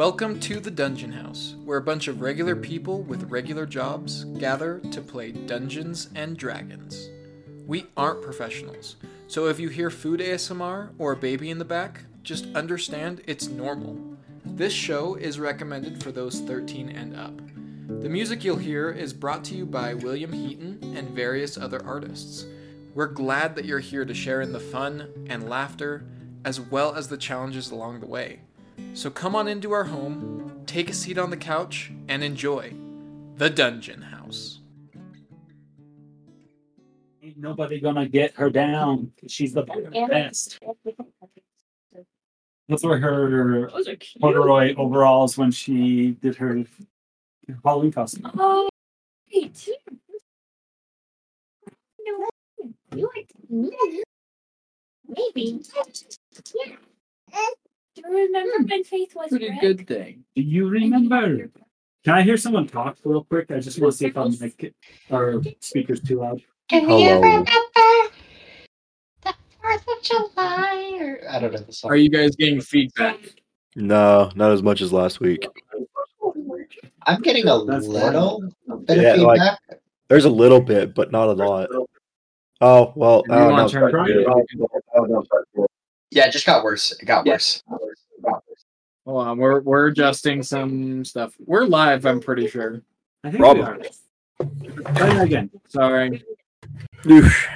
Welcome to the Dungeon House, where a bunch of regular people with regular jobs gather to play Dungeons and Dragons. We aren't professionals, so if you hear food ASMR or a baby in the back, just understand it's normal. This show is recommended for those 13 and up. The music you'll hear is brought to you by William Heaton and various other artists. We're glad that you're here to share in the fun and laughter, as well as the challenges along the way. So come on into our home, take a seat on the couch, and enjoy the Dungeon House. Ain't nobody gonna get her down. She's the best. Those were her Those corduroy overalls when she did her Halloween costume. Oh, wait. No, You like me? Maybe. Yeah. Do you remember hmm. when Faith was Pretty red? good thing. Do you remember? Can I hear someone talk real quick? I just want to see if I'm like our speakers too loud. Can Hello. you remember the Fourth of July? Or I don't know the song. Are you guys getting feedback? No, not as much as last week. I'm getting a That's little bit Yeah, of like- There's a little bit, but not a lot. Oh well, If you uh, I don't wanna know. turn it Try down. yeah, it just got worse. It got Yeah. worse. Hold on, we're we're adjusting some stuff. We're live, I'm pretty sure. I think Probably. we are. Try that again. Sorry. Oof.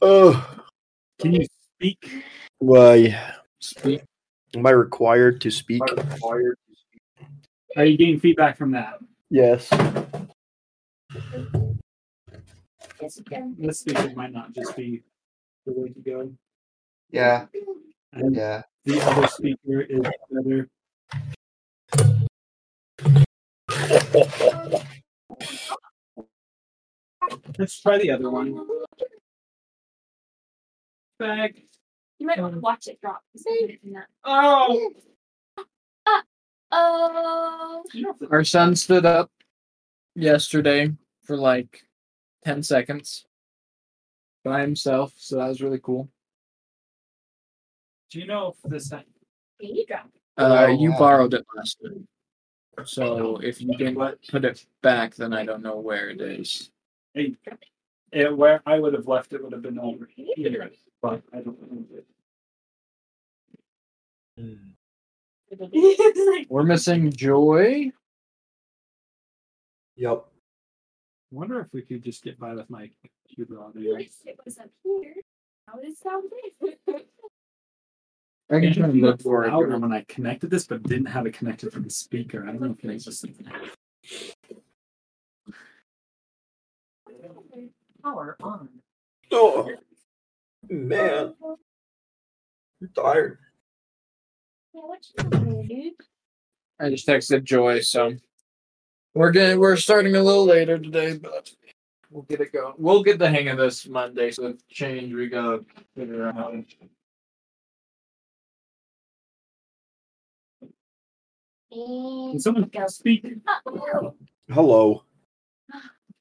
Oh, Can you speak? why Speak. am I required to speak? Are you getting feedback from that? Yes. This speaker might not just be the way to go. Yeah, And yeah. the other speaker is better. Let's try the other one. Back. You might want to watch it drop. Oh! Oh. Our son stood up yesterday for like 10 seconds by himself, so that was really cool. Do you know if this time? You drop. Uh, Oh, you borrowed it last week. So if you didn't put it back, then I don't know where it is. Hey, eh, where I would have left it would have been over here, but I don't know. We're missing Joy. Yep. I wonder if we could just get by with my computer on At there. it was up here. How does it sound? I can try and look for it. when I connected this, but didn't have it connected from the speaker. I don't know if it's just Power on. Oh man, I'm tired. Yeah, what you doing, dude? I just texted Joy, so we're getting we're starting a little later today, but we'll get it going. We'll get the hang of this Monday. So if change, we gotta figure out. Can someone speak? Hello.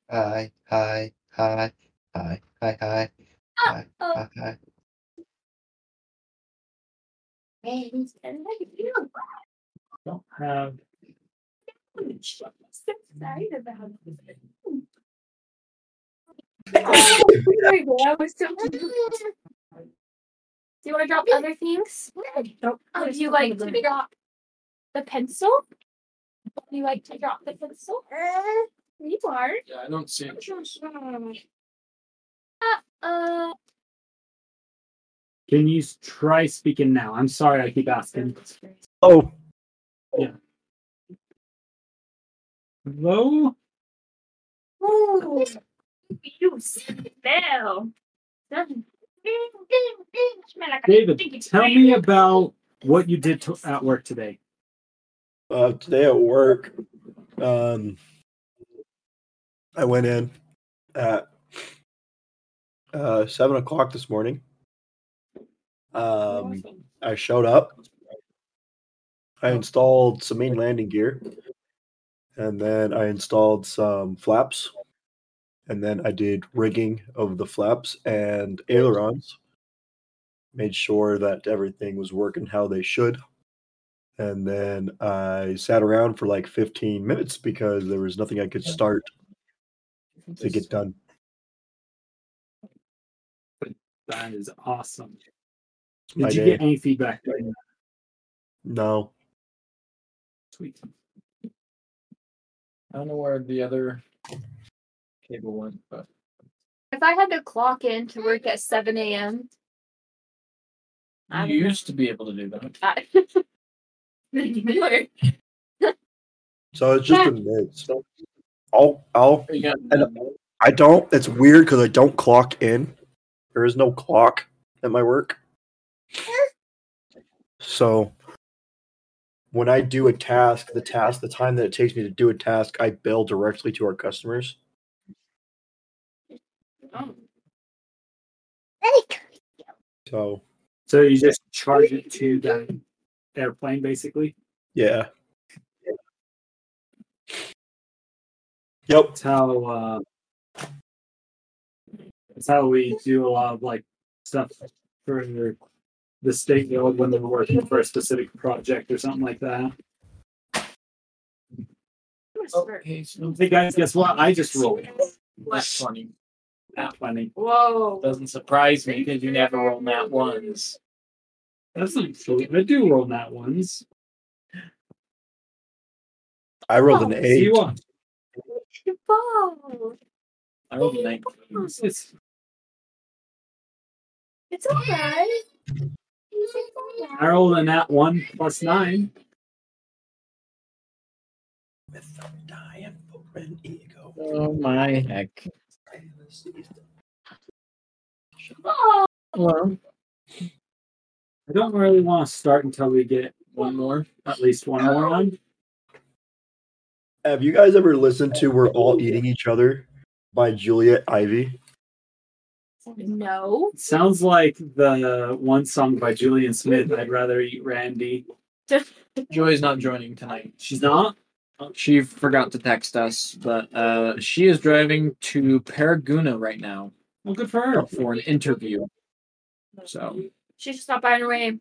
Hi, hi, hi, hi, hi, hi, hi, Uh-oh. hi, hi. And and I Don't have. so excited about it. There we go. I was so Do you want to drop other things? Oh, do you like to drop the pencil? Do you like to drop the pencil? You are. Yeah, I don't see it. Uh, Can you s- try speaking now? I'm sorry, I keep asking. Oh, Hello? Ooh, you smell. Ding, ding, ding. Smell like David, tell me about what you did to, at work today. uh, today at work, um, I went in at uh, seven o'clock this morning. Um, I showed up. I installed some main landing gear, and then I installed some flaps, and then I did rigging of the flaps and ailerons. Made sure that everything was working how they should. and then I sat around for like 15 minutes because there was nothing I could start to get done. That is awesome. Did you get any feedback? No, Sweet. I don't know where the other cable went, but If I had to clock in to work at 7 a.m., I you don't know. used to be able to do that. I- so it's just a mix. I'll, I'll, And- I don't. It's weird because I don't clock in. There is no clock at my work. So when I do a task, the task, the time that it takes me to do a task, I bill directly to our customers. Oh. So So you just charge it to that airplane, basically. yeah. Yep. That's how. Uh, that's how we do a lot of like stuff for the state you know, when they're working for a specific project or something like that. Okay, so Hey guys, guess what? I just rolled. that's funny. Not funny. Whoa. Doesn't surprise me because you never roll nat ones. That's not true. I do roll nat ones. I rolled an Oh, eight. what? Whoa. I rolled a nineteen. It's, it's It's alright. It's I alright. rolled a nat one plus nine. With a dying for an ego. Oh my heck. Oh, Well, I don't really want to start until we get one more. at least one more on. Have you guys ever listened to "We're All Eating Each Other" by Juliet Ivy? No. It sounds like the one song by Julian Smith. I'd rather eat Randy. Joy's not joining tonight. She's not. She forgot to text us, but uh, she is driving to Paragonah right now Well, good for her. for an interview. So She should stop by on her way.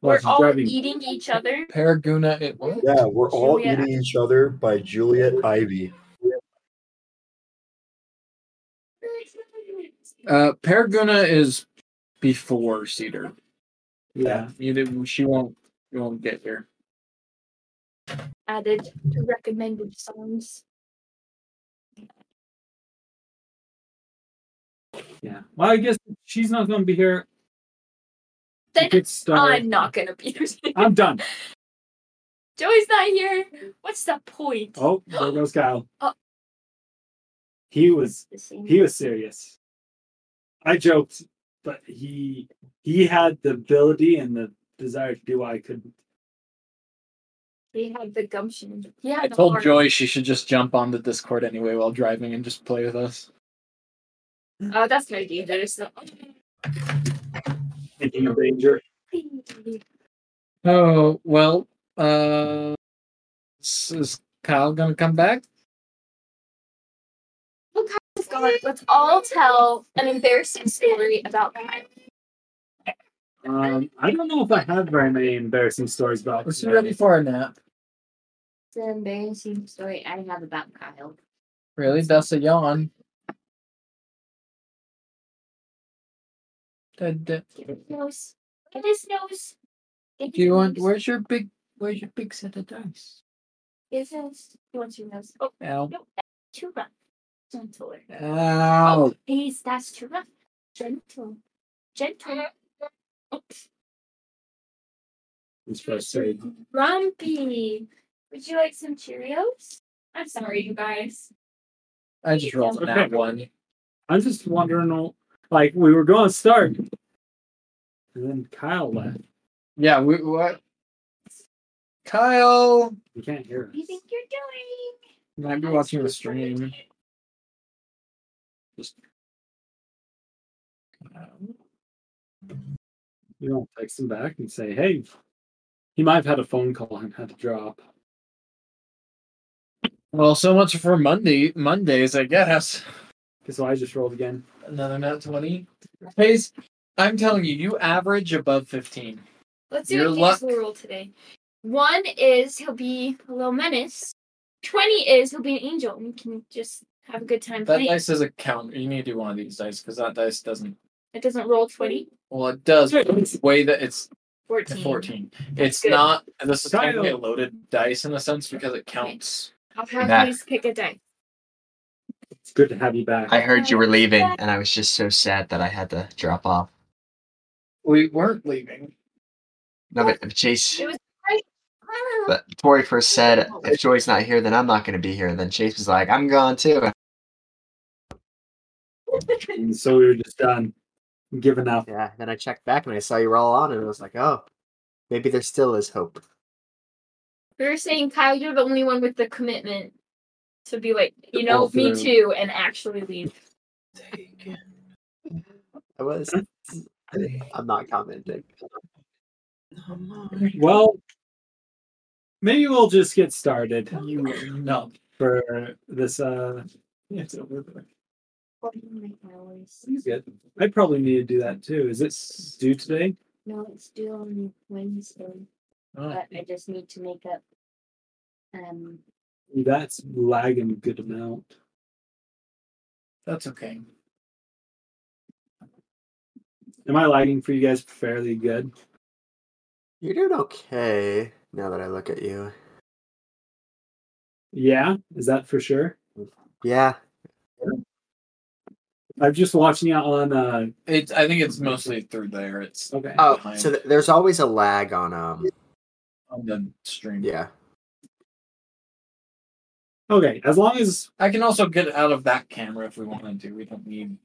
Well, We're all driving. eating each other. Paragonah, it what? Yeah, "We're All Juliet- Eating Each Other" by Juliet Ivy. Uh, Paragonah is before Cedar. Yeah. You did, she won't. You won't get here. Added to recommended songs. Yeah. Well, I guess she's not going to be here. Then. I'm not gonna be here. I'm done. Joey's not here. What's the point? Oh, there goes Kyle. Oh. He was he was serious. I joked, but he he had the ability and the desire to do what I couldn't. He had the gumption. He had I the told heart. Joy she should just jump on the Discord anyway while driving and just play with us. Oh, that's an idea. That is not. Thinking of danger. Oh well. Uh, is is Kyle gonna come back? God, let's all tell an embarrassing story about Kyle. Um, I don't know if I have very many embarrassing stories about. Let's be ready for a nap. It's an embarrassing story I have about Kyle. Really? That's a yawn. Did- did- Get his nose. Get his nose. Get Do you his want? Where's your big? Where's your big set of dice? Get his nose. He wants your nose. Oh, Ow! no, that's too rough. Gentler. Ow! Oh, please, that's too rough. Gentle. Gentle. Oops. He's frustrated. Grumpy. Would you like some Cheerios? I'm sorry, you guys. I just rolled a nat Okay. one. I'm just wondering, uh, like we were going to start, and then Kyle left. Yeah. We what? Kyle You can't hear What do you think you're doing? might be watching the stream. Just. You don't text him back and say, "Hey." He might have had a phone call and had to drop. Well, so much for Monday. Mondays, I guess. So I just rolled again. Another nat twenty. Pace. I'm telling you, you average above fifteen. Let's do Your a luck- Guinness World today. One is he'll be a little menace. Twenty is he'll be an angel and we can just have a good time That playing. dice is a counter. You need to do one of these dice because that dice doesn't. It doesn't roll twenty. Well, it does. But the way that it's 14. 14. It's Good. not. This is kind of a loaded dice in a sense because it counts. I'll have Back. you pick a die. It's good to have you back. I heard you were leaving, and I was just so sad that I had to drop off. We weren't leaving. No, but if Chase, It was but Tori first said, if Joy's not here, then I'm not going to be here. And then Chase was like, I'm gone too. And so we were just done giving up. Yeah. Then I checked back and I saw you were all on, and I was like, oh, maybe there still is hope. We were saying, Kyle, you're the only one with the commitment to be like, you know, pull me too, and actually leave. I was. I'm not commenting. Well, maybe we'll just get started You no. for this. Uh, it's over there. He's good. I probably need to do that too. Is it due today? No, it's due on Wednesday, Oh, but I just need to make up. Um, That's lagging a good amount. that's okay. Am I lagging for you guys fairly good? You're doing okay now that I look at you. Yeah, is that for sure? Yeah. I'm just watching it on. Uh, It's. I think it's mostly through there. It's okay. Oh, Behind. so th- there's always a lag on um. on the stream. Yeah. Okay, as long as I can also get out of that camera if we wanted to. We don't need.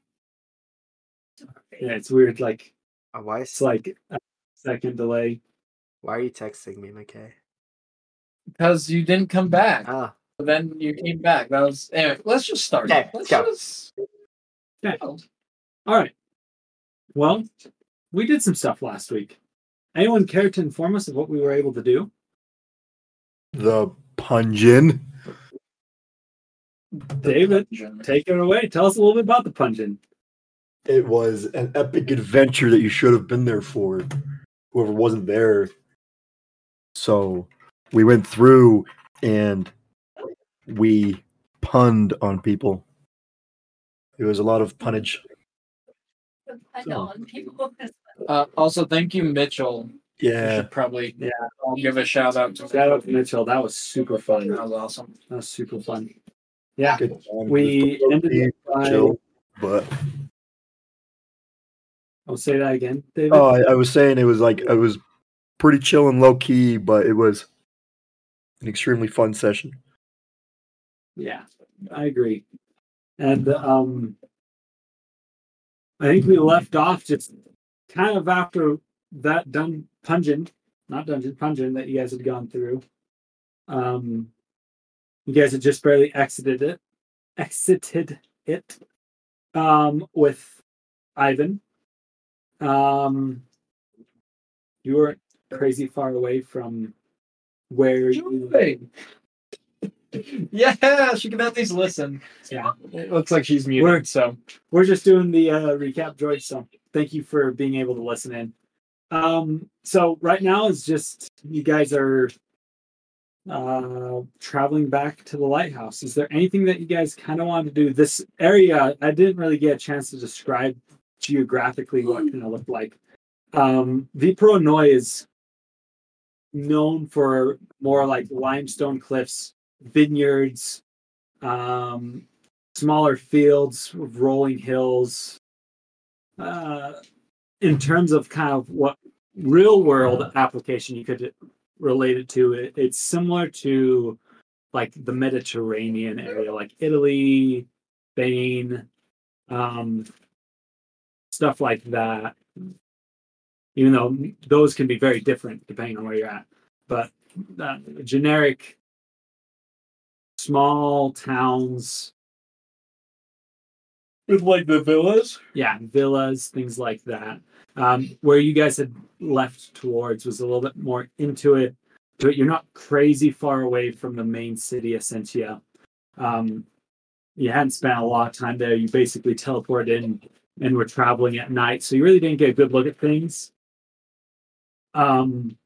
yeah, it's weird. Like Oh, why it's like a second delay. why are you texting me, McKay? Because you didn't come back. Ah, But then you came back. That was anyway. Let's just start. Okay, let's go. just. Okay. All right. Well, we did some stuff last week. Anyone care to inform us of what we were able to do? The Pungeon. David, Dungeon. take it away. Tell us a little bit about the Pungeon. It was an epic adventure that you should have been there for. Whoever wasn't there. So we went through and we punned on people. It was a lot of punnage. I know, and people. Uh, also, thank you, Mitchell. Yeah. should probably Yeah. I'll give a shout out to Shout out to Mitchell. That was super fun. That That was awesome. That was super fun. Yeah. Good time. We ended it by. chill, but I'll say that again, David. oh, I, I was saying it was like it was pretty chill and low key, but it was an extremely fun session. Yeah, I agree. And um I think we left off just kind of after that dun pungeon, not dungeon, pungeon that you guys had gone through. Um you guys had just barely exited it exited it um with Ivan. Um you weren't crazy far away from where you. Yeah, she can at least listen. yeah. It looks like she's muted. We're- so we're just doing the uh, recap, George. So thank you for being able to listen in. Um, so right now is just you guys are uh, traveling back to the lighthouse. Is there anything that you guys kind of want to do? This area, I didn't really get a chance to describe geographically what it kind of looked like. Um, Vipro Noi is known for more like limestone cliffs, vineyards, um, smaller fields, rolling hills. Uh, in terms of kind of what real world application you could relate it to, it, it's similar to like the Mediterranean area, like Italy, Spain, um, stuff like that. Even though those can be very different depending on where you're at, but uh, generic small towns. With like the villas. yeah villas things like that. Um where you guys had left towards was a little bit more into it but you're not crazy far away from the main city essentia um you hadn't spent a lot of time there. You basically teleported in and were traveling at night so you really didn't get a good look at things. Um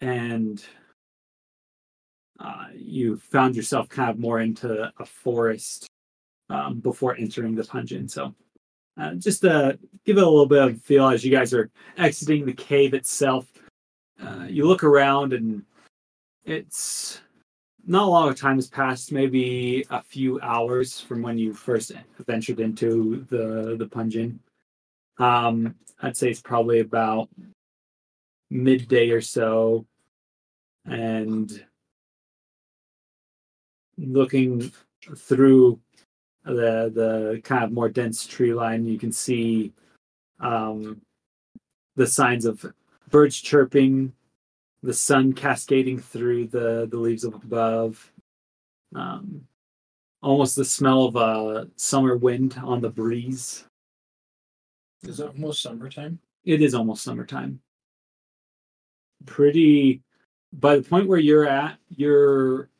and uh, you found yourself kind of more into a forest um, before entering the dungeon. So, uh, just to give it a little bit of feel as you guys are exiting the cave itself, uh, you look around and it's not a lot of time has passed, maybe a few hours from when you first ventured into the the dungeon. Um, I'd say it's probably about midday or so, and looking through the the kind of more dense tree line, you can see um, the signs of birds chirping, the sun cascading through the the leaves above. Um, almost the smell of a summer wind on the breeze. Is it almost summertime? It is almost summertime. Pretty. By the point where you're at, you're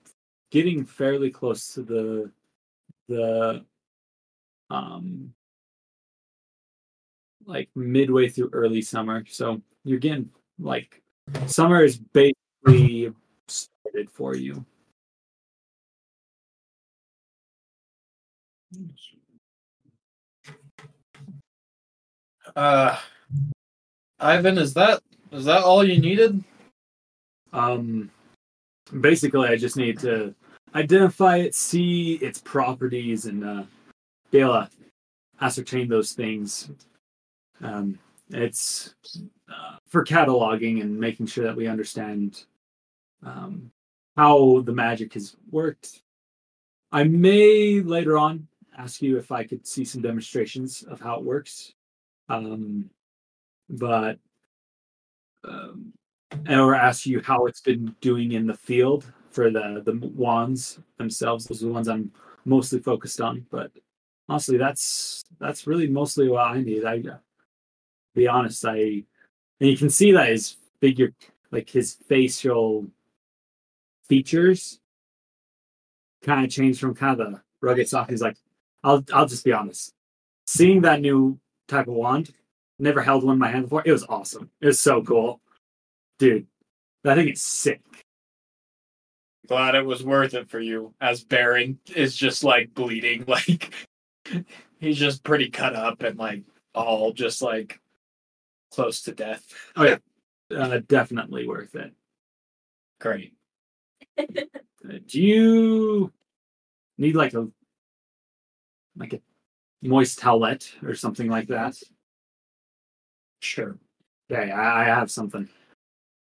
getting fairly close to the the um like midway through early summer. So you're getting like summer is basically started for you. Uh, Ivan, is that is that all you needed? Um, basically, I just need to identify it, see its properties, and uh, be able to ascertain those things. Um, it's uh, for cataloging and making sure that we understand um, how the magic has worked. I may later on ask you if I could see some demonstrations of how it works. Um, but um, or ask you how it's been doing in the field for the the wands themselves. Those are the ones I'm mostly focused on. But honestly, that's that's really mostly what I need. I be honest, I and you can see that his figure, like his facial features, kind of changed from kind of the rugged soft. He's like, I'll I'll just be honest. Seeing that new type of wand, never held one in my hand before. It was awesome. It was so cool, dude. I think it's sick. Glad it was worth it for you. As Baron is just like bleeding, like he's just pretty cut up and like all just like close to death. Oh yeah, uh, definitely worth it. Great. Uh, Do you need like a like a moist towelette or something like that? Sure. Okay, I, I have something.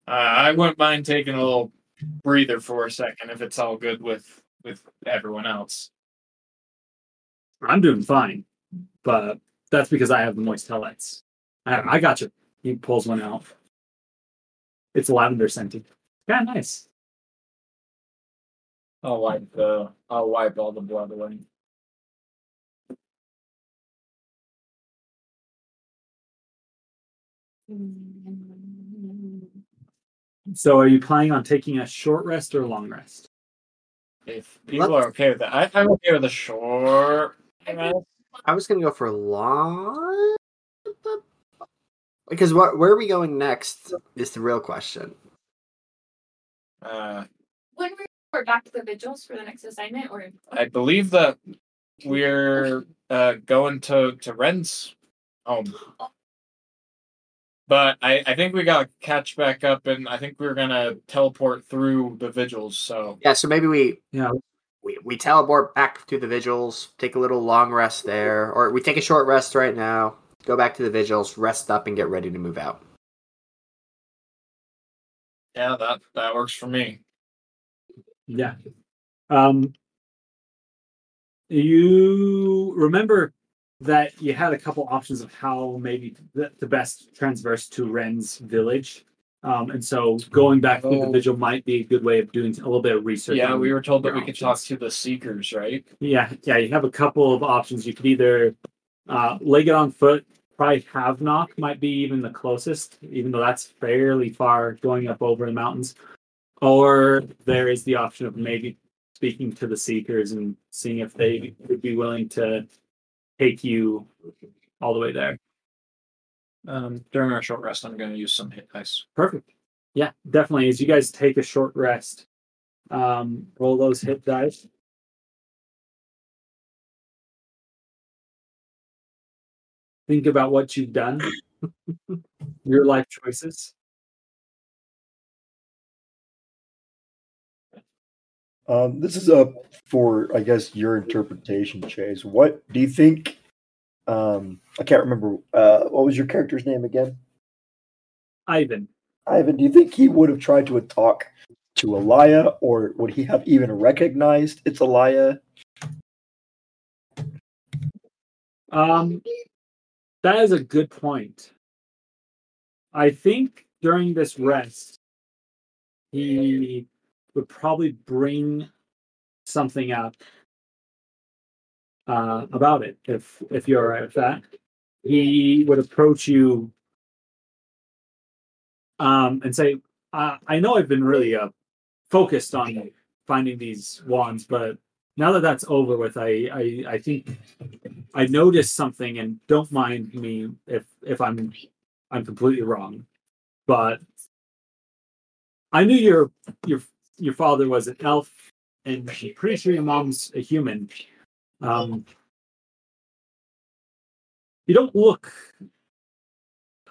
Uh, I wouldn't mind taking a little breather for a second if it's all good with with everyone else. I'm doing fine, but that's because I have the moist towelettes. I, I got you. He pulls one out. It's lavender scented. Kind Yeah, nice. I'll wipe the I'll wipe all the blood away. So, are you planning on taking a short rest or a long rest? If people are okay with that, I, I'm okay with a short. rest. I was gonna go for long because what where are we going next is the real question. Uh, When we report back to the vigils for the next assignment, or I believe that we're uh, going to to Ren's home, but I I think we gotta catch back up, and I think we're gonna teleport through the vigils. So Yeah, so maybe we Yeah. we, we teleport back to the vigils, take a little long rest there, or we take a short rest right now, go back to the vigils, rest up, and get ready to move out. yeah, that that works for me. Yeah. Um, you remember that you had a couple options of how maybe the, the best transverse to Ren's village. Um, and so going back to the Oh. vigil might be a good way of doing a little bit of research. Yeah, we were told that we could talk to the seekers, right? Yeah, yeah, you have a couple of options. You could either uh, leg it on foot, probably have knock might be even the closest, even though that's fairly far going up over the mountains. Or there is the option of maybe speaking to the seekers and seeing if they would be willing to take you all the way there. Um, during our short rest, I'm going to use some hit dice. Perfect. Yeah, definitely. As you guys take a short rest, um, roll those hit dice. Think about what you've done, your life choices. Um, this is up for, I guess, your interpretation, Chase. What do you think? Um, I can't remember. Uh, what was your character's name again? Ivan. Ivan, do you think he would have tried to talk to Alaya, or would he have even recognized it's Alaya? Um, that is a good point. I think during this rest, he would probably bring something up uh, about it if if you're all right with that. He would approach you um, and say, I, "I know I've been really uh, focused on finding these wands, but now that that's over with, I I, I think I noticed something, and don't mind me if if I'm I'm completely wrong, but I knew your your your father was an elf, and I'm pretty sure your mom's a human. Um, you don't look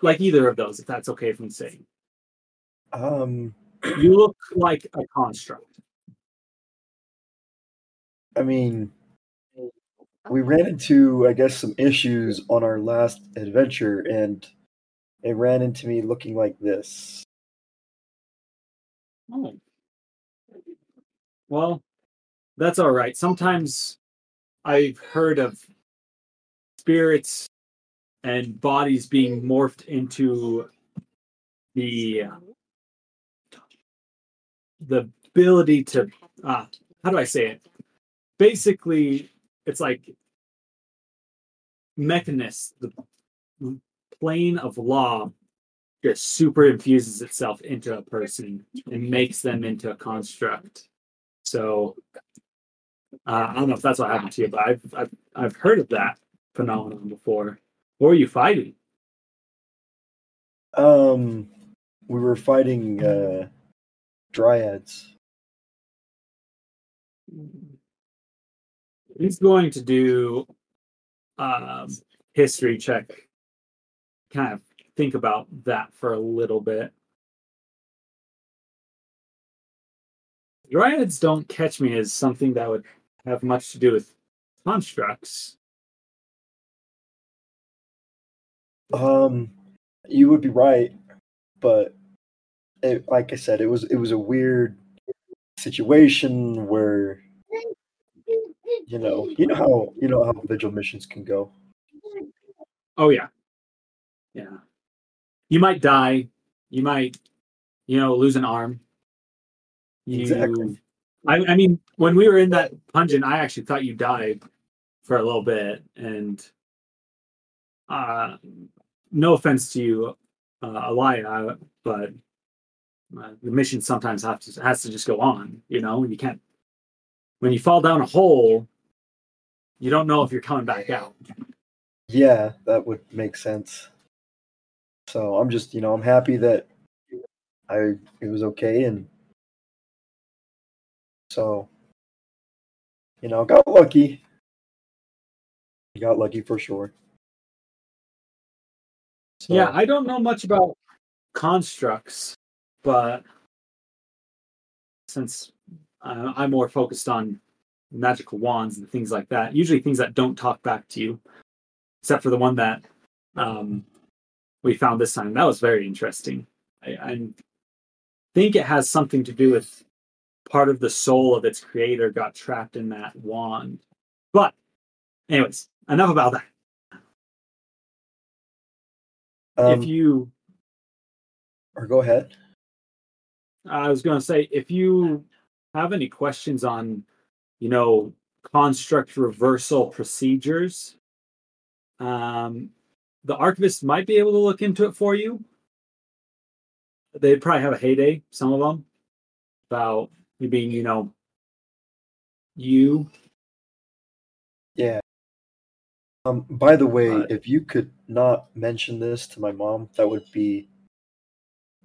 like either of those, if that's okay from saying. Um, You look like a construct. I mean, we ran into, I guess, some issues on our last adventure, and it ran into me looking like this. Oh. Well, that's all right. Sometimes I've heard of spirits and bodies being morphed into the the ability to uh, how do I say it? Basically, it's like Mechanus, the plane of law just super infuses itself into a person and makes them into a construct. So uh, I don't know if that's what happened to you, but I've I've, I've heard of that phenomenon before. What were you fighting? Um, we were fighting uh, dryads. He's going to do um, history check. Kind of think about that for a little bit. Dryads don't catch me as something that would have much to do with constructs. Um, you would be right, but it, like I said, it was it was a weird situation where you know you know how you know how vigil missions can go. Oh yeah, yeah. You might die. You might, you know, lose an arm. You, Exactly. I, I mean, when we were in that dungeon, I actually thought you died for a little bit, and uh, no offense to you, uh, Alaya, but uh, the mission sometimes have to has to just go on. You know, you can't. When you fall down a hole, you don't know if you're coming back out. Yeah, that would make sense. So I'm just you know I'm happy that I it was okay and so you know got lucky. Got lucky for sure. So, Yeah, I don't know much about constructs, but since I'm more focused on magical wands and things like that, usually things that don't talk back to you, except for the one that um, we found this time. That was very interesting. I, I think it has something to do with part of the soul of its creator got trapped in that wand. But, anyways, enough about that. um, if you or go ahead. I was going to say, if you have any questions on, you know, construct reversal procedures, um, the archivist might be able to look into it for you. They'd probably have a heyday, some of them, about you being, you know, you. Yeah. Um, by the way, Uh, if you could not mention this to my mom, that would be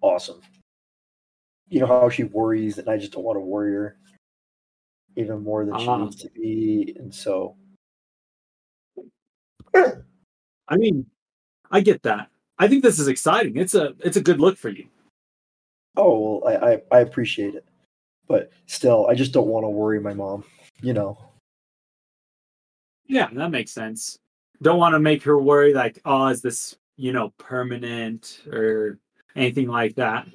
awesome. you know how she worries, and I just don't want to worry her even more than she Ah. needs to be, and so I mean, I get that. I think this is exciting. It's a it's a good look for you. oh well, I I, I appreciate it, but still, I just don't want to worry my mom. You know. Yeah, that makes sense. Don't want to make her worry like, oh, is this, you know, permanent or anything like that.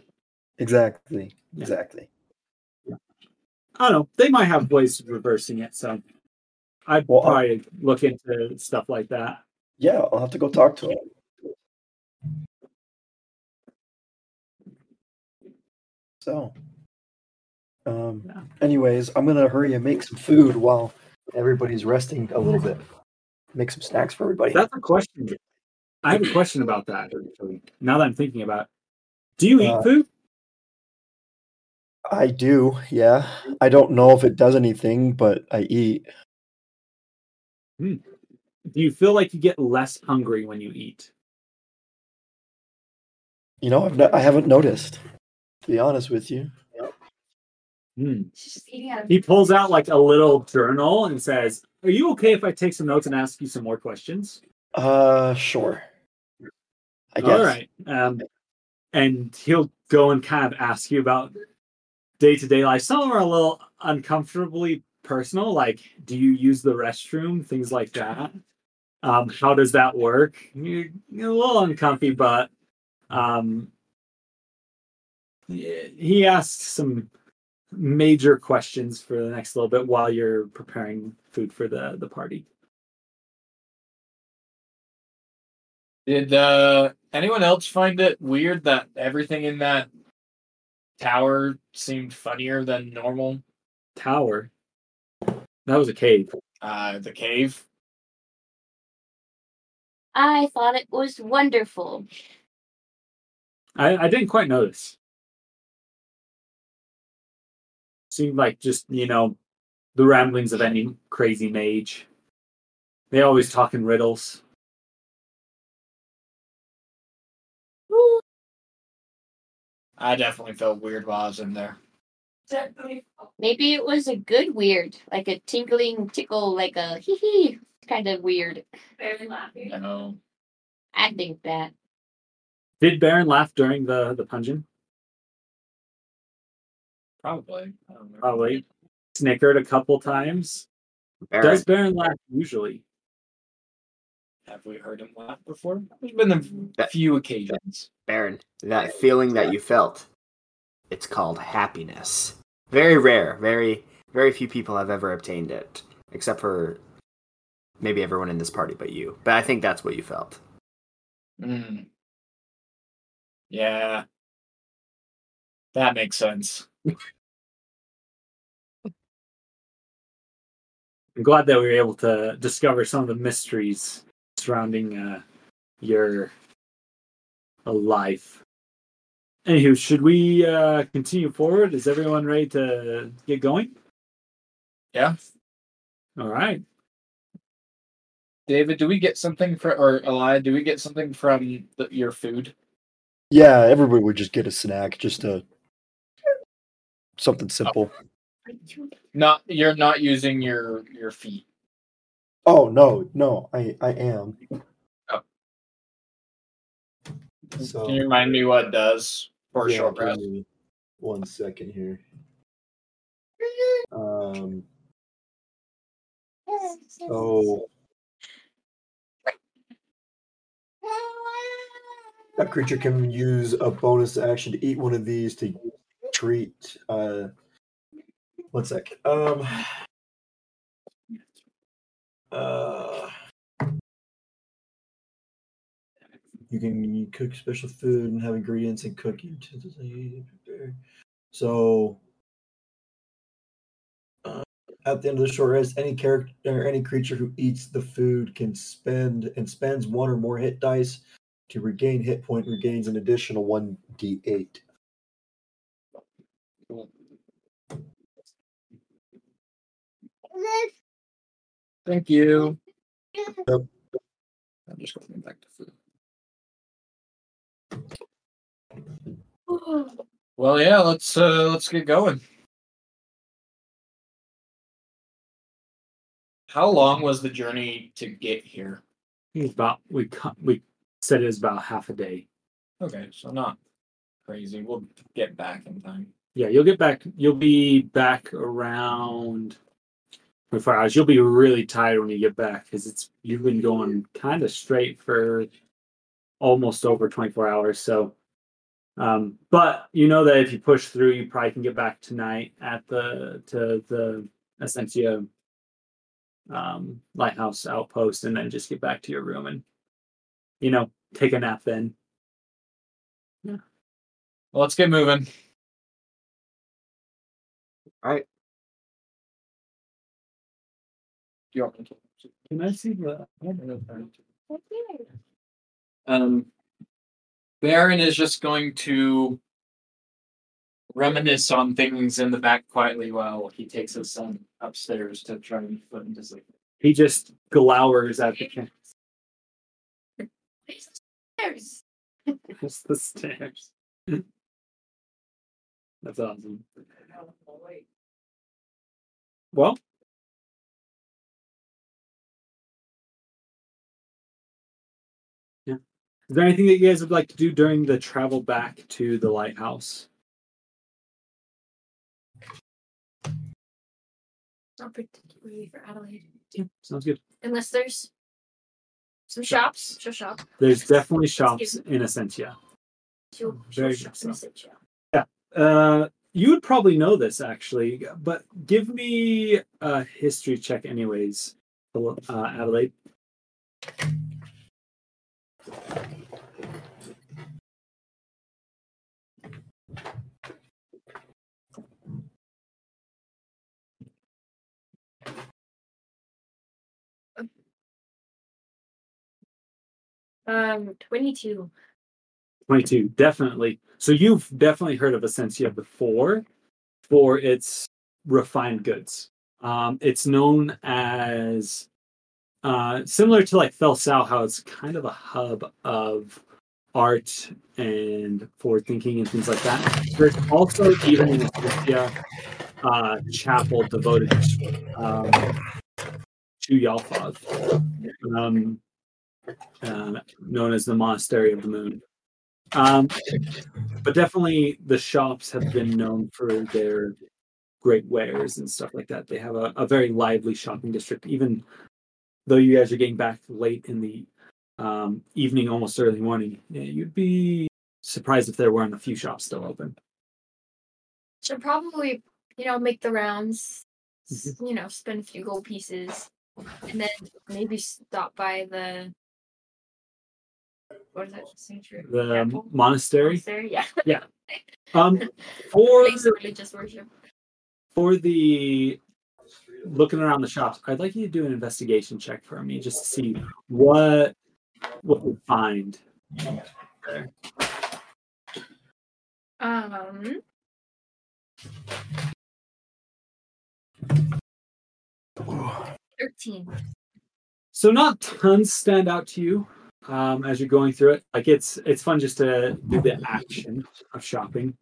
Exactly. Yeah. Exactly. I don't know. They might have ways of reversing it, so I'd Well, uh, probably look into stuff like that. Yeah, I'll have to go talk to him. So, um, Yeah. anyways, I'm gonna hurry and make some food while everybody's resting a little bit. Make some snacks for everybody. That's a question. I have a question about that. Actually. Now that I'm thinking about, it. do you eat Uh, food? I do, yeah. I don't know if it does anything, but I eat. Do you feel like you get less hungry when you eat? You know, I've not, I haven't noticed. To be honest with you. Hmm. She's just eating out of He pulls out like a little journal and says, "Are you okay if I take some notes and ask you some more questions?" Uh, sure. I guess. All right. Um, and he'll go and kind of ask you about day to day life. Some are a little uncomfortably personal, like do you use the restroom, things like that. Um, how does that work? You're, you're a little uncomfy, but um, he he asks some major questions for the next little bit while you're preparing food for the the party. Did uh, anyone else find it weird that everything in that tower seemed funnier than normal? Tower. That was a cave. Uh, the cave. I thought it was wonderful. I, I didn't quite notice. Seemed like just, you know, the ramblings of any crazy mage. They always talk in riddles. I definitely felt weird while I was in there. Maybe it was a good weird, like a tinkling tickle, like a hee hee kind of weird. Barely laughing. You know, I think that. Did Baron laugh during the, the pungeon? Probably. I don't know. Probably. Snickered a couple times. Baron, Does Baron laugh usually? Have we heard him laugh before? There's been a That- few occasions. Baron, that feeling that you felt, it's called happiness. Very rare. Very, very few people have ever obtained it, except for maybe everyone in this party but you. But I think that's what you felt. Mm. Yeah. That makes sense. I'm glad that we were able to discover some of the mysteries surrounding uh, your life. Anywho, should we uh, continue forward? Is everyone ready to get going? Yeah. All right. David, do we get something for or Elia, do we get something from the, your food? Yeah, everybody would just get a snack, just a something simple. Not you're not using your your feet. Oh no, no, I I am. Oh. So Can you remind me what it does for a yeah, short give rest? me One second here. Um. So a creature can use a bonus action to eat one of these to treat. Uh, one sec. Um. Uh. You can cook special food and have ingredients and cook utensils. that you prepare. So, uh, at the end of the short rest, any character or any creature who eats the food can spend and spends one or more hit dice to regain hit point. Regains an additional one d8. Thank you. Yep. I'm just going back to food. Well, yeah, let's uh let's get going. How long was the journey to get here? It's about we we said it was about half a day. Okay, so not crazy. We'll get back in time. Yeah, you'll get back. You'll be back around 24 hours. You'll be really tired when you get back because it's you've been going kind of straight for almost over 24 hours. So, um, but you know that if you push through, you probably can get back tonight at the to the Essentia um, lighthouse outpost, and then just get back to your room and you know take a nap. Then Well, let's get moving. You want me to- can I see the? Um, Baron is just going to reminisce on things in the back quietly while he takes his son upstairs to try and put him to sleep. He just glowers at the camp. There's Just the stairs. That's awesome. Well, yeah. Is there anything that you guys would like to do during the travel back to the lighthouse? Not particularly for Adilaide. Yeah, sounds good. Unless there's some shops. She'll shop. There's definitely shops in Essentia. She'll, Very good in. Essentia. Uh, you would probably know this actually, but give me a history check, anyways, uh, Adilaide. Um, 22. 22 definitely so you've definitely heard of essentia before for its refined goods um, it's known as uh, similar to like Felsau, how it's kind of a hub of art and forward thinking and things like that. There's also even in Essentia uh, chapel devoted um, to Yalfoth, um, uh, known as the Monastery of the Moon. Um, but definitely the shops have been known for their great wares and stuff like that. They have a, a very lively shopping district, even though you guys are getting back late in the um, evening, almost early morning. Yeah, you'd be surprised if there weren't a few shops still open. Should probably, you know, make the rounds. Mm-hmm. You know, spend a few gold pieces, and then maybe stop by the. What is that sanctuary? The Temple? monastery. Monastery, yeah. Um, for Place of religious worship. for the looking around the shops, I'd like you to do an investigation check for me just to see what what we find. Um. Thirteen. So not tons stand out to you um, as you're going through it. Like it's it's fun just to do the action of shopping.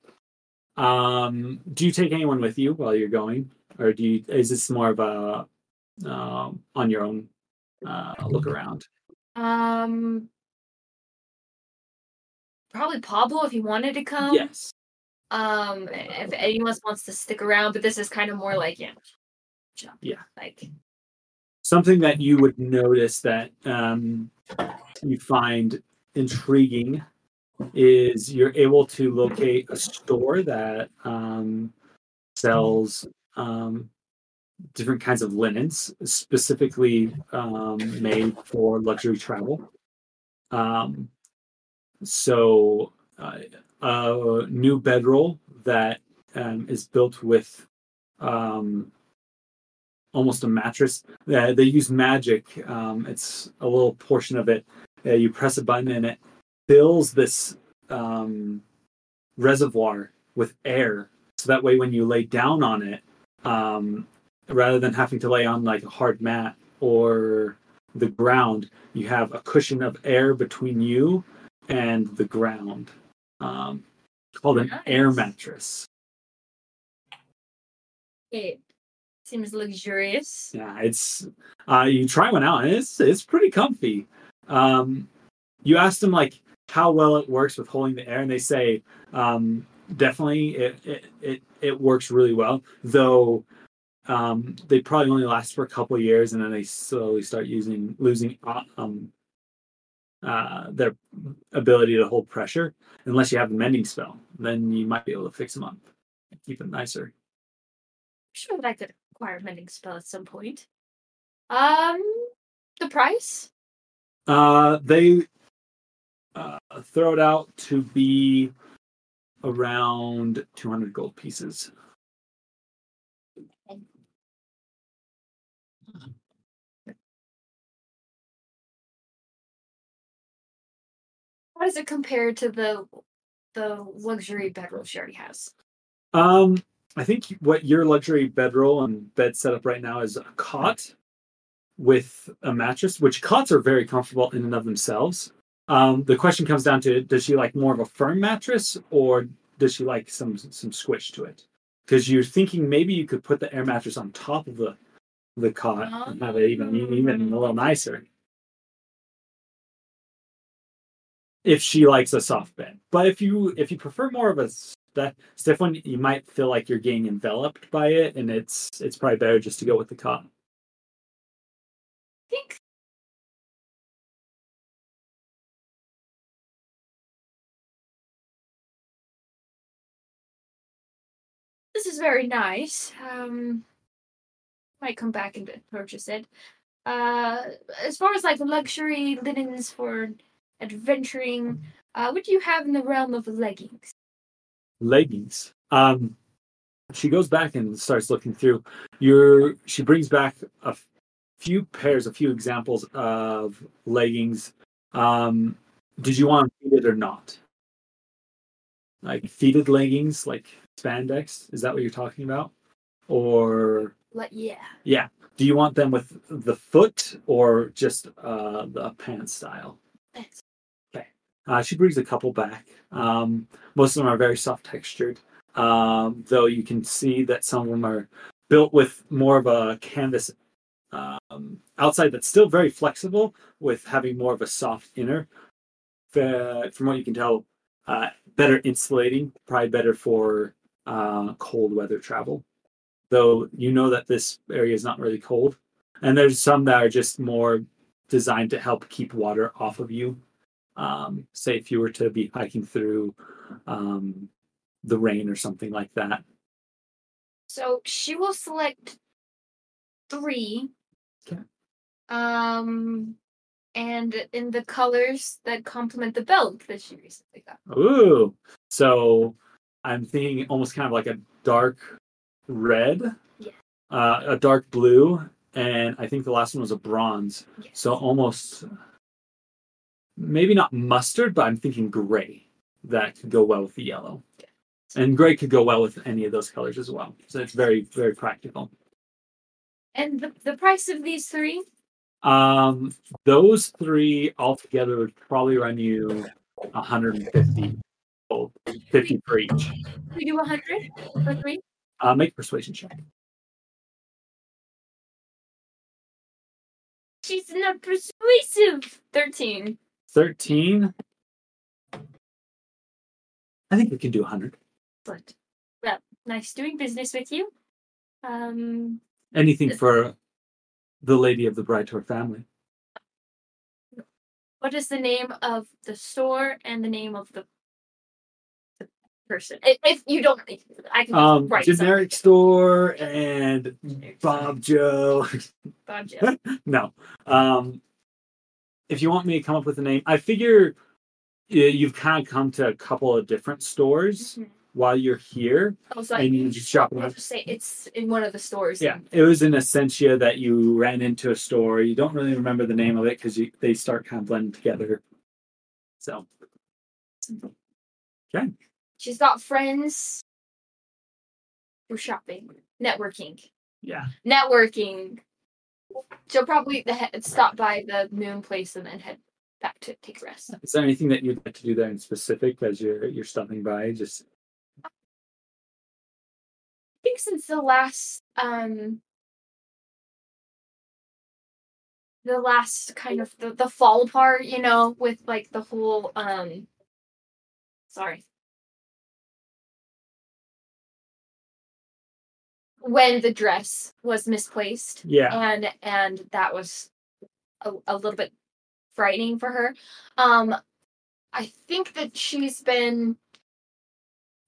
Um, do you take anyone with you while you're going, or do you? Is this more of a um, on your own uh, look around? Um. Probably Pablo if he wanted to come. yes. Um, if anyone wants to stick around, but this is kind of more like yeah, shop. Yeah. like something that you would notice that um, you find intriguing is you're able to locate a store that um, sells um, different kinds of linens specifically um, made for luxury travel um, so uh, a new bedroll that um, is built with um, almost a mattress. Uh, they use magic. It's a little portion of it. Uh, you press a button and it fills this um, reservoir with air. So that way, when you lay down on it, um, rather than having to lay on like a hard mat or the ground, you have a cushion of air between you and the ground. Um, called an air mattress. It seems luxurious. Yeah, it's uh you try one out and it's it's pretty comfy. Um you ask them like how well it works with holding the air and they say um definitely it it it, it works really well though um they probably only last for a couple years and then they slowly start using losing uh, um uh their ability to hold pressure unless you have the mending spell then you might be able to fix them up keep it nicer sure that I could acquire a mending spell at some point. Um, the price? Uh, they uh, throw it out to be around 200 gold pieces. How does it compare to the the luxury bedroll she already has? Um, I think what your luxury bedroll and bed setup right now is a cot with a mattress, which cots are very comfortable in and of themselves. Um, the question comes down to does she like more of a firm mattress or does she like some some squish to it? Because you're thinking maybe you could put the air mattress on top of the the cot and have it even even a little nicer. If she likes a soft bed, but if you if you prefer more of a st- stiff one, you might feel like you're getting enveloped by it, and it's it's probably better just to go with the cot. Think this is very nice. Um, might come back and purchase it. Uh, as far as like luxury linens for adventuring, uh, what do you have in the realm of leggings? leggings. Um, she goes back and starts looking through. Your she brings back a few pairs, a few examples of leggings. Um, did you want them fitted or not? Like fitted leggings, like spandex. Is that what you're talking about? Or Like, yeah. yeah, do you want them with the foot or just uh, the pants style? Thanks. Uh, she brings a couple back. Um, most of them are very soft textured, um, though you can see that some of them are built with more of a canvas um, outside that's still very flexible, with having more of a soft inner. From what you can tell, uh, better insulating, probably better for uh, cold weather travel. Though you know that this area is not really cold, and there's some that are just more designed to help keep water off of you um, say if you were to be hiking through um, the rain or something like that. So she will select three. Okay. Um, and in the colors that complement the belt that she recently got. Ooh, so I'm thinking almost kind of like a dark red, Yeah. uh, a dark blue, and I think the last one was a bronze. Yes. So almost maybe not mustard, but I'm thinking gray that could go well with the yellow. And gray could go well with any of those colors as well. So it's very, very practical. And the, the price of these three? Um, those three altogether would probably run you 150 gold, 50 for each. We do 100 for three? Uh, make persuasion check. She's not persuasive. 13. 13. I think we can do 100. But, well, nice doing business with you. Um, Anything for the lady of the Brightor family. what is the name of the store and the name of the, the person? If, if you don't, I can Um, write generic store and Bob Joe. Bob Joe. no. Um, if you want me to come up with a name, I figure you've kind of come to a couple of different stores Mhm. While you're here. Oh, so And you just shop around. just say it's in one of the stores. Yeah, it was in Essentia that you ran into a store. You don't really remember the name of it because they start kind of blending together. So, okay. She's got friends. We're shopping, networking, Yeah. networking. She'll probably stop by the moon place and then head back to take a rest. Is there anything that you'd like to do there in specific as you're you're stopping by? Just think since the last um the last kind of the, the fall apart, you know, with like the whole um sorry. When the dress was misplaced yeah. and and that was a, a little bit frightening for her. Um I think that she's been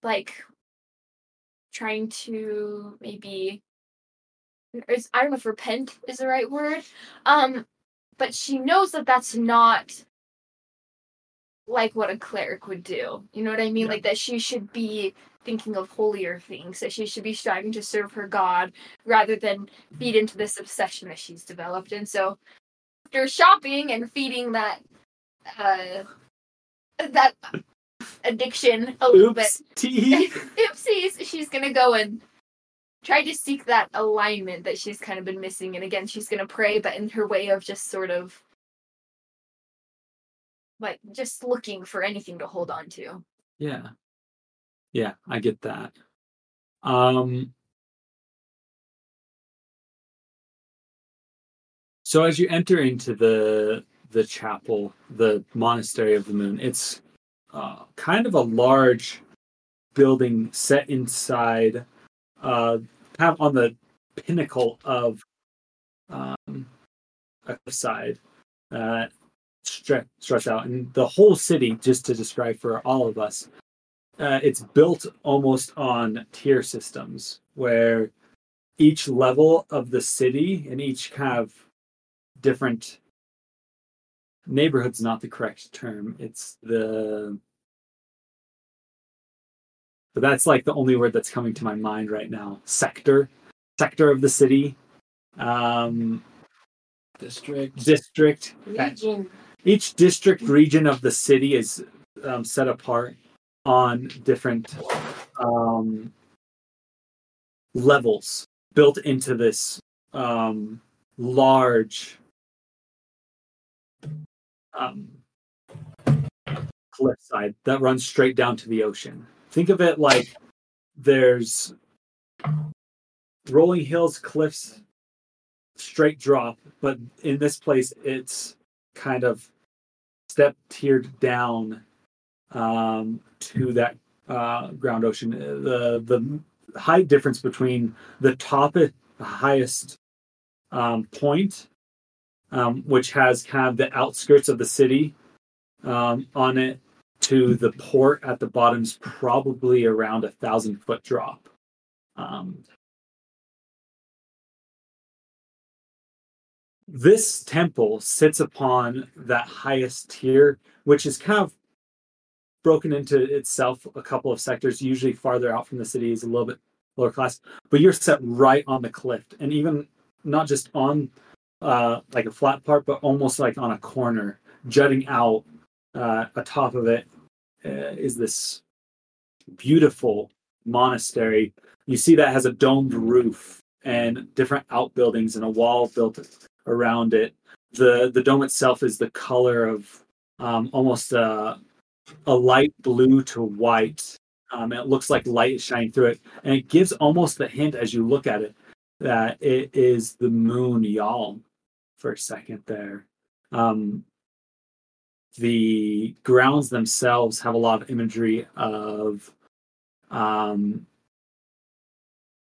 like trying to maybe I don't know if repent is the right word. Um but she knows that that's not like what a cleric would do. You know what I mean? Yeah. Like that she should be thinking of holier things, that she should be striving to serve her God rather than feed into this obsession that she's developed. And so after shopping and feeding that uh that addiction a little bit Oops. T. oopsies she's gonna go and try to seek that alignment that she's kind of been missing and again she's gonna pray but in her way of just sort of like just looking for anything to hold on to Yeah. Yeah, I get that. Um So as you enter into the the chapel, the monastery of the moon, it's uh, kind of a large building set inside uh kind of on the pinnacle of um a cliffside uh stretch stretch out. And the whole city just to describe for all of us uh, it's built almost on tier systems where each level of the city and each kind of different neighborhood's not the correct term it's the but that's like the only word that's coming to my mind right now sector sector of the city um District. district Region. each district region of the city is um, set apart on different um, levels built into this um, large um, cliffside that runs straight down to the ocean. Think of it like there's rolling hills, cliffs, straight drop, but in this place it's kind of step tiered down um, to that uh, ground ocean. The the height difference between the top, the highest um, point, um, which has kind of the outskirts of the city um, on it, to the port at the bottom is probably around a thousand foot drop. Um, this temple sits upon that highest tier, which is kind of broken into itself a couple of sectors. Usually, farther out from the city is a little bit lower class, but you're set right on the cliff, and even not just on uh, like a flat part, but almost like on a corner, jutting out uh, atop of it uh, is this beautiful monastery. You see that has a domed roof and different outbuildings and a wall built around it. the The dome itself is the color of um, almost a a light blue to white. Um, it looks like light is shining through it, and it gives almost the hint as you look at it that it is the moon Yal for a second there. Um, the grounds themselves have a lot of imagery of um,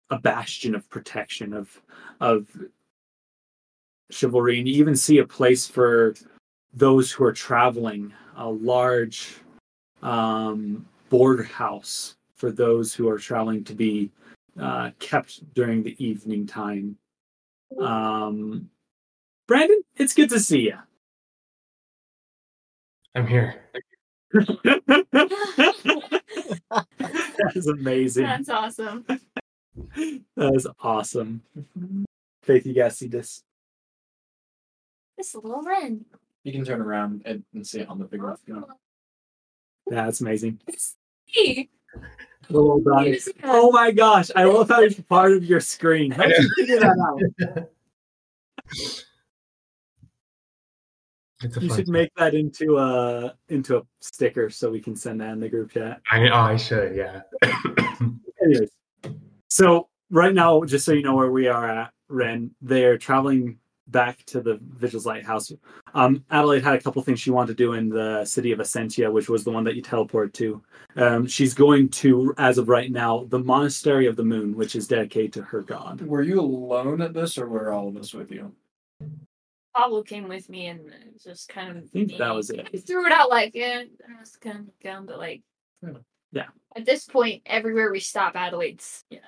a bastion of protection of of chivalry, and you even see a place for those who are traveling, a large um, board house for those who are traveling to be uh, kept during the evening time. Um, Brandon, it's good to see you. I'm here. that is amazing. that's awesome That is awesome. Faith, you guys see this? this little wren You can turn around and, and see it on the big one. Yeah, that's amazing. Hey, Little Donnie. you see that? Oh my gosh, I love how it's part of your screen. How did you figure that out? It's a You fun should make that into a into a sticker so we can send that in the group chat. I, oh, I should, yeah. Anyways, so right now, just so you know where we are at, Ren, they're traveling back to the Vigil's Lighthouse. Um, Adilaide had a couple things she wanted to do in the city of Essentia, which was the one that you teleported to. Um, she's going to, as of right now, the Monastery of the Moon, which is dedicated to her god. Were you alone at this, or were all of us with you? Pablo came with me and just kind of. I think that was it. He threw it out like, yeah, I was kind of down, but like. Yeah. At this point, everywhere we stop, Adilaide's, you know,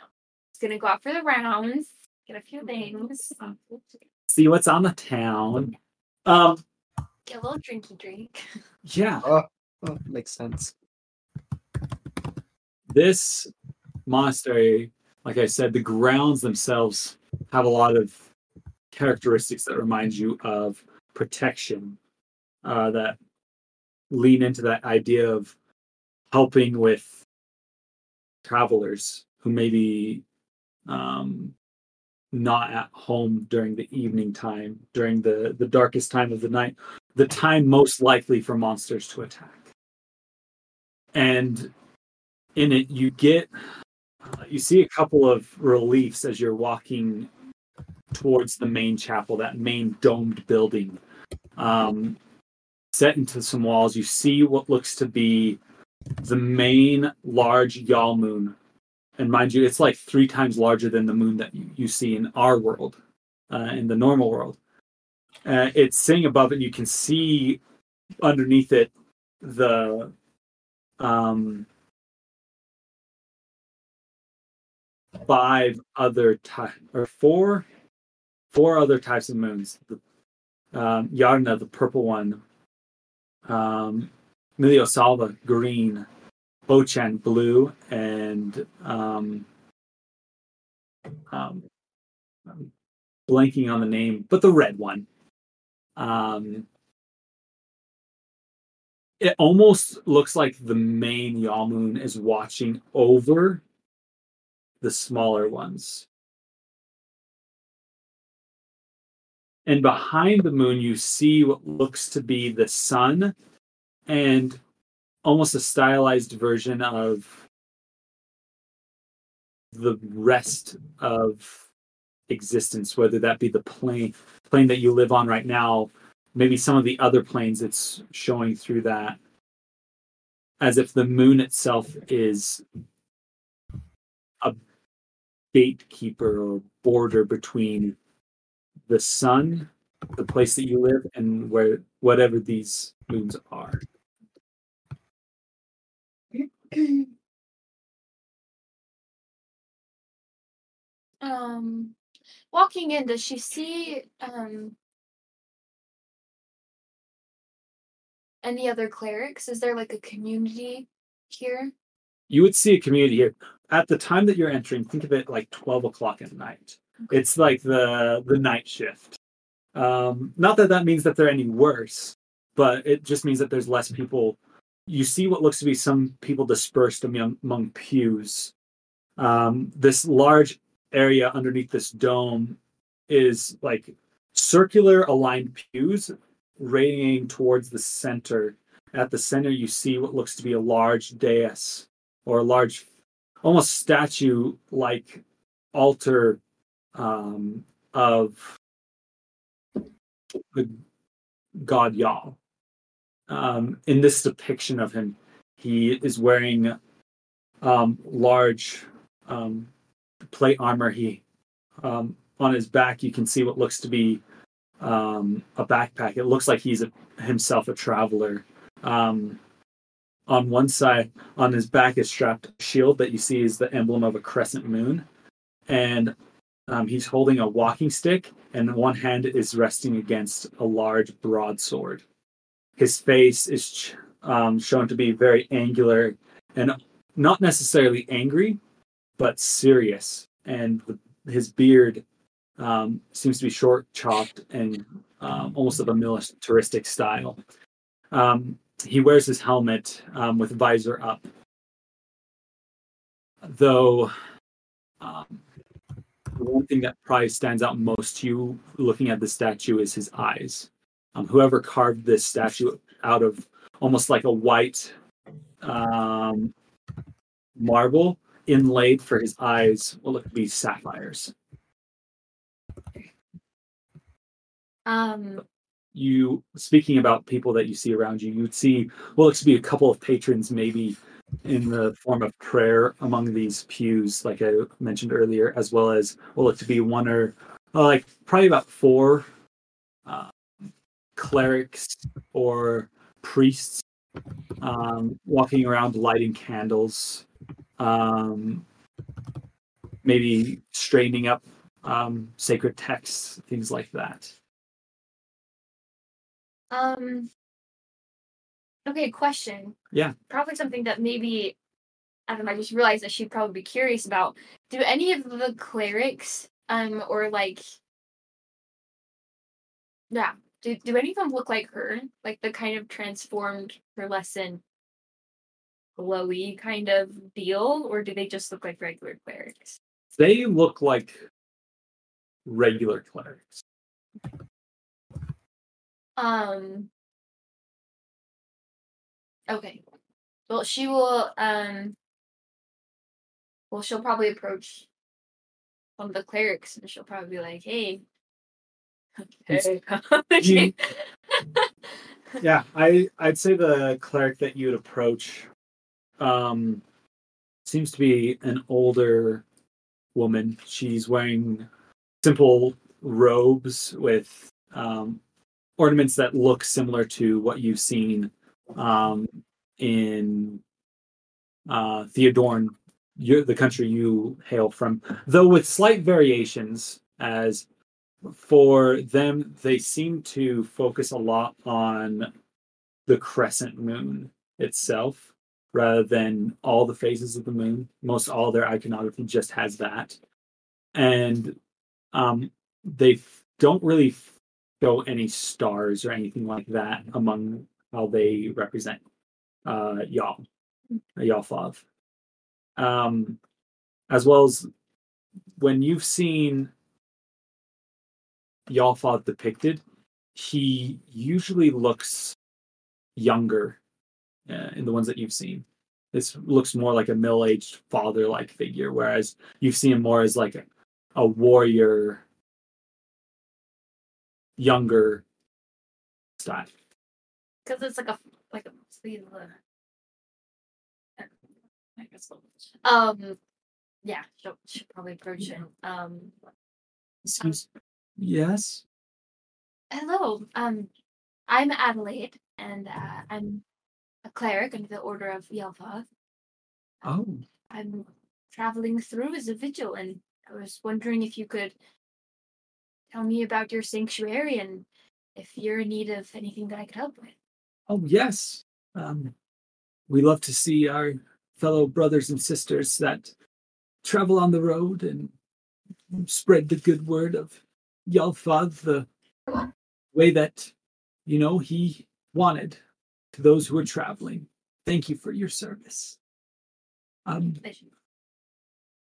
it's gonna go out for the rounds, get a few things, See what's on the town. Um, get a little drinky drink. yeah, Oh, makes sense. this monastery, like I said, the grounds themselves have a lot of characteristics that remind you of protection, uh, that lean into that idea of helping with travelers who may be um, not at home during the evening time, during the, the darkest time of the night, the time most likely for monsters to attack. And in it, you get uh, you see a couple of reliefs as you're walking towards the main chapel, that main domed building. Um, set into some walls, you see what looks to be the main large Yal moon. And mind you, it's like three times larger than the moon that you, you see in our world, uh, in the normal world. Uh, it's sitting above it. You can see underneath it the um, five other type or four four other types of moons. The um, Yarna, the purple one, um, Milio Salva, green, Bochan, blue, and um, um, blanking on the name, but the red one. Um, it almost looks like the main Yalmoon is watching over the smaller ones. And behind the moon, you see what looks to be the sun and almost a stylized version of the rest of existence, whether that be the plane plane that you live on right now, maybe some of the other planes it's showing through that as if the moon itself is a gatekeeper or border between the sun, the place that you live, and where whatever these moons are. Um, walking in, does she see um any other clerics? Is there like a community here? You would see a community here. At the time that you're entering, think of it like twelve o'clock at night. It's like the the night shift. Um, not that that means that they're any worse, but it just means that there's less people. You see what looks to be some people dispersed among, among pews. Um, this large area underneath this dome is like circular aligned pews radiating towards the center. At the center, you see what looks to be a large dais or a large, almost statue like altar um, of the god Yal. Um, in this depiction of him, he is wearing um, large um, plate armor. He um, on his back, you can see what looks to be um, a backpack. It looks like he's a, himself a traveler. On one side, on his back is strapped a shield that you see is the emblem of a crescent moon, and um, he's holding a walking stick, and one hand is resting against a large broadsword. His face is ch- um, shown to be very angular and not necessarily angry, but serious. And the, his beard um, seems to be short, chopped, and um, almost of a militaristic style. Um, he wears his helmet um, with visor up, though. Um, one thing that probably stands out most to you looking at the statue is his eyes. um, whoever carved this statue out of almost like a white um, marble inlaid for his eyes will look to be sapphires. Um, You speaking about people that you see around you, you'd see well, looks to be a couple of patrons, maybe in the form of prayer among these pews, like I mentioned earlier, as well as what look to be one or uh, like probably about four uh, clerics or priests um, walking around lighting candles, um, maybe straightening up um, sacred texts, things like that. um. Okay, question. Yeah. Probably something that maybe I don't know. I just realized that she'd probably be curious about. Do any of the clerics, um, or like, yeah, do do any of them look like her? Like the kind of transformed her lesson glowy kind of deal, or do they just look like regular clerics? They look like regular clerics. Um. Okay. Well, she will. Um. Well, she'll probably approach one of the clerics, and she'll probably be like, "Hey." Hey. You- Yeah, I I'd say the cleric that you would approach um seems to be an older woman. She's wearing simple robes with um ornaments that look similar to what you've seen um in uh Theodorn, the country you hail from, though with slight variations as for them they seem to focus a lot on the crescent moon itself rather than all the phases of the moon. Most all their iconography just has that. And um they don't really show any stars or anything like that among how they represent uh y'all Yalfav. Um as well as when you've seen Yalfav depicted, he usually looks younger uh, in the ones that you've seen. This looks more like a middle-aged father-like figure, whereas you've seen him more as like a, a warrior, younger style. Because it's like a like a sleeve of a. I. Um, yeah, she'll, she'll probably approach it. Um, Excuse. Yes. hello. Um, I'm Adilaide, and uh, I'm a cleric under the Order of Yelva. Oh, I'm traveling through as a vigil, and I was wondering if you could tell me about your sanctuary and if you're in need of anything that I could help with. Oh yes. Um, we love to see our fellow brothers and sisters that travel on the road and spread the good word of Yalfav the way that you know he wanted to those who are traveling. Thank you for your service. Um,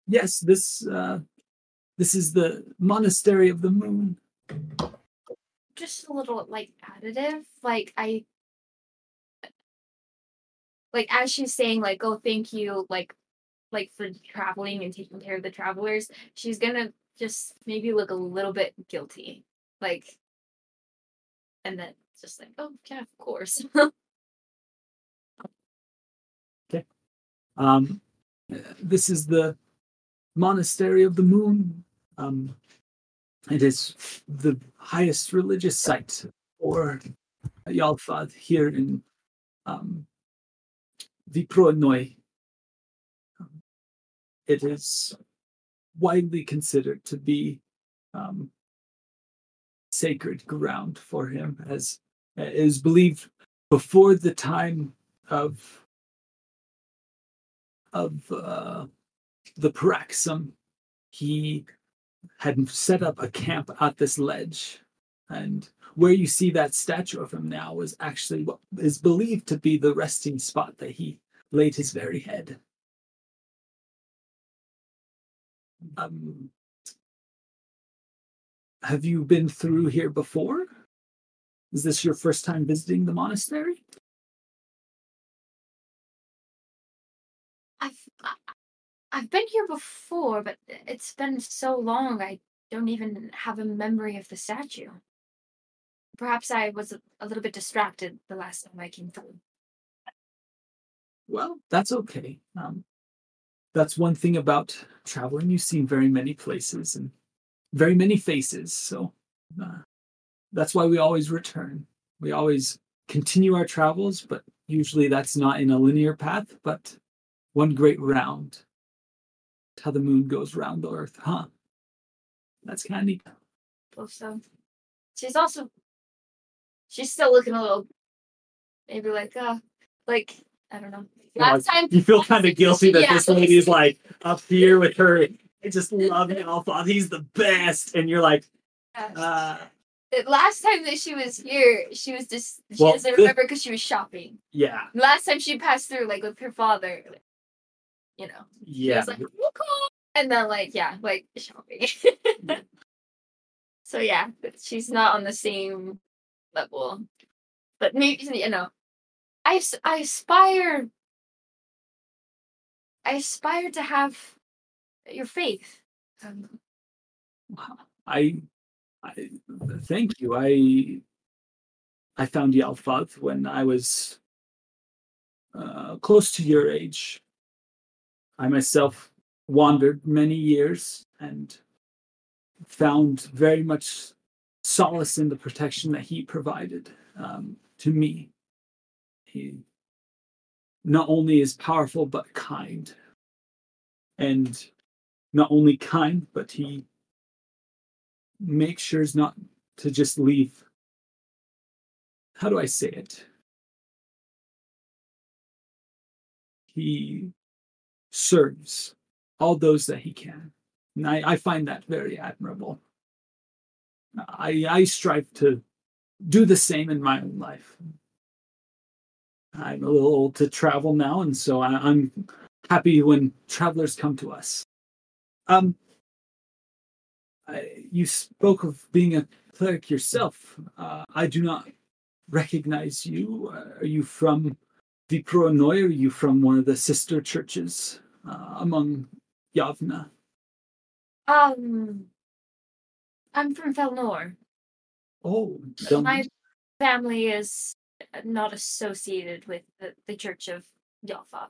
yes, this uh, this is the monastery of the moon. just a little like additive like i like as she's saying like oh thank you like like for traveling and taking care of the travelers she's gonna just maybe look a little bit guilty like and then just like oh yeah of course Um, this is the monastery of the moon. Um, it is the highest religious site for Yalfad here in um, Vipronoy. Um, It is widely considered to be um, sacred ground for him, as it is believed before the time of of uh, the Paraxum, he had set up a camp at this ledge. And where you see that statue of him now is actually what is believed to be the resting spot that he laid his very head. Um, have you been through here before? Is this your first time visiting the monastery? I've I've been here before, but it's been so long I don't even have a memory of the statue. Perhaps I was a, little bit distracted the last time I came through. Well, that's okay. Um, that's one thing about traveling. You see very many places and very many faces. So uh, that's why we always return. We always continue our travels, but usually that's not in a linear path, but one great round. That's how the moon goes round the earth, huh? That's kind of neat. Also, she's also she's still looking a little maybe like uh like I don't know. Last time you feel kind of guilty that Yeah. this lady is like up here with her. I just love Alpha. He's the best, and you're like, uh, The last time that she was here, she was just she Well, doesn't remember because she was shopping. yeah, Last time she passed through, like with her father, you know, yeah. like, "Oh, cool," and then like yeah, like shopping. so yeah, but she's not on the same level, but maybe you know, I I aspire. I aspire to have your faith. Um, I, I thank you. I I found Yalfath when I was uh, close to your age. I myself wandered many years and found very much solace in the protection that he provided um, to me. He not only is powerful but kind, and not only kind, but he makes sure not to just leave. How do I say it? He serves all those that he can. And I, I find that very admirable. I, I strive to do the same in my own life. I'm a little old to travel now, and so I, I'm happy when travelers come to us. Um, I, you spoke of being a cleric yourself. Uh, I do not recognize you. Uh, are you from the Proanoy? Are you from one of the sister churches uh, among Yavna? um, I'm from Felnor. Oh, My family is uh, not associated with the, the Church of Yalfa.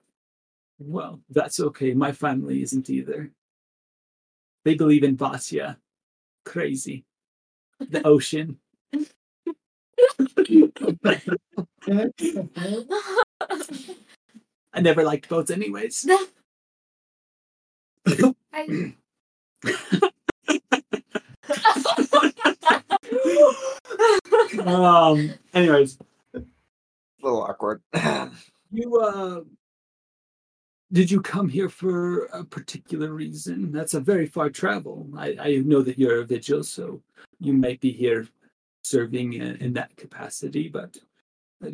well, that's okay. My family isn't either. They believe in Vasya. Crazy. The ocean. I never liked boats, anyways. I, um. Anyways, A little awkward. you uh, did you come here for a particular reason? That's a very far travel. I I know that you're a vigil, so you might be here serving in, in that capacity. But uh,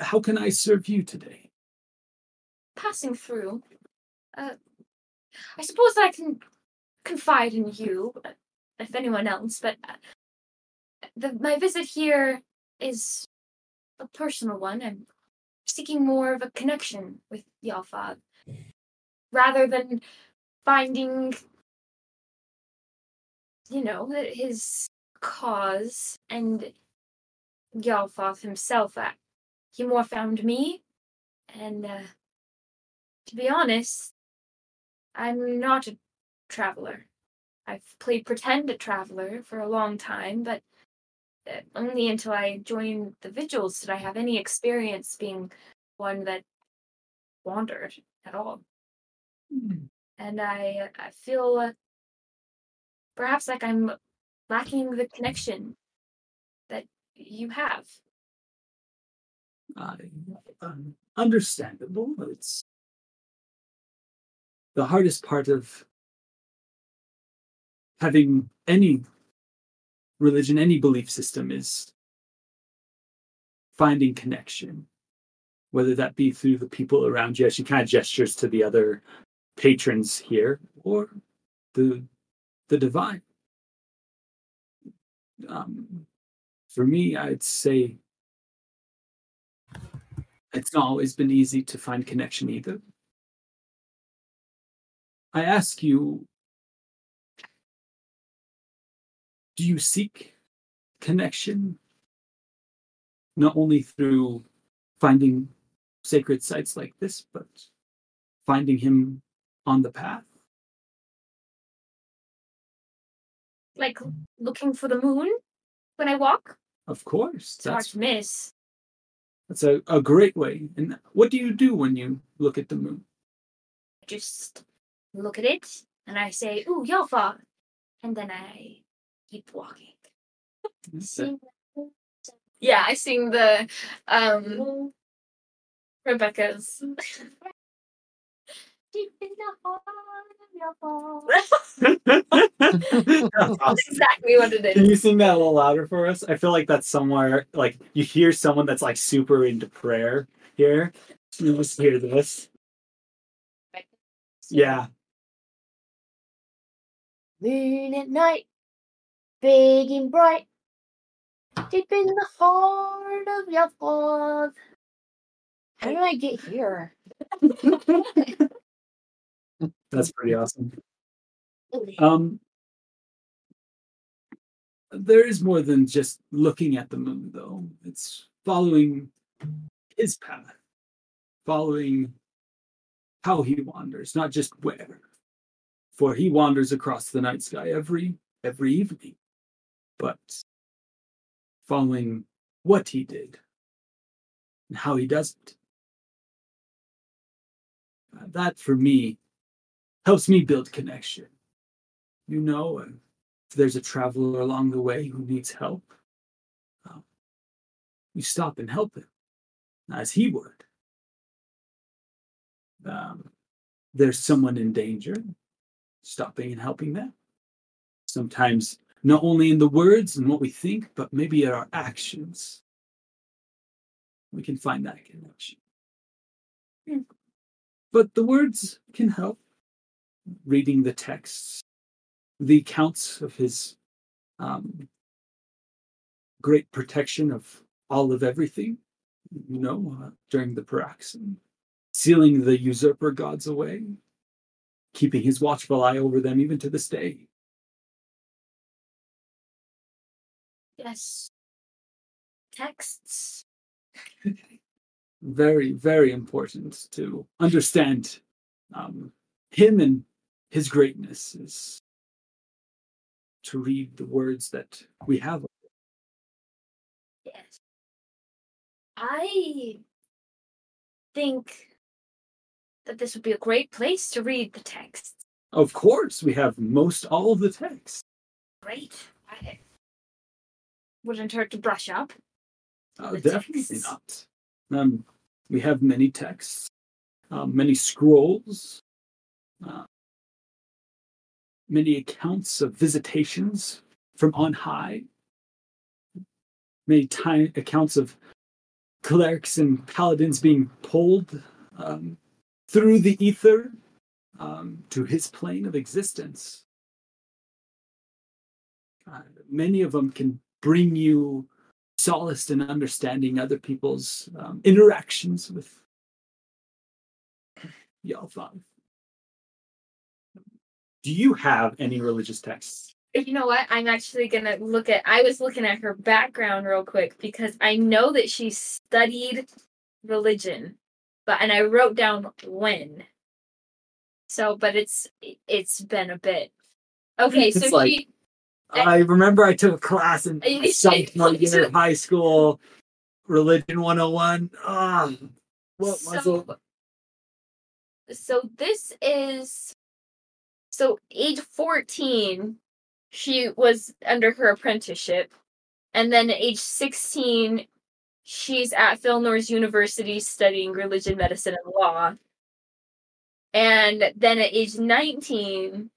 how can I serve you today? passing through. Uh, I suppose I can confide in you, uh, if anyone else, but uh, the, my visit here is a personal one. I'm seeking more of a connection with Yalfag rather than finding, you know, his cause and Yalfoth himself. Uh, he more found me, and uh, to be honest, I'm not a traveler. I've played pretend a traveler for a long time, but only until I joined the Vigils did I have any experience being one that wandered at all. And I, I feel uh, perhaps like I'm lacking the connection that you have. I um, understandable. It's the hardest part of having any religion, any belief system is finding connection, whether that be through the people around you, she kind of gestures to the other patrons here, or the the divine. Um, For me, I'd say it's not always been easy to find connection either. I ask you, do you seek connection not only through finding sacred sites like this, but finding him on the path? Like looking for the moon when I walk. Of course. It's hard That's to miss. that's a, a great way. And what do you do when you look at the moon? Just look at it and I say, "Ooh, Yalfa," and then I keep walking. Yeah, I sing the um Rebecca's. Deep in the heart of your That's awesome. exactly what it Can you sing that a little louder for us? I feel like that's somewhere like you hear someone that's like super into prayer here. You just hear this. Yeah. Moon at night, big and bright, deep in the heart of your love. How do I get here? That's pretty awesome. Um there is more than just looking at the moon though. It's following his path. Following how he wanders, not just where. For he wanders across the night sky every every evening. But following what he did and how he does it. Uh, that for me helps me build connection. You know, and if there's a traveler along the way who needs help, um, you stop and help him, as he would. Um, there's someone in danger, stopping and helping them. Sometimes not only in the words and what we think, but maybe in our actions. We can find that connection. But the words can help. Reading the texts, the accounts of his um, great protection of all of everything, you know, uh, during the Paraxen, sealing the usurper gods away, keeping his watchful eye over them even to this day. Yes. Texts. very, very important to understand um, him and his greatness is to read the words that we have. Yes. I think that this would be a great place to read the texts. Of course, we have most all of the text. Great. I wouldn't hurt to brush up. Uh, definitely not. Um, we have many texts, um, many scrolls, uh, many accounts of visitations from on high, many time accounts of clerics and paladins being pulled um, through the ether um, to his plane of existence. Uh, many of them can bring you solace in understanding other people's um, interactions with Yalthan. Do you have any religious texts? You know what? I'm actually gonna look at. I was looking at her background real quick because I know that she studied religion, but and I wrote down when. So, but it's it's been a bit. Okay, so It's like- she I remember I took a class in sophomore year of high school, religion 101. Ah, what was it? so, so this is so age 14 she was under her apprenticeship and then at age 16 she's at Philnor's University studying religion medicine and law and then at age 19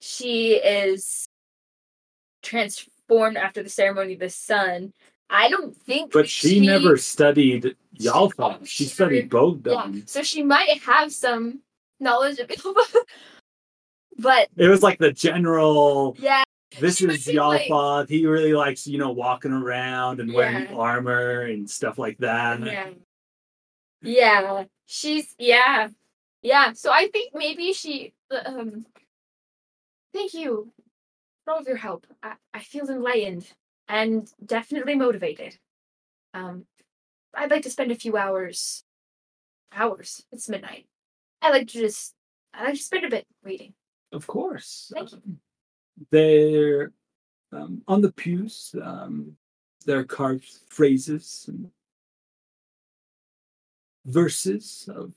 she is transformed after the ceremony of the sun I don't think But she, never studied Yalthan. She She studied Yeah, so she might have some knowledge of it, but It was like the general yeah, this is late. Yalfoth. He really likes, you know, walking around and wearing Yeah. armor and stuff like that. Yeah. Yeah. She's yeah. Yeah. So I think maybe she um thank you for all of your help. I, I feel enlightened and definitely motivated. Um I'd like to spend a few hours hours. It's midnight. I like to just I like to spend a bit reading. Of course. Thank you. Um, They're um, on the pews. Um, there are carved phrases and verses of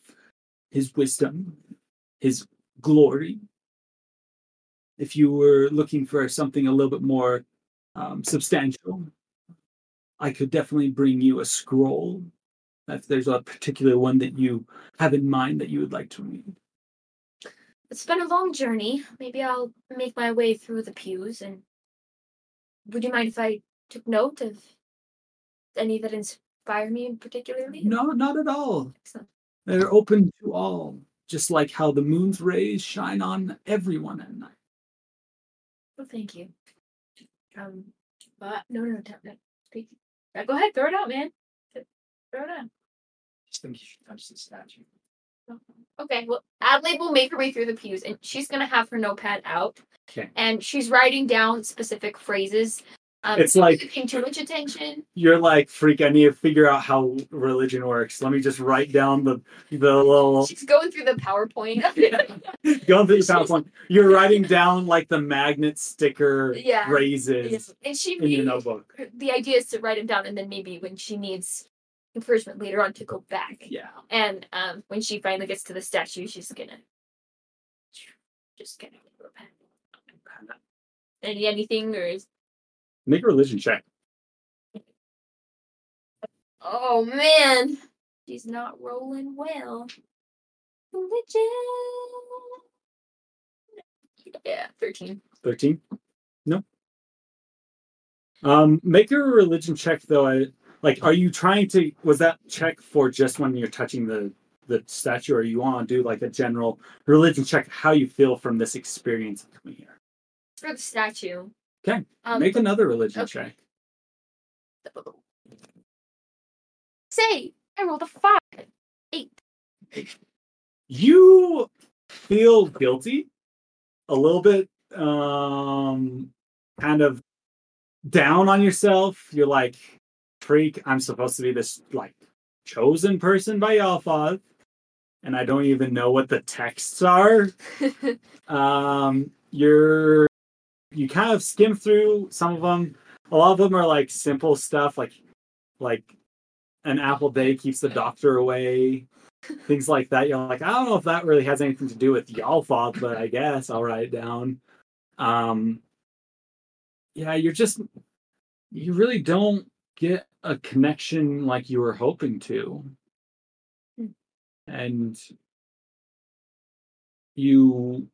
his wisdom, his glory. If you were looking for something a little bit more um, substantial, I could definitely bring you a scroll. If there's a particular one that you have in mind that you would like to read. It's been a long journey. Maybe I'll make my way through the pews and would you mind if I took note of any that inspire me particularly? No, not at all. Excellent. They're open to all, just like how the moon's rays shine on everyone at night. Well, thank you. Um, but no, no, no, no. Speak. Uh, go ahead, throw it out, man. Throw it out. just think you should touch the statue. Okay, well, Adilaide will make her way through the pews, and she's gonna have her notepad out, Okay. and she's writing down specific phrases. Um, It's don't like- too much attention. You're like, freak, I need to figure out how religion works. Let me just write down the the little She's going through the PowerPoint. going through the PowerPoint. You're writing down like the magnet sticker Yeah. phrases and she in your notebook. the idea is to write them down, and then maybe when she needs encouragement later on to go back. Yeah. And um, when she finally gets to the statue, she's gonna just gonna give her a pen. Any anything or is Make a religion check. oh man, she's not rolling well. Religion. Yeah, thirteen. 13 no um make a religion check though I, like are you trying to was that check for just when you're touching the the statue or you want to do like a general religion check how you feel from this experience coming here For the statue. Okay, Um, make another religion okay. check say I rolled a five. Eight. you feel guilty a little bit um kind of down on yourself you're like freak i'm supposed to be this like chosen person by Yalfoth, and i don't even know what the texts are um you're you kind of skim through some of them a lot of them are like simple stuff like like an apple day keeps the doctor away things like that. You're like, I don't know if that really has anything to do with y'all fault, but I guess I'll write it down. Um, yeah, you're just you really don't get a connection like you were hoping to, Hmm. and you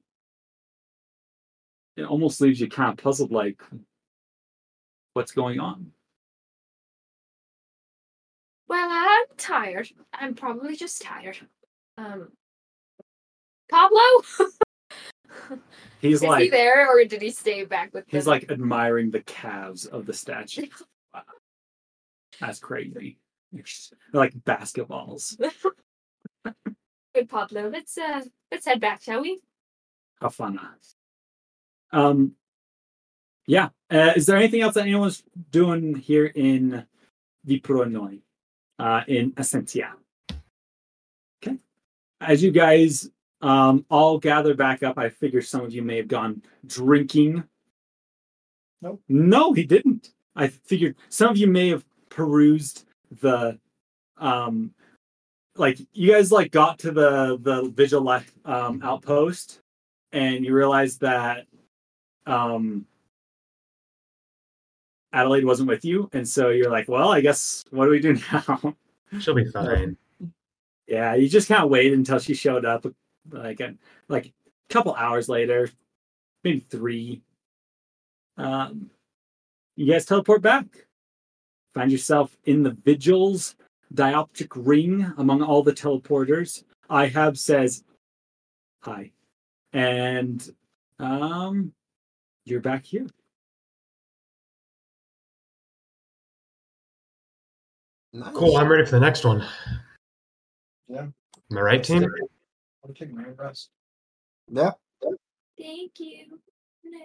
it almost leaves you kind of puzzled, like what's going on. Well, I'm tired. I'm probably just tired. Um, Pablo, He's is he like there or did he stay back with? he's them? like admiring the calves of the statue. Wow. That's crazy. They're like basketballs. good Pablo. Let's uh, let's head back, shall we? How fun. Um, yeah. Uh, is there anything else that anyone's doing here in Vipronoi, uh, in Essentia? Okay. As you guys um, all gather back up, I figure some of you may have gone drinking. Nope. No, he didn't. I figured some of you may have perused the um like you guys like got to the the vigil life um outpost and you realized that um Adilaide wasn't with you and so you're like well I guess what do we do now? She'll be fine. yeah you just kind of waited until she showed up like a, like a couple hours later maybe three um you guys teleport back. Find yourself in the vigils dioptric ring among all the teleporters. Ihab says hi. And um you're back here. Nice. Cool. I'm ready for the next one. Yeah. Am I right, team? I'm taking my rest. Yeah. Thank you.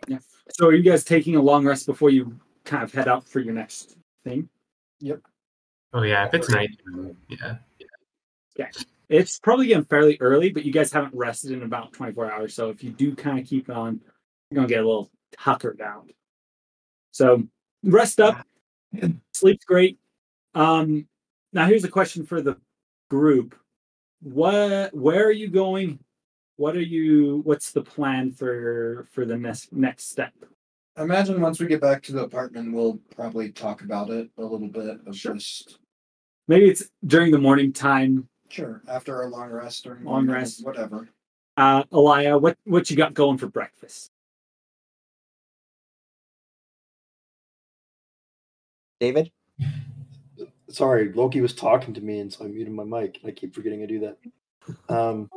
Yeah. So, are you guys taking a long rest before you kind of head out for your next thing? Yep. Oh yeah, if it's night, yeah. yeah. Yeah. It's probably getting fairly early, but you guys haven't rested in about 24 hours. So if you do kind of keep on, you're gonna get a little tuckered out. So rest up, sleep's great. Um, now here's a question for the group: What, where are you going? What are you? What's the plan for for the next next step? I imagine once we get back to the apartment, we'll probably talk about it a little bit. Of Sure. just Maybe it's during the morning time. sure after our long rest or Long rest. whatever. Uh, Elia, what what you got going for breakfast? David? Sorry, Loki was talking to me, and so I muted my mic. I keep forgetting to do that. Um,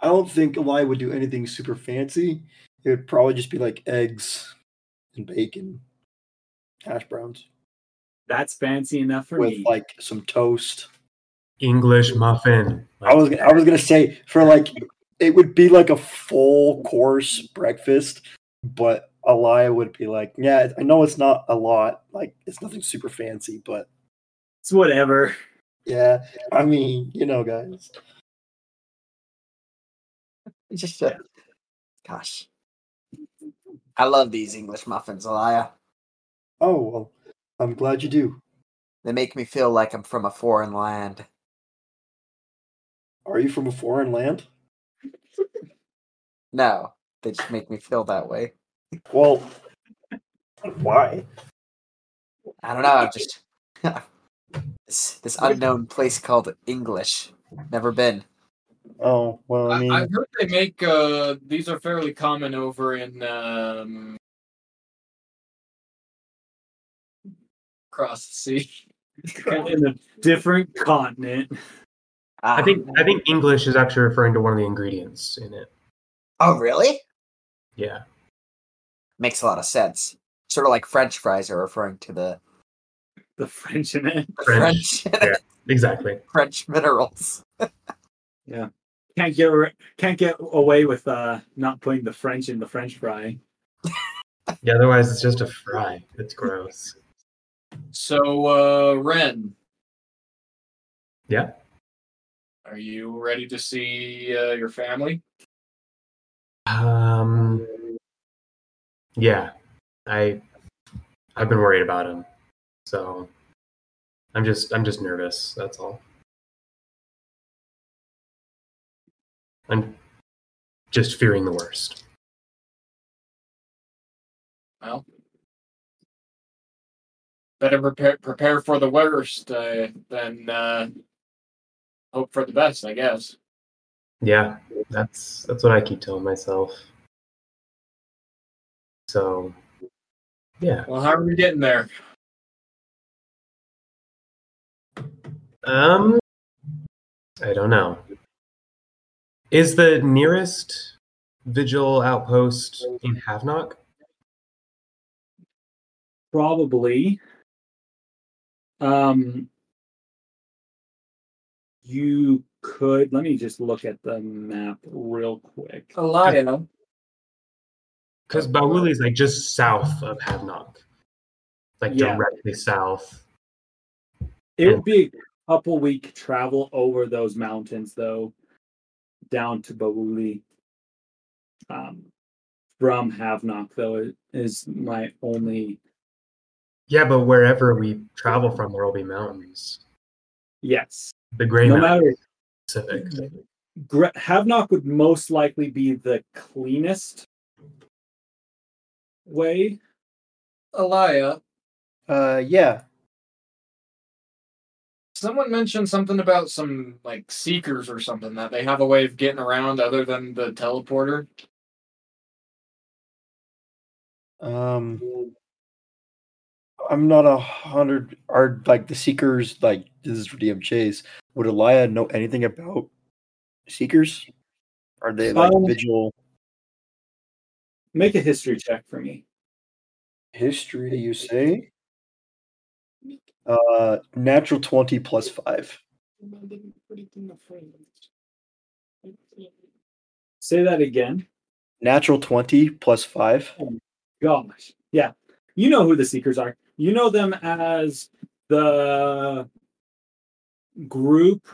I don't think Eli would do anything super fancy. It would probably just be like eggs and bacon, hash browns That's fancy enough for with me. like some toast. English muffin. I was I was gonna say for like it would be like a full course breakfast, but Elia would be like, yeah, I know it's not a lot, like it's nothing super fancy, but it's whatever. yeah, I mean, you know, guys. It's Just uh, gosh. I love these English muffins, Elia. Oh well, I'm glad you do. They make me feel like I'm from a foreign land. Are you from a foreign land? No, they just make me feel that way. Well, why? I don't know. I'm just this this unknown place called English. Never been. Oh well, I I, mean, I've heard they make uh these are fairly common over in um across the sea. in a different continent. Ah. I think I think English is actually referring to one of the ingredients in it. Oh, really? Yeah. Makes a lot of sense. Sort of like French fries are referring to the, The French in it. the French. French Yeah. Exactly. French minerals. Yeah, can't get ri- can't get away with uh not putting the French in the French fry. Yeah, otherwise it's just a fry. It's gross. So uh Ren, Yeah. are you ready to see uh, your family? Um Yeah. I I've been worried about him. So I'm just I'm just nervous, that's all. I'm just fearing the worst. Well, better prepare prepare for the worst uh, than uh, hope for the best, I guess. Yeah, that's that's what I keep telling myself. So yeah. Well, how are we getting there? Um I don't know. Is the nearest vigil outpost in Havnock? Probably. Um you could let me just look at the map real quick. Elia, Because Ba'wouli is like just south of Havnock. Like Yeah. directly south. It would be a couple week travel over those mountains though, down to Ba'wouli. Um from Havnock though it is my only Yeah, but wherever we travel from, there will be mountains. yes. The Gray No Mountains matter Pacific. Havnock would most likely be the cleanest way. Elia, uh, yeah, someone mentioned something about some like seekers or something that they have a way of getting around other than the teleporter. Um, I'm not a hundred. Are like the seekers like this is for DM Chase? Would Elia know anything about seekers? Are they like Um, vigil Make a history check for me. history? You say? Uh, natural twenty plus five. Say that again. Natural twenty plus five. Gosh. Yeah. You know who the Seekers are. You know them as the group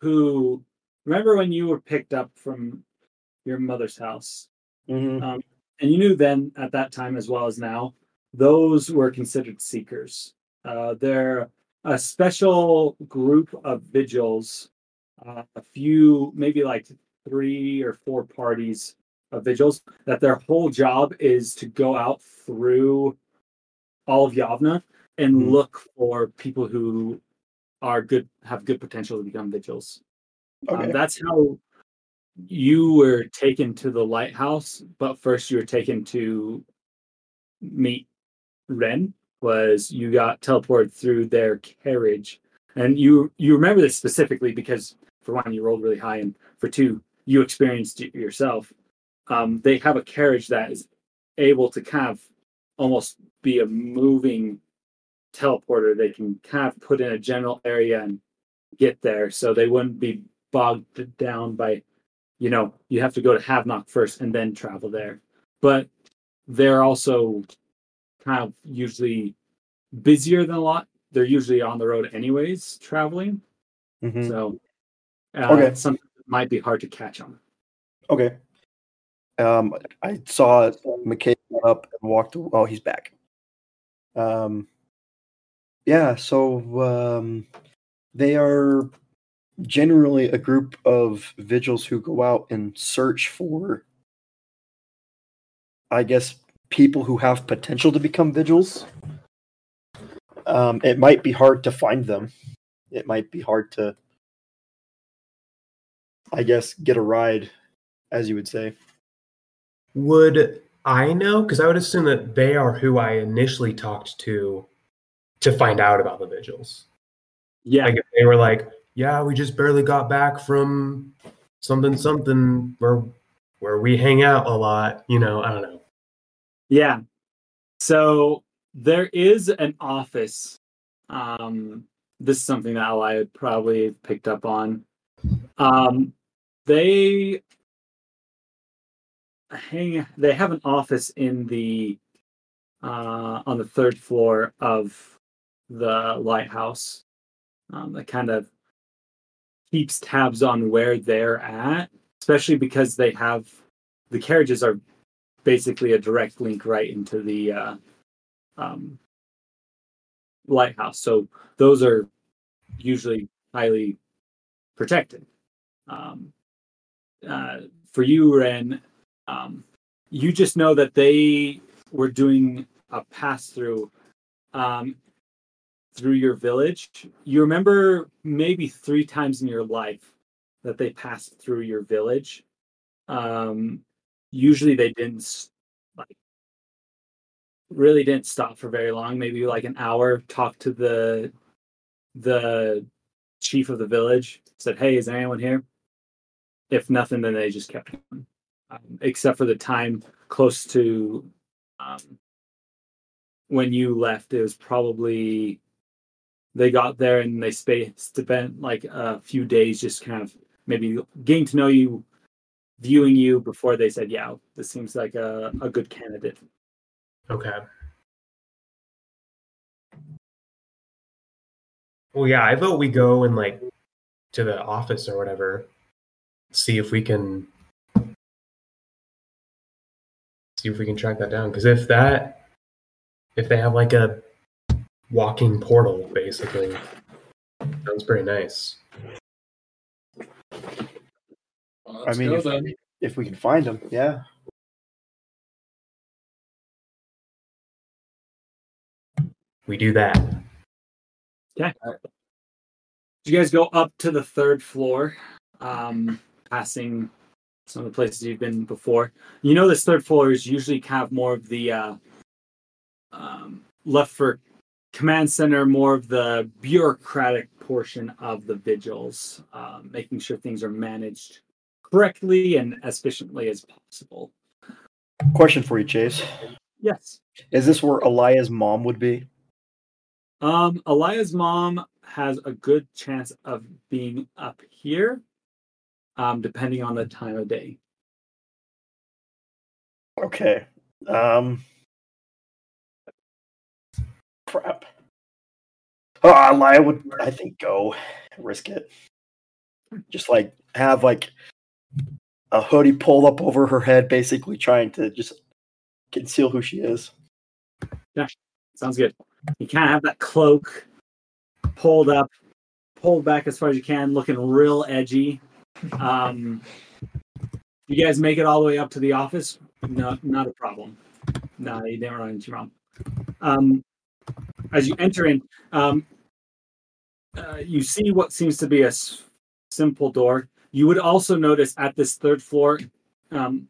who remember when you were picked up from your mother's house? Mhm. Um, and you knew then at that time as well as now, those were considered seekers. Uh, they're a special group of vigils, uh, a few, maybe like three or four parties of vigils, that their whole job is to go out through all of Yavna and Mhm. look for people who are good, have good potential to become vigils. Um, that's how you were taken to the lighthouse, but first you were taken to meet Ren. Was you got teleported through their carriage, and you you remember this specifically because for one you rolled really high, and for two you experienced it yourself. Um, they have a carriage that is able to kind of almost be a moving teleporter. They can kind of put in a general area and get there, so they wouldn't be bogged down by you know, you have to go to Havelock first and then travel there. But they're also kind of usually busier than a lot. They're usually on the road anyways, traveling. Mhm. So uh, Okay. something might be hard to catch on. Okay. Um, I saw McKay up and walked. Oh, he's back. Um, yeah. So um, they are generally a group of vigils who go out and search for, I guess, people who have potential to become vigils. Um, it might be hard to find them. It might be hard to, I guess, get a ride, as you would say. Would I know? Because I would assume that they are who I initially talked to to find out about the vigils. Yeah. Like if they were like, "Yeah, we just barely got back from something something where where we hang out a lot," you know, I don't know. Yeah. So there is an office. Um, this is something that Ally had probably picked up on. Um, they hang. They have an office in the uh, on the third floor of the lighthouse. Um, that kind of keeps tabs on where they're at, especially because they have the carriages are basically a direct link right into the uh, um, lighthouse. So those are usually highly protected. Um, uh, for you, Ren, um, you just know that they were doing a pass through um, through your village. You remember maybe three times in your life that they passed through your village. Um, usually they didn't like really didn't stop for very long maybe like an hour talk to the the chief of the village said hey is there anyone here if nothing then they just kept going um, except for the time close to um, when you left it was probably they got there and they spent like a few days just kind of maybe getting to know you viewing you before they said, "Yeah, this seems like a, a good candidate." Okay. Well, yeah, I vote we go and like to the office or whatever, see if we can see if we can track that down. Because if that, if they have like a walking portal, basically, sounds pretty nice. Well, I mean, if, if we can find them, yeah. We do that. Okay. You guys go up to the third floor, um, passing some of the places you've been before. You know, this third floor is usually kind of more of the uh, um, left for command center, more of the bureaucratic portion of the vigils, uh, making sure things are managed correctly and as efficiently as possible. Question for you, Chase. Yes. Is this where Elia's mom would be? Um, Elia's mom has a good chance of being up here, um, depending on the time of day. Okay. Um. Crap. Oh, Elia would, I think, go risk it. Just like have like a hoodie pulled up over her head, basically trying to just conceal who she is. Yeah, sounds good. You kind of have that cloak pulled up, pulled back as far as you can, looking real edgy. Um, you guys make it all the way up to the office. No, not a problem. No, you didn't run into wrong. Um, as you enter in, um, uh, you see what seems to be a s- simple door. You would also notice at this third floor, um,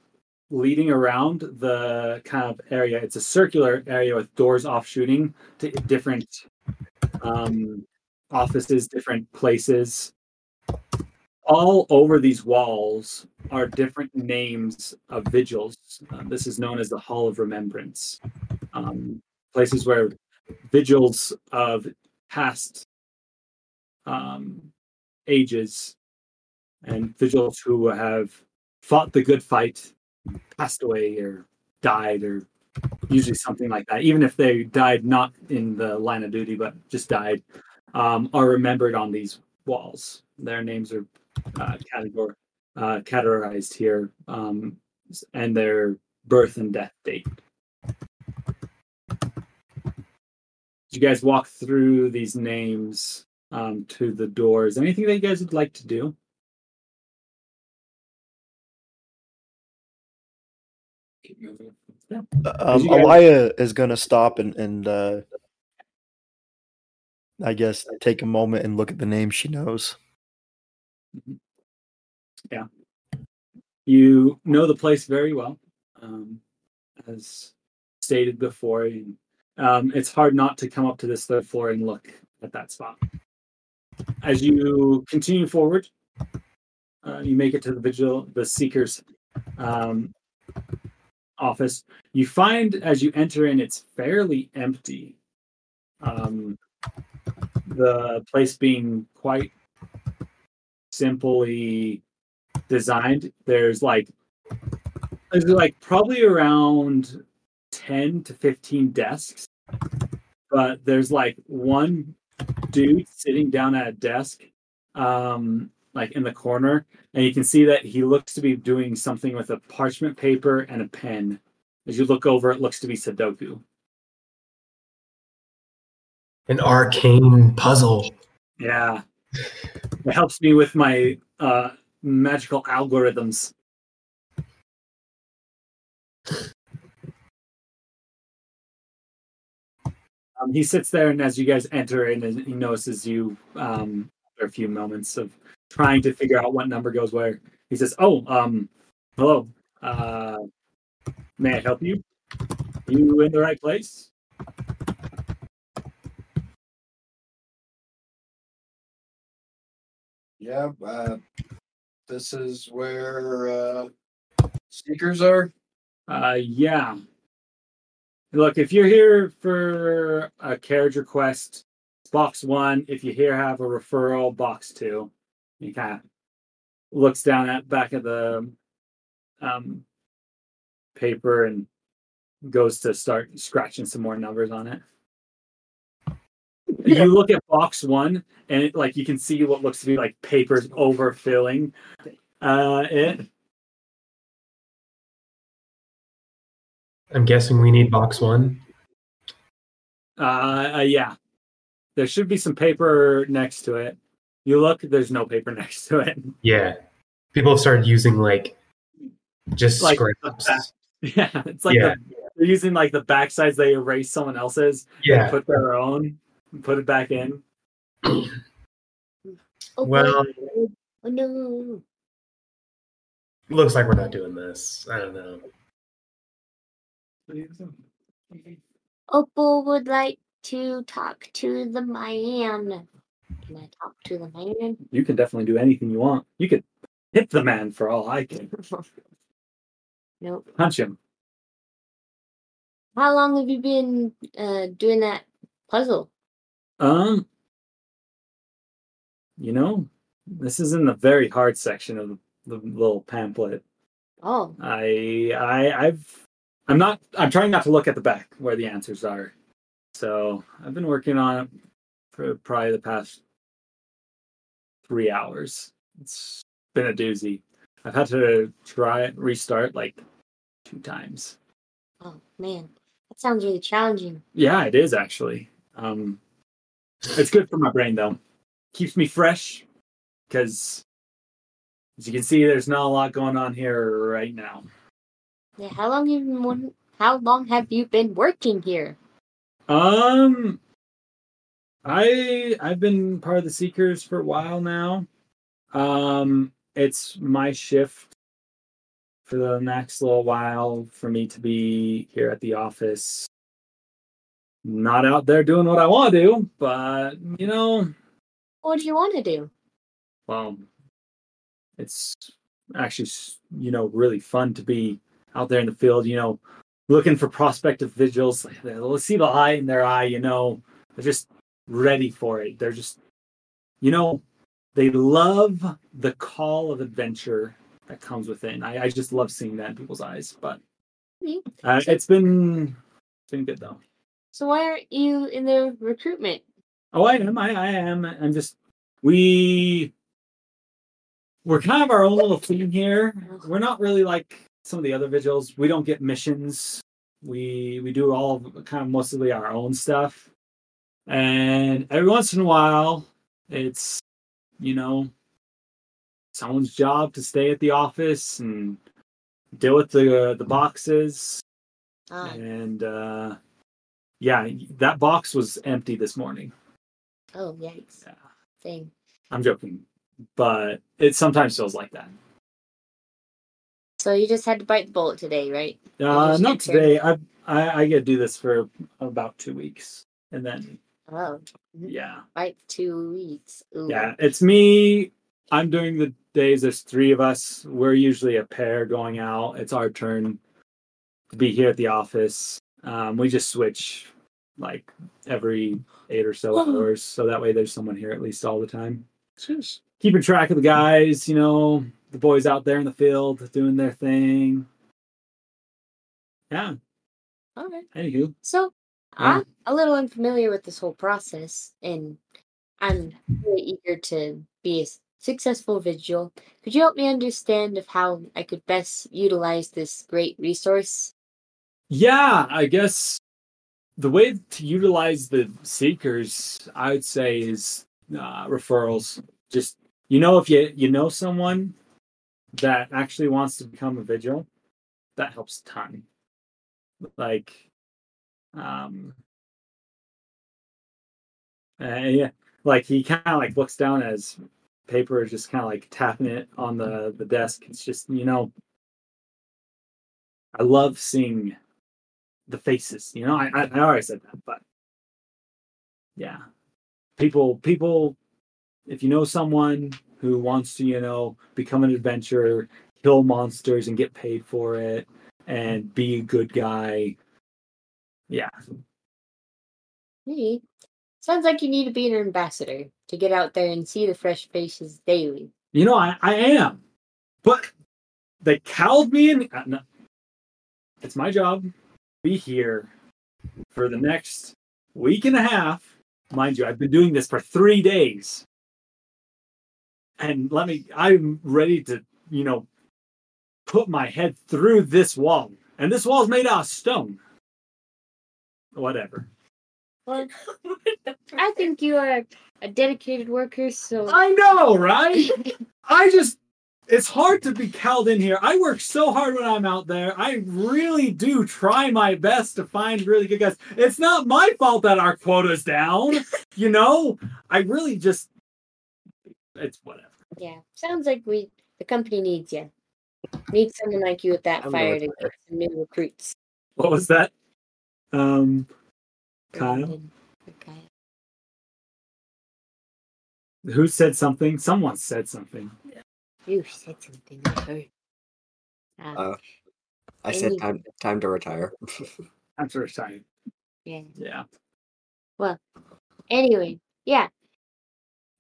leading around the kind of area. It's a circular area with doors offshooting to different um, offices, different places. All over these walls are different names of vigils. Uh, this is known as the Hall of Remembrance. Um, places where vigils of past um, ages and vigils who have fought the good fight passed away or died or usually something like that. Even if they died not in the line of duty but just died um, are remembered on these walls. Their names are uh, uh, categorized here um, and their birth and death date you guys walk through these names um, to the doors anything that you guys would like to do Keep moving. Um, you guys- Elia is gonna stop and and uh, I guess take a moment and look at the names she knows. Yeah. You know the place very well um, as stated before um, it's hard not to come up to this third floor and look at that spot. As you continue forward uh, you make it to the vigil the seekers um, office. You find as you enter in it's fairly empty. Um, the place being quite simply designed there's like there's like probably around 10 to 15 desks. But there's like one dude sitting down at a desk um like in the corner and you can see that he looks to be doing something with a parchment paper and a pen. As you look over it looks to be sudoku. An arcane puzzle. yeah. It helps me with my uh magical algorithms Um, he sits there, and as you guys enter in, and he notices you um, after a few moments of trying to figure out what number goes where. He says, "Oh, um, hello. Uh, may I help you? You in the right place?" Yeah, uh, this is where uh, seekers are. Uh, yeah. Look, if you're here for a carriage request, box one. If you here have a referral, box two. He kind of looks down at back at the um, paper and goes to start scratching some more numbers on it. You look at box one, and it, like you can see what looks to be like papers overfilling uh, it. I'm guessing we need box one. Uh, uh, yeah. There should be some paper next to it. You look, there's no paper next to it. Yeah. People have started using like just Like scraps. Yeah, it's like Yeah. the, they're using like the backsides they erase someone else's Yeah. and put their own, and put it back in. Oh, Well, oh no. looks like we're not doing this. I don't know. Opal would like to talk to the man. Can I talk to the man? You can definitely do anything you want. You could hit the man for all I can. Nope. Punch him. How long have you been uh, doing that puzzle? Um, you know, this is in the very hard section of the little pamphlet. Oh, I, I, I've, I'm not. I'm trying not to look at the back where the answers are. So I've been working on it for probably the past three hours. It's been a doozy. I've had to try it, restart like two times. oh man, that sounds really challenging. Yeah, it is actually. Um, it's good for my brain though. Keeps me fresh because, as you can see, there's not a lot going on here right now. Yeah, how long have you been How long have you been working here? Um, I I've been part of the Seekers for a while now. Um, it's my shift for the next little while for me to be here at the office. Not out there doing what I want to do, but you know, What do you want to do? well, it's actually you know really fun to be out there in the field. You know, looking for prospective vigils. They'll see the eye in their eye. You know, they're just ready for it. They're just, you know, they love the call of adventure that comes with it. I, I just love seeing that in people's eyes. But uh, it's been it's been good though. So why aren't you in the recruitment? Oh, I am. I, I am. I'm just we we're kind of our own little team here. We're not really like some of the other vigils. We don't get missions. We we do all kind of mostly our own stuff. And every once in a while, it's you know someone's job to stay at the office and deal with the the boxes. Ah, And uh yeah, that box was empty this morning. oh yikes! Yeah. I'm joking, but it sometimes feels like that. So you just had to bite the bullet today, right? Uh, not today. I, I I get to do this for about two weeks, and then Oh, yeah, bite two weeks. Ooh. yeah, it's me. I'm doing the days. There's three of us. We're usually a pair going out. It's our turn to be here at the office. Um, we just switch like every eight or so hours, so that way there's someone here at least all the time. keeping track of the guys, you know, the boys out there in the field doing their thing. Yeah. All right. Anywho, So Yeah. I'm a little unfamiliar with this whole process, and I'm really eager to be a successful vigil. Could you help me understand of how I could best utilize this great resource? yeah, I guess the way to utilize the seekers, I would say, is uh, referrals. Just you know, if you you know someone that actually wants to become a vigil, that helps a ton. Like, um, yeah, like he kind of like looks down as paper is just kind of like tapping it on the the desk. It's just you know, I love seeing the faces. You know, I I, I already said that, but yeah, people people. If you know someone who wants to, you know, become an adventurer, kill monsters and get paid for it, and be a good guy, yeah, Maybe. Sounds like you need to be an ambassador to get out there and see the fresh faces daily. You know, I, I am. But they cowed me in. Uh, no. It's my job to be here for the next week and a half. Mind you, I've been doing this for three days. And let me, I'm ready to, you know, put my head through this wall. And this wall's made out of stone. Whatever. Well, I think you are a dedicated worker, so I know, right? I just it's hard to be cowed in here. I work so hard when I'm out there. I really do try my best to find really good guys. It's not my fault that our quota's down. You know? I really just it's whatever. Yeah. Sounds like we the company needs you. Needs someone like you with that I'm fire gonna to get some new recruits. What was that? Um Kyle? Okay. Who said something? Someone said something. You said something. I heard. Um, Uh, I said Any- time time to retire. I'm sort Yeah. yeah. Well, Anyway, yeah.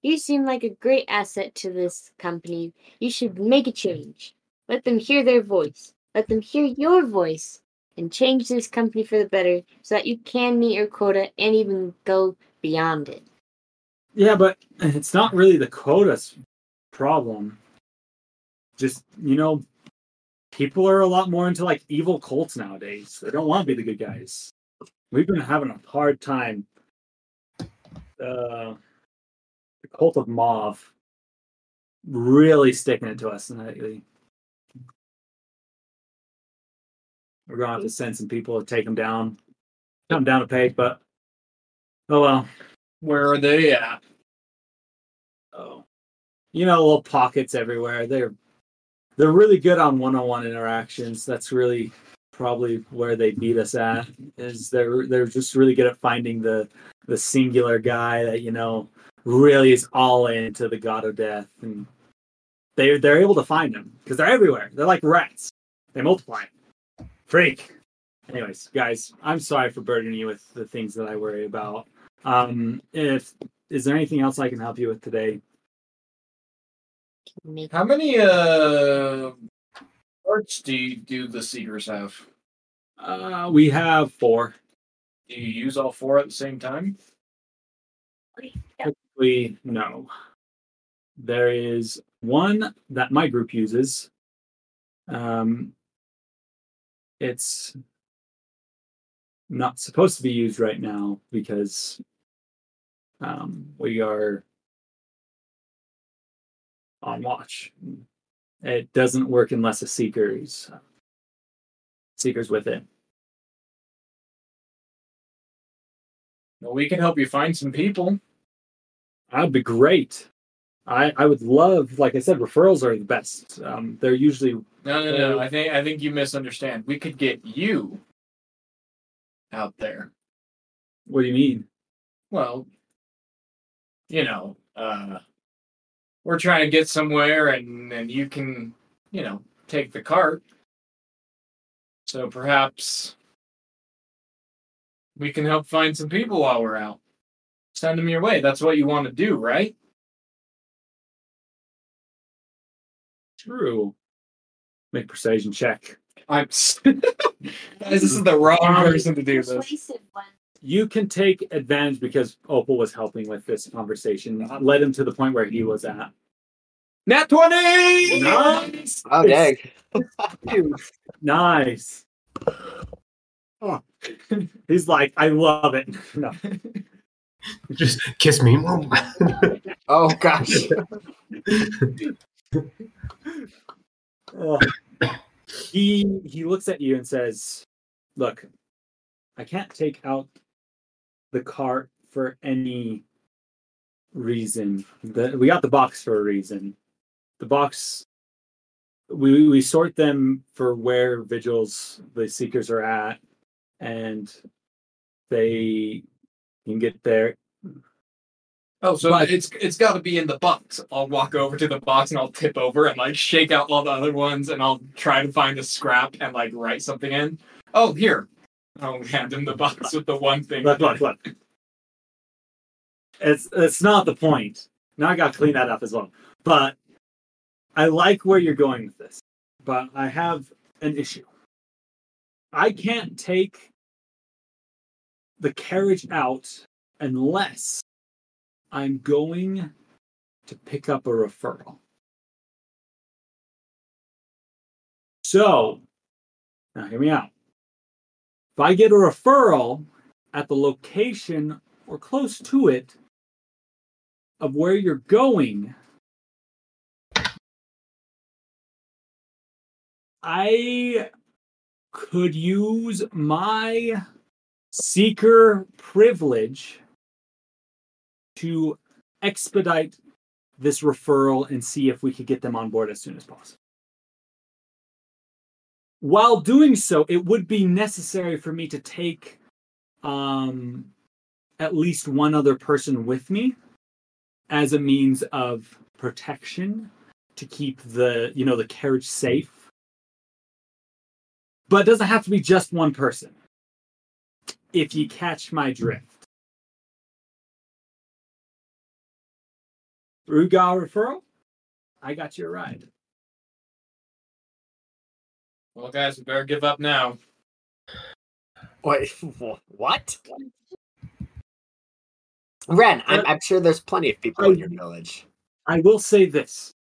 You seem like a great asset to this company. You should make a change. Let them hear their voice. Let them hear your voice and change this company for the better so that you can meet your quota and even go beyond it. Yeah, but it's not really the quota's problem. Just, you know, people are a lot more into like evil cults nowadays. They don't want to be the good guys. We've been having a hard time. Uh, cult of Mauve really sticking it to us lately. We're gonna have to send some people to take them down, come down a peg, but oh well. Where are they at? Oh, you know, little pockets everywhere. They're they're really good on one-on-one interactions. That's really probably where they beat us at. Is they're they're just really good at finding the the singular guy that you know really is all into the god of death, and they they're able to find them because they're everywhere. They're like rats. They multiply. Freak. Anyways, guys, I'm sorry for burdening you with the things that I worry about. Um, if is there anything else I can help you with today? How many uh parts do you, do the seekers have? Uh, we have four. Do you use all four at the same time? We no. There is one that my group uses. Um, it's not supposed to be used right now because um, we are on watch. It doesn't work unless a seeker's seeker's with it. Well, we can help you find some people. That'd be great. I I would love, like I said, referrals are the best. Um, they're usually No, no, no. I think I think you misunderstand. We could get you out there. what do you mean? Well, you know, uh we're trying to get somewhere and and you can, you know, take the cart. So perhaps we can help find some people while we're out. Send them your way. That's what you want to do, right? True. Make persuasion check. I'm Guys, this is the wrong um, person to do this. one. You can take advantage because Opal was helping with this conversation. Led him to the point where he was at. Nat 20! Nice. Oh dang. Nice. Oh. He's like, I love it. No. Just kiss me. Oh gosh. Oh. He he looks at you and says, "Look, I can't take out the cart for any reason. The, we got the box for a reason. The box we we sort them for where vigils the seekers are at, and they can get there. Oh, so But- it's it's got to be in the box. I'll walk over to the box and I'll tip over and like shake out all the other ones and I'll try to find a scrap and like write something in. Oh, here. I'll hand him the box with the one thing. Look, look, look. It's it's not the point. Now I got to clean that up as well. But I like where you're going with this. But I have an issue. I can't take the carriage out unless I'm going to pick up a referral. So, now hear me out. If I get a referral at the location or close to it of where you're going, I could use my seeker privilege to expedite this referral and see if we could get them on board as soon as possible. While doing so, it would be necessary for me to take um, at least one other person with me as a means of protection to keep the you know the carriage safe. But it doesn't have to be just one person. If you catch my drift. Rugal referral. I got you a ride. Well, guys, we better give up now. Wait, what? Uh, Ren, I'm, uh, I'm sure there's plenty of people in your village. I will say this.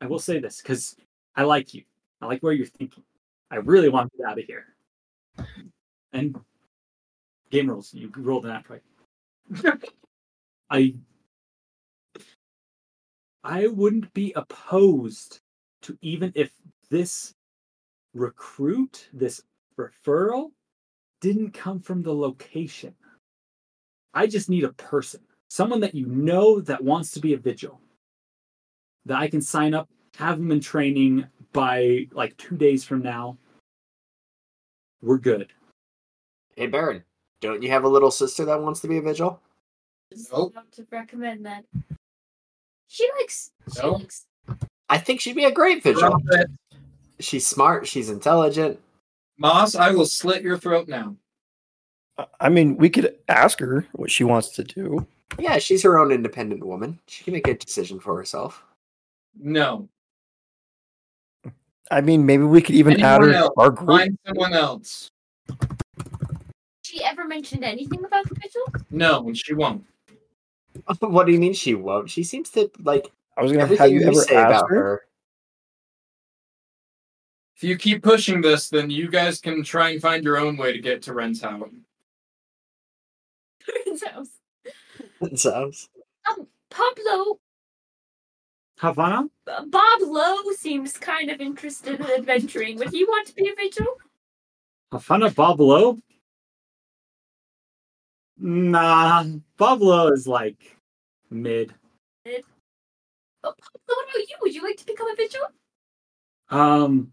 I will say this because I like you. I like where you're thinking. I really want to get out of here. And game rules. You rolled an act right. I I wouldn't be opposed to even if this recruit, this referral, didn't come from the location. I just need a person, someone that you know that wants to be a vigil, that I can sign up, have them in training by like two days from now. We're good. Hey, Baron, don't you have a little sister that wants to be a vigil? Just Nope. to recommend that. She likes. She No. likes. I think she'd be a great vigil. She's smart. She's intelligent. Moss, I will slit your throat now. I mean, we could ask her what she wants to do. Yeah, she's her own independent woman. She can make a decision for herself. No. I mean, maybe we could even add her else? to our group. Find someone else. She ever mentioned anything about the vigil? No, and she won't. what do you mean she won't? She seems to like I was gonna have you you, ever say about her? her. If you keep pushing this, then you guys can try and find your own way to get to Ren's house. Sounds. Sounds. Um, Pablo, Havana? Bob Lowe seems kind of interested in adventuring. Would he want to be a vigil? Havana Bablo? Nah, Bablo is like mid. Oh, Pablo, what about you? Would you like to become a vigil? Um,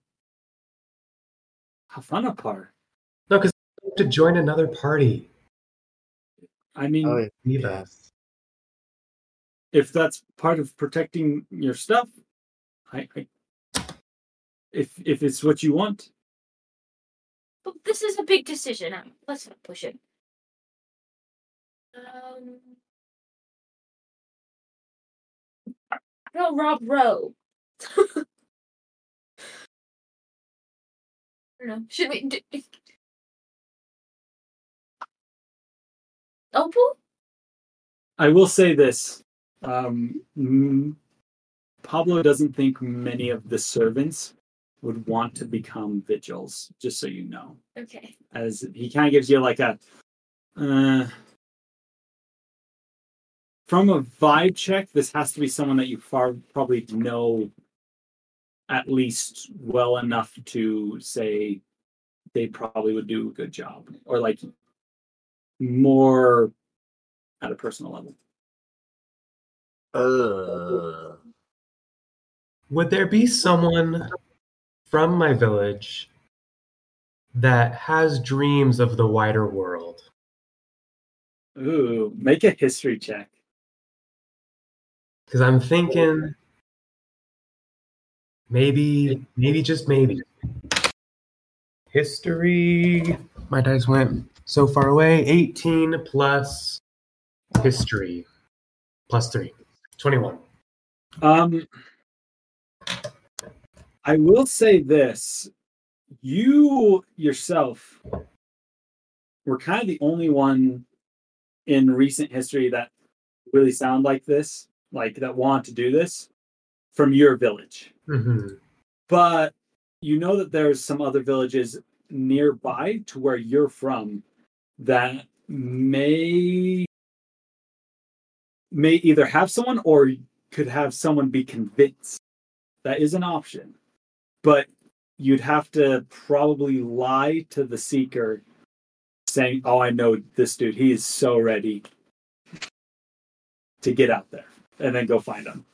have Havana par. No, because to join another party. I mean, Oh, Leave yeah. us. if that's part of protecting your stuff, I, I if if it's what you want, But this is a big decision. Let's not push it. Um, no, Rob Rowe. I don't know. Should we? Do, Opal? I will say this. Um, Pablo doesn't think many of the servants would want to become vigils, just so you know. Okay. As he kind of gives you like a uh, from a vibe check, this has to be someone that you far probably know at least well enough to say they probably would do a good job or like more at a personal level. Uh, Would there be someone from my village that has dreams of the wider world? Ooh, make a history check. Because I'm thinking maybe, maybe just maybe. History. My dice went so far away. 18 plus history plus 3. 21. Um, I will say this: you yourself were kind of the only one in recent history that really sound like this, like that want to do this from your village. hmm But you know that there's some other villages nearby to where you're from that may may either have someone or could have someone be convinced. That is an option. But you'd have to probably lie to the seeker saying, Oh, I know this dude. He is so ready to get out there and then go find them.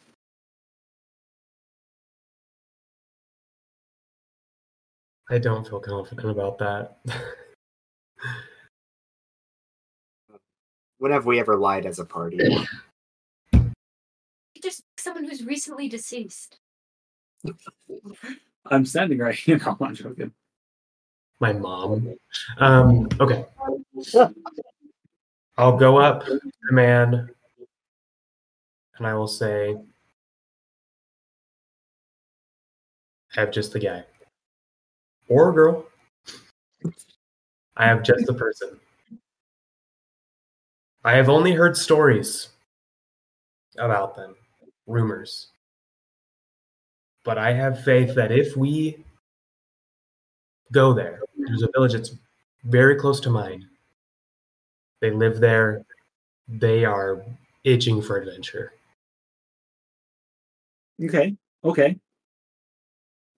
I don't feel confident about that. when have we ever lied as a party? Just someone who's recently deceased. I'm standing right here. No, I'm joking. my mom. Um, okay. I'll go up to the man and I will say, I have just the guy or girl. I have just the person. I have only heard stories about them, rumors. But I have faith that if we go there, there's a village that's very close to mine. They live there. They are itching for adventure. Okay. Okay.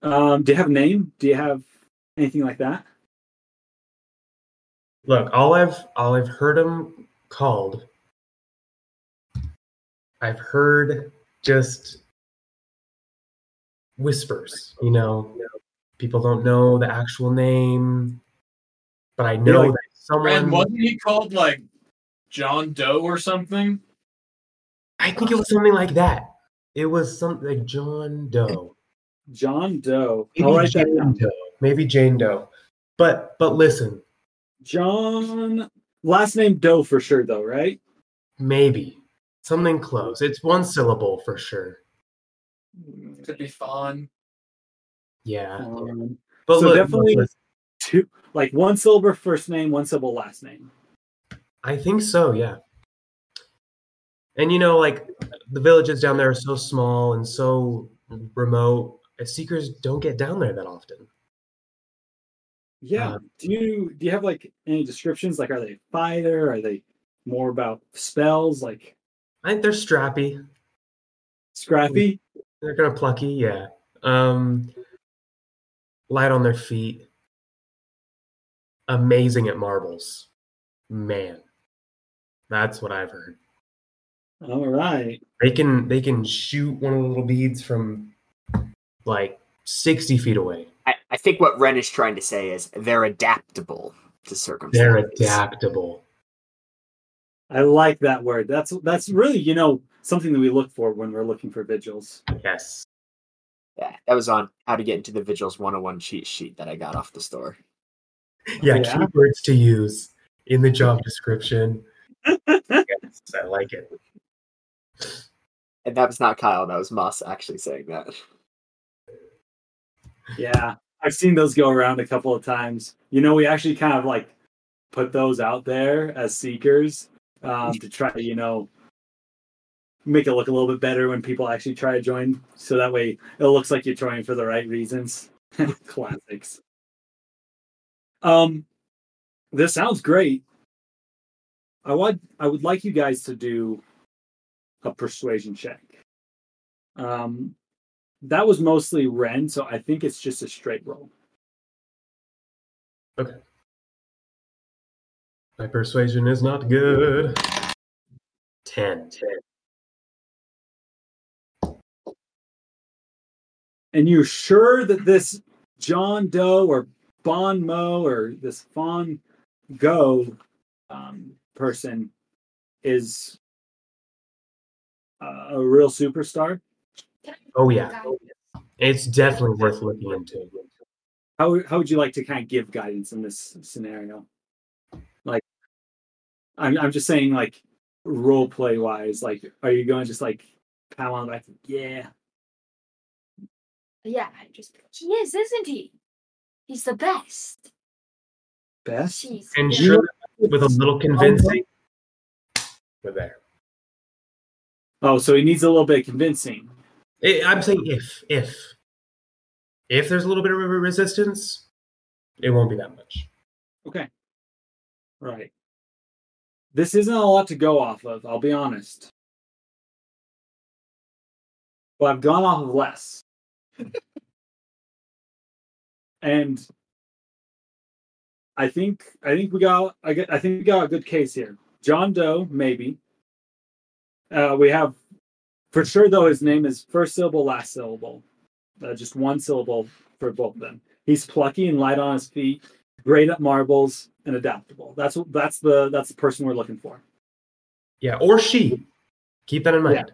Um, do you have a name? Do you have anything like that? Look, all I've all I've heard them called. I've heard just whispers. You know, people don't know the actual name, but I know like- that someone. And wasn't he called like John Doe or something? I think it was something like that. It was something like John Doe. John Doe. Maybe I'll write that Jane down. Doe. Maybe Jane Doe. But but listen, John. Last name Doe for sure, though, right? maybe something close. It's one syllable for sure. Could be Fawn. Yeah. Um, But so look, definitely listen, two, like one syllable first name, one syllable last name. I think so, yeah. And you know, like the villages down there are so small and so remote. uh, Seekers don't get down there that often. Yeah. Uh, do you do you have like any descriptions? Like, are they fighter? Are they more about spells? Like I think they're strappy. scrappy? They're kind of plucky, yeah. Um, light on their feet. Amazing at marbles. Man, that's what I've heard. All right. They can they can shoot one of the little beads from like sixty feet away. I, I think what Ren is trying to say is they're adaptable to circumstances. They're adaptable. I like that word. That's that's really you know something that we look for when we're looking for vigils. Yes. Yeah, that was on how to get into the Vigils 101 cheat sheet that I got off the store. Yeah, Yeah. keywords to use in the job description. yes, I like it. And that was not Kyle, that was Moss actually saying that. Yeah, I've seen those go around a couple of times. You know, we actually kind of like put those out there as seekers um, to try to, you know, make it look a little bit better when people actually try to join. So that way it looks like you're joining for the right reasons. Classics. Um, this sounds great. I would I would like you guys to do a persuasion check. Um, that was mostly Ren, so I think it's just a straight roll. Okay. My persuasion is not good. Ten. 10. And you're sure that this John Doe or Bon Mo or this Fawn Go um, person is a real superstar? Oh yeah, it's definitely worth looking into. How how would you like to kind of give guidance in this scenario? Like, I'm I'm just saying, like role play wise, like, are you going to just like pat on the back? Yeah, Yeah, I just he is, isn't he? He's the best. best. Jeez. And yeah. sure, with a little convincing, we're there. Oh, so he needs a little bit of convincing. I- I'm saying if, if, if there's a little bit of resistance, it won't be that much. Okay. Right. This isn't a lot to go off of, I'll be honest. But I've gone off of less. and I think I think we got I get I think we got a good case here. John Doe, maybe. Uh, we have for sure though his name is first syllable, last syllable. Uh, just one syllable for both of them. He's plucky and light on his feet great at marbles and adaptable. That's that's the that's the person we're looking for. Yeah, or she. Keep that in mind.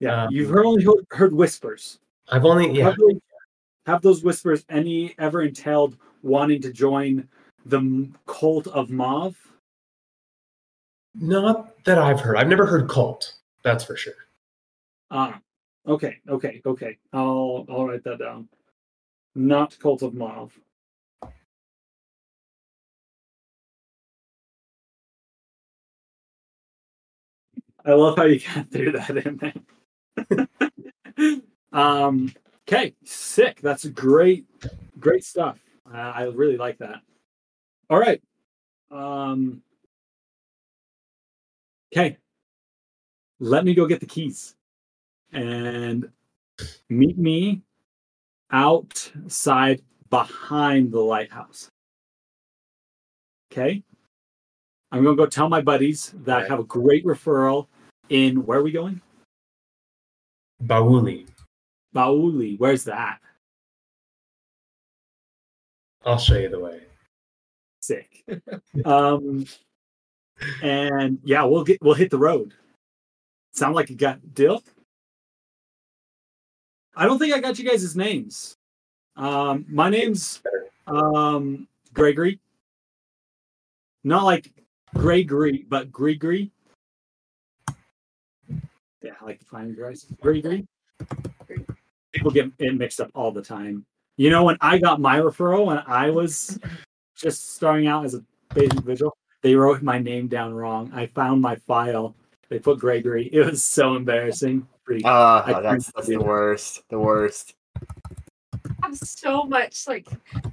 Yeah, Um, you've heard, only heard, heard whispers. I've only yeah. Have, those, have those whispers any ever entailed wanting to join the cult of Mauve? Not that I've heard. I've never heard cult. That's for sure. Ah, okay, okay, okay. I'll I'll write that down. Not Cult of Mauve. I love how you got through that in there. um, okay, sick. That's great, great stuff. Uh, I really like that. All right. Um, okay. Let me go get the keys and meet me outside behind the lighthouse. Okay. I'm going to go tell my buddies that I have a great referral in where are we going? Ba'wouli. Ba'wouli. Where's that? I'll show you the way. Sick. um, and yeah, we'll get we'll hit the road. Sound like you got deal? I don't think I got you guys' names. Um, my name's um Grigri. Not like Gregory, but Grigri. Yeah, I like to find guys. Gregory. People get it mixed up all the time. You know, when I got my referral when I was just starting out as a basic vigil, they wrote my name down wrong. I found my file. They put Gregory. It was so embarrassing. Pretty, ah, I that's, that's the worst. The worst. I have so much like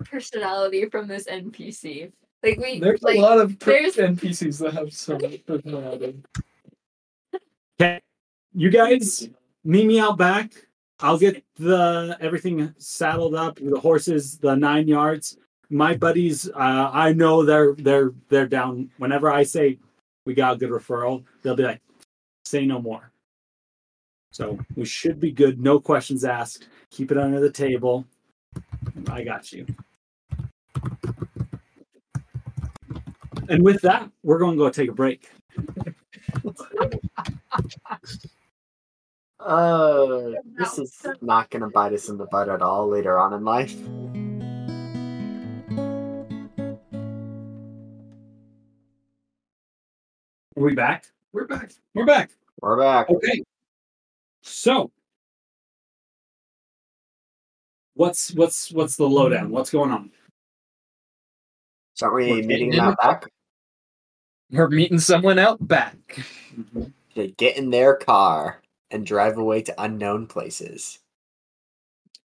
personality from this NPC. Like we There's like a lot of per- there's NPCs that have so much personality. Okay, you guys meet me out back. I'll get the everything saddled up, the horses, the nine yards. My buddies, uh, I know they're they're they're down. Whenever I say we got a good referral, they'll be like, "Say no more." So we should be good. No questions asked. Keep it under the table. I got you. And with that, we're going to go take a break. Uh, this is not going to bite us in the butt at all later on in life. Are we back? We're back. We're back. We're back. Okay. So, what's what's what's the lowdown? What's going on? So aren't we We're meeting getting out back? We're meeting someone out back. Mm-hmm. To get in their car and drive away to unknown places.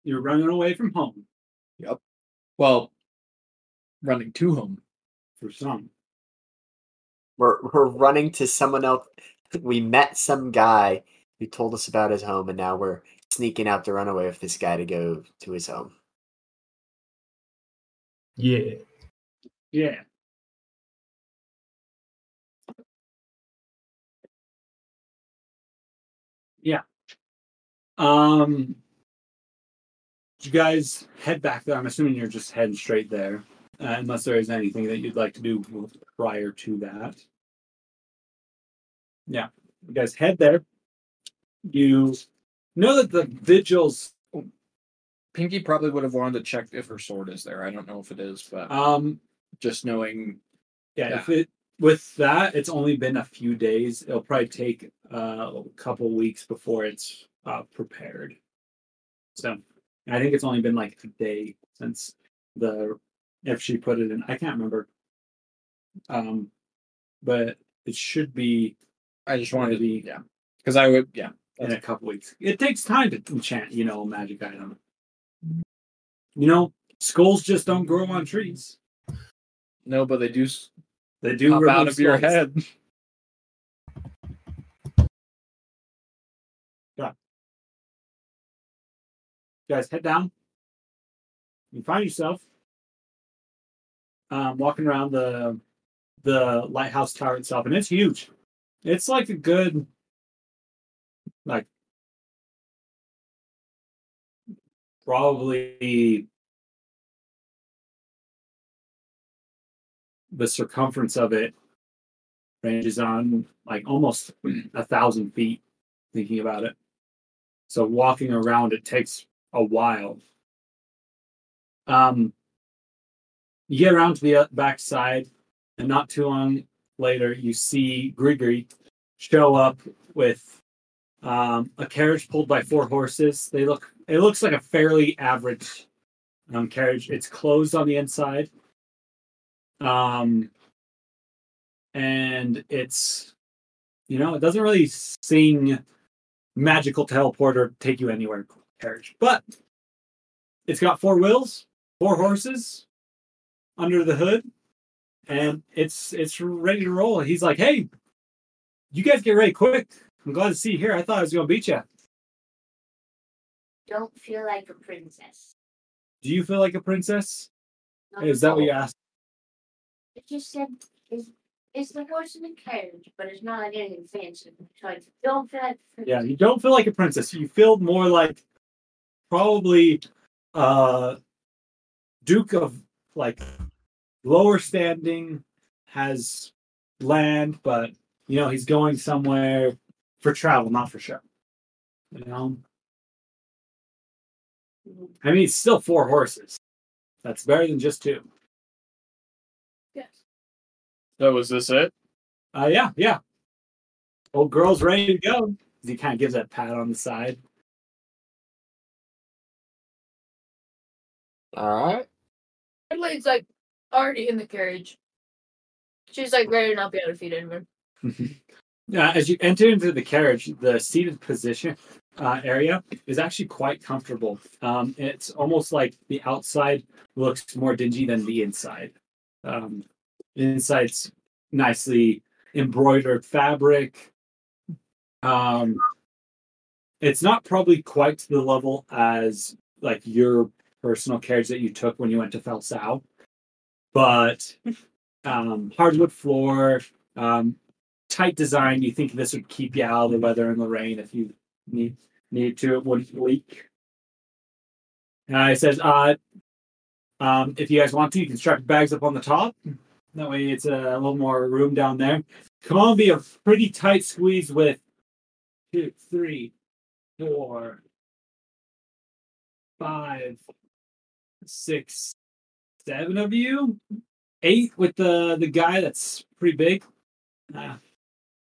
You're running away from home Yep. Well, running to home. for some. We're we're running to someone else. We met some guy who told us about his home, and now we're sneaking out the run away with this guy to go to his home. Yeah. Yeah. Yeah. Um. You guys head back there. I'm assuming you're just heading straight there, uh, unless there is anything that you'd like to do prior to that. Yeah, you guys head there. You know that the vigils Pinky probably would have wanted to check if her sword is there. I don't know if it is, but um just knowing Yeah, if it with that, it's only been a few days. It'll probably take uh, a couple weeks before it's uh, prepared. So I think it's only been like a day since the if she put it in. I can't remember. Um, but it should be I just wanted to be yeah. Because I would yeah. in a couple weeks. It takes time to enchant, you know, a magic item. You know, skulls just don't grow on trees. No, but they do They do pop out of your skulls. head. guys head down. You find yourself um, walking around the the lighthouse tower itself, and it's huge. It's like a good, like probably the circumference of it ranges on like almost a thousand feet. Thinking about it, so walking around it takes a while. Um, you get around to the back side, and not too long later, you see Grigri show up with um, a carriage pulled by four horses. They look it looks like a fairly average um, carriage. It's closed on the inside. Um, and it's you know, it doesn't really sing magical teleport or take you anywhere carriage. But it's got four wheels, four horses under the hood, and it's it's ready to roll. He's like, "Hey, you guys get ready quick. I'm glad to see you here. I thought I was going to beat you. Don't feel like a princess. Do you feel like a princess? Not Is at that what you asked? It just said it's, it's the horse in the carriage, but it's not like anything fancy. So I don't feel like Yeah, you don't feel like a princess. You feel more like probably uh Duke of like lower standing has land, but you know, he's going somewhere for travel, not for show. You know? I mean it's still four horses. That's better than just two. Yes. So was this it? Uh yeah, yeah. Old girl's ready to go. He kind of gives that pat on the side. All right. Adilaide's like already in the carriage. She's like ready to not be able to feed anyone. Yeah, as you enter into the carriage, the seated position uh, area is actually quite comfortable. Um, it's almost like the outside looks more dingy than the inside. Um, the inside's nicely embroidered fabric. Um, it's not probably quite to the level as like your personal carriage that you took when you went to Felsau, but um, hardwood floor, um, tight design. You think this would keep you out of the weather and the rain if you need need to. It wouldn't leak. Uh, it says, uh, um, if you guys want to, you can strap bags up on the top. That way, it's a, little more room down there. Come on, be a pretty tight squeeze with two, three, four, five, six, seven of you. Eight with the the guy that's pretty big. Uh,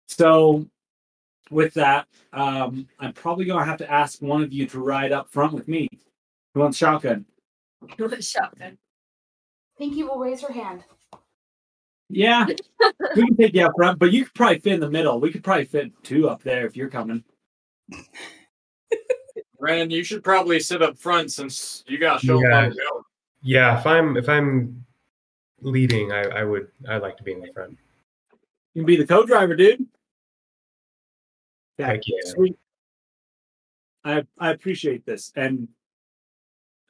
so with that, um, I'm probably gonna have to ask one of you to ride up front with me. Who wants shotgun? Who wants Shotgun. Pinky will raise her hand. Yeah, we can take you up front, but you could probably fit in the middle. We could probably fit two up there if you're coming. Ren, you should probably sit up front since you got show Yeah. yeah. Yeah, if I'm if I'm leading, I, I would I'd like to be in the front. You can be the co-driver, dude. Yeah, sweet. I I appreciate this, and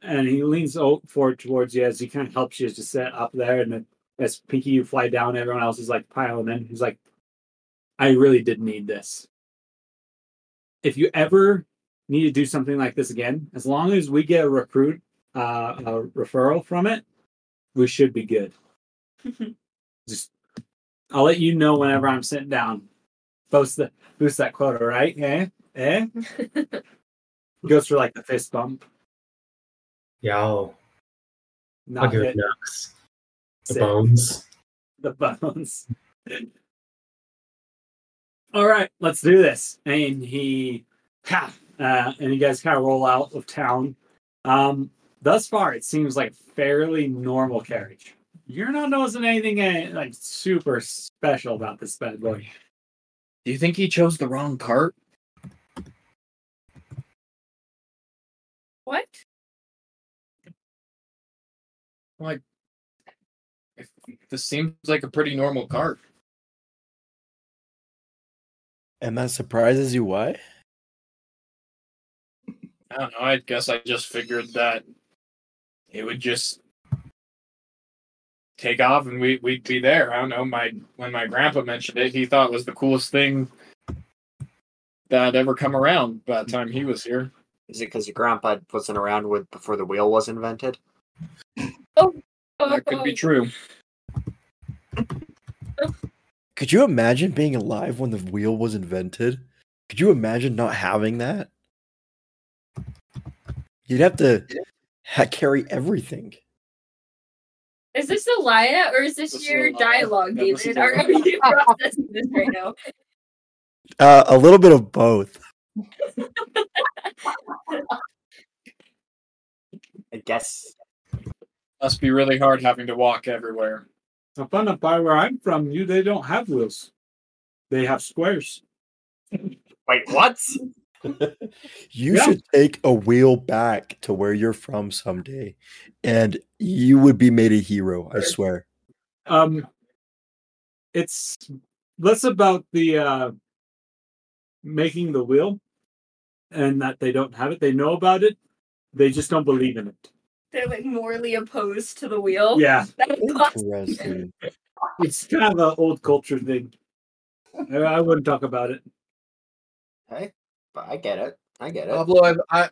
and he leans forward towards you as he kind of helps you to set up there, and then as Pinky you fly down, everyone else is like piling in. He's like, I really did need this. If you ever need to do something like this again, as long as we get a recruit, uh, a referral from it, we should be good. Just, I'll let you know whenever I'm sitting down. Boost the boost that quota, right? Eh? Eh? Goes for like the fist bump. Yeah, I'll, I'll give it it. knocks. The Sick. bones. the bones. All right, let's do this. And he, ha, uh, and you guys kind of roll out of town. Um, thus far, it seems like fairly normal carriage. You're not noticing anything uh, like super special about this bad boy. Do you think he chose the wrong cart? What? Like, if- this seems like a pretty normal cart. And that surprises you why? I don't know. I guess I just figured that it would just take off and we we'd be there. I don't know. My when my grandpa mentioned it, he thought it was the coolest thing that had ever come around by the time he was here. Is it because your grandpa wasn't around with before the wheel was invented? Oh, That could be true. Could you imagine being alive when the wheel was invented? Could you imagine not having that? You'd have to ha- carry everything. Is this a lie or is this, This your a dialogue, is David? a Are you processing this right now? Uh, a little bit of both. I guess Must be really hard having to walk everywhere. Up on up by where I'm from, you they don't have wheels. They have squares. Wait, what? You Yeah. should take a wheel back to where you're from someday, and you would be made a hero. I swear. Um, it's less about the uh, making the wheel, and that they don't have it. They know about it. They just don't believe in it. They're like morally opposed to the wheel. Yeah, Interesting. it's kind of an old culture thing. I, I wouldn't talk about it. Hey, but I get it. I get it. Pablo, I've, I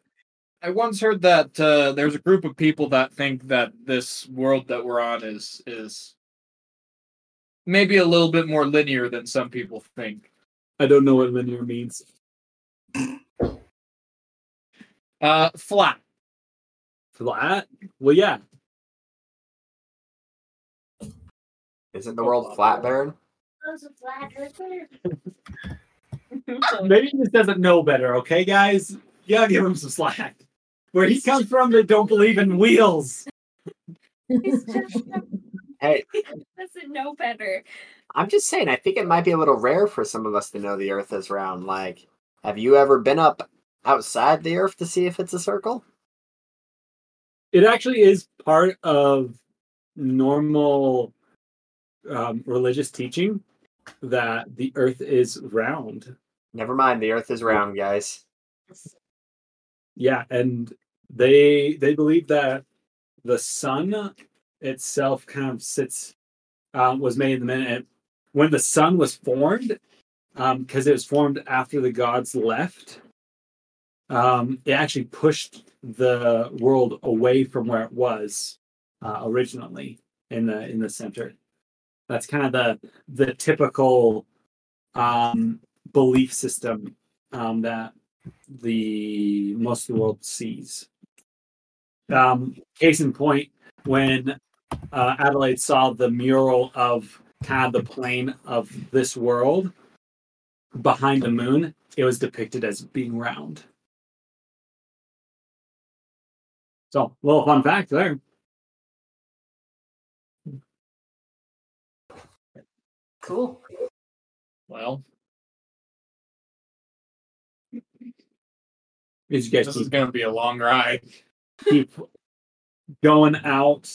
I once heard that uh, there's a group of people that think that this world that we're on is is maybe a little bit more linear than some people think. I don't know what linear means. Uh, flat. Flat? Well, yeah. Isn't the world flat, Baron? Maybe he just doesn't know better, okay, guys? You gotta give him some slack. Where he comes from, they don't believe in wheels. He's just Hey, doesn't know better. I'm just saying, I think it might be a little rare for some of us to know the Earth is round. Like, have you ever been up outside the Earth to see if it's a circle? It actually is part of normal um, religious teaching that the earth is round. Never mind, the Earth is round, guys. Yeah, and they they believe that the sun itself kind of sits um, was made in the minute when the sun was formed because it was formed after the gods left. Um, it actually pushed the world away from where it was uh, originally in the in the center. That's kind of the the typical um, belief system um, that the most of the world sees. Um, case in point, when uh, Adilaide saw the mural of kind of the plane of this world behind the moon, it was depicted as being round. So, little fun fact there. Cool. Well, As you guys this is going to be a long ride. keep going out,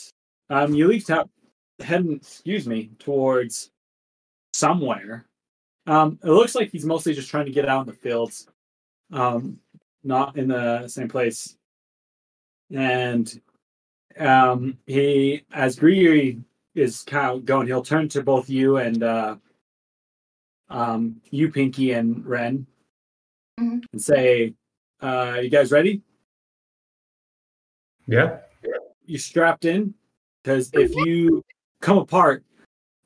um, you leave out heading, excuse me, towards somewhere. Um, it looks like he's mostly just trying to get out in the fields, um, not in the same place. And um, he, as Greedy is kind of going, he'll turn to both you and uh, um, you, Pinky, and Ren, Mhm. and say, uh, "You guys ready? Yeah. You strapped in? Because if you come apart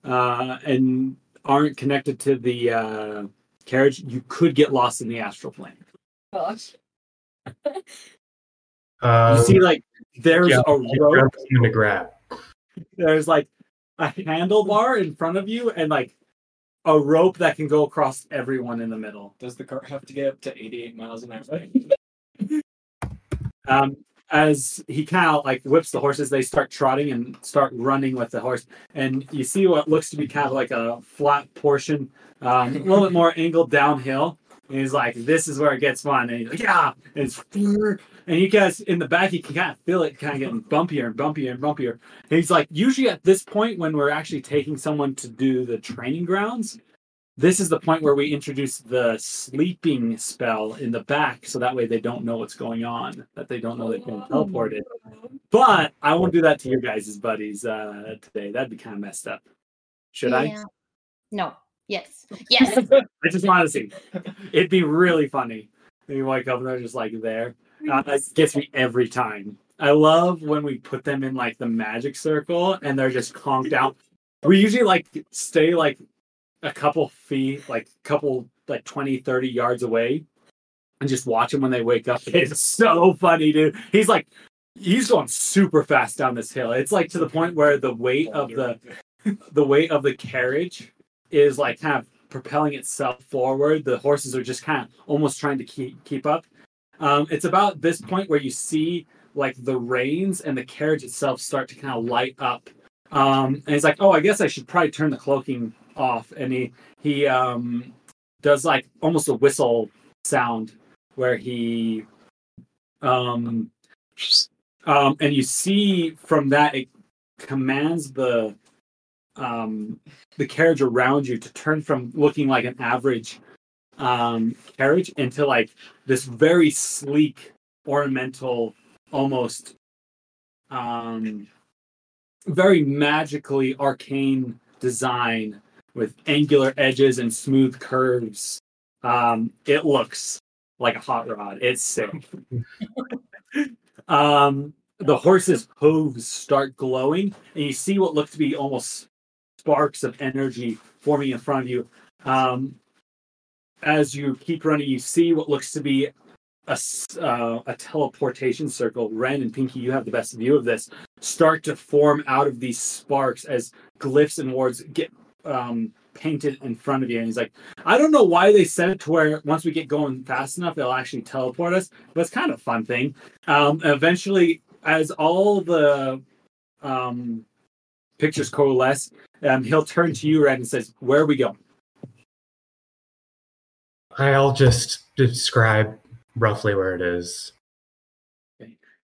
uh, and aren't connected to the uh, carriage, you could get lost in the astral plane. Gosh. Uh, you see, like there's yeah, a I rope. to grab. There's like a handlebar in front of you, and like a rope that can go across everyone in the middle. Does the cart have to get up to 88 miles an hour? um, as he kind of like whips the horses, they start trotting and start running with the horse, and you see what looks to be kind of like a flat portion, um, a little bit more angled downhill. And he's like, "This is where it gets fun." And he's like, "Yeah!" And it's and you guys in the back, you can kind of feel it kind of getting bumpier and bumpier and bumpier. And he's like, usually at this point when we're actually taking someone to do the training grounds, this is the point where we introduce the sleeping spell in the back, so that way they don't know what's going on, that they don't know they've been teleported. But I won't do that to your guys' buddies uh, today. That'd be kind of messed up. Should I? No. Yes. Yes. I just want to see. It'd be really funny. And you wake up and they're just like there. Uh, that gets me every time. I love when we put them in like the magic circle and they're just conked out. We usually like stay like a couple feet, like couple like 20, 30 yards away and just watch them when they wake up. It's so funny, dude. He's like, he's going super fast down this hill. It's like to the point where the weight of the the weight of the carriage is like kind of propelling itself forward. The horses are just kind of almost trying to keep keep up. Um, it's about this point where you see like the reins and the carriage itself start to kind of light up. Um, and he's like, "Oh, I guess I should probably turn the cloaking off." And he he um, does like almost a whistle sound where he um, um, and you see from that it commands the um, the carriage around you to turn from looking like an average um, carriage into like this very sleek, ornamental, almost um, very magically arcane design with angular edges and smooth curves. Um, it looks like a hot rod. It's sick. um, the horse's hooves start glowing, and you see what looks to be almost sparks of energy forming in front of you. Um, as you keep running, you see what looks to be a, uh, a teleportation circle. Ren and Pinky, you have the best view of this. Start to form out of these sparks as glyphs and wards get um, painted in front of you. And he's like, I don't know why they set it to where once we get going fast enough, it'll actually teleport us, but it's kind of fun thing. Um, eventually, as all the um, pictures coalesce, um, he'll turn to you, Ren, and says, Where are we going? I'll just describe roughly where it is.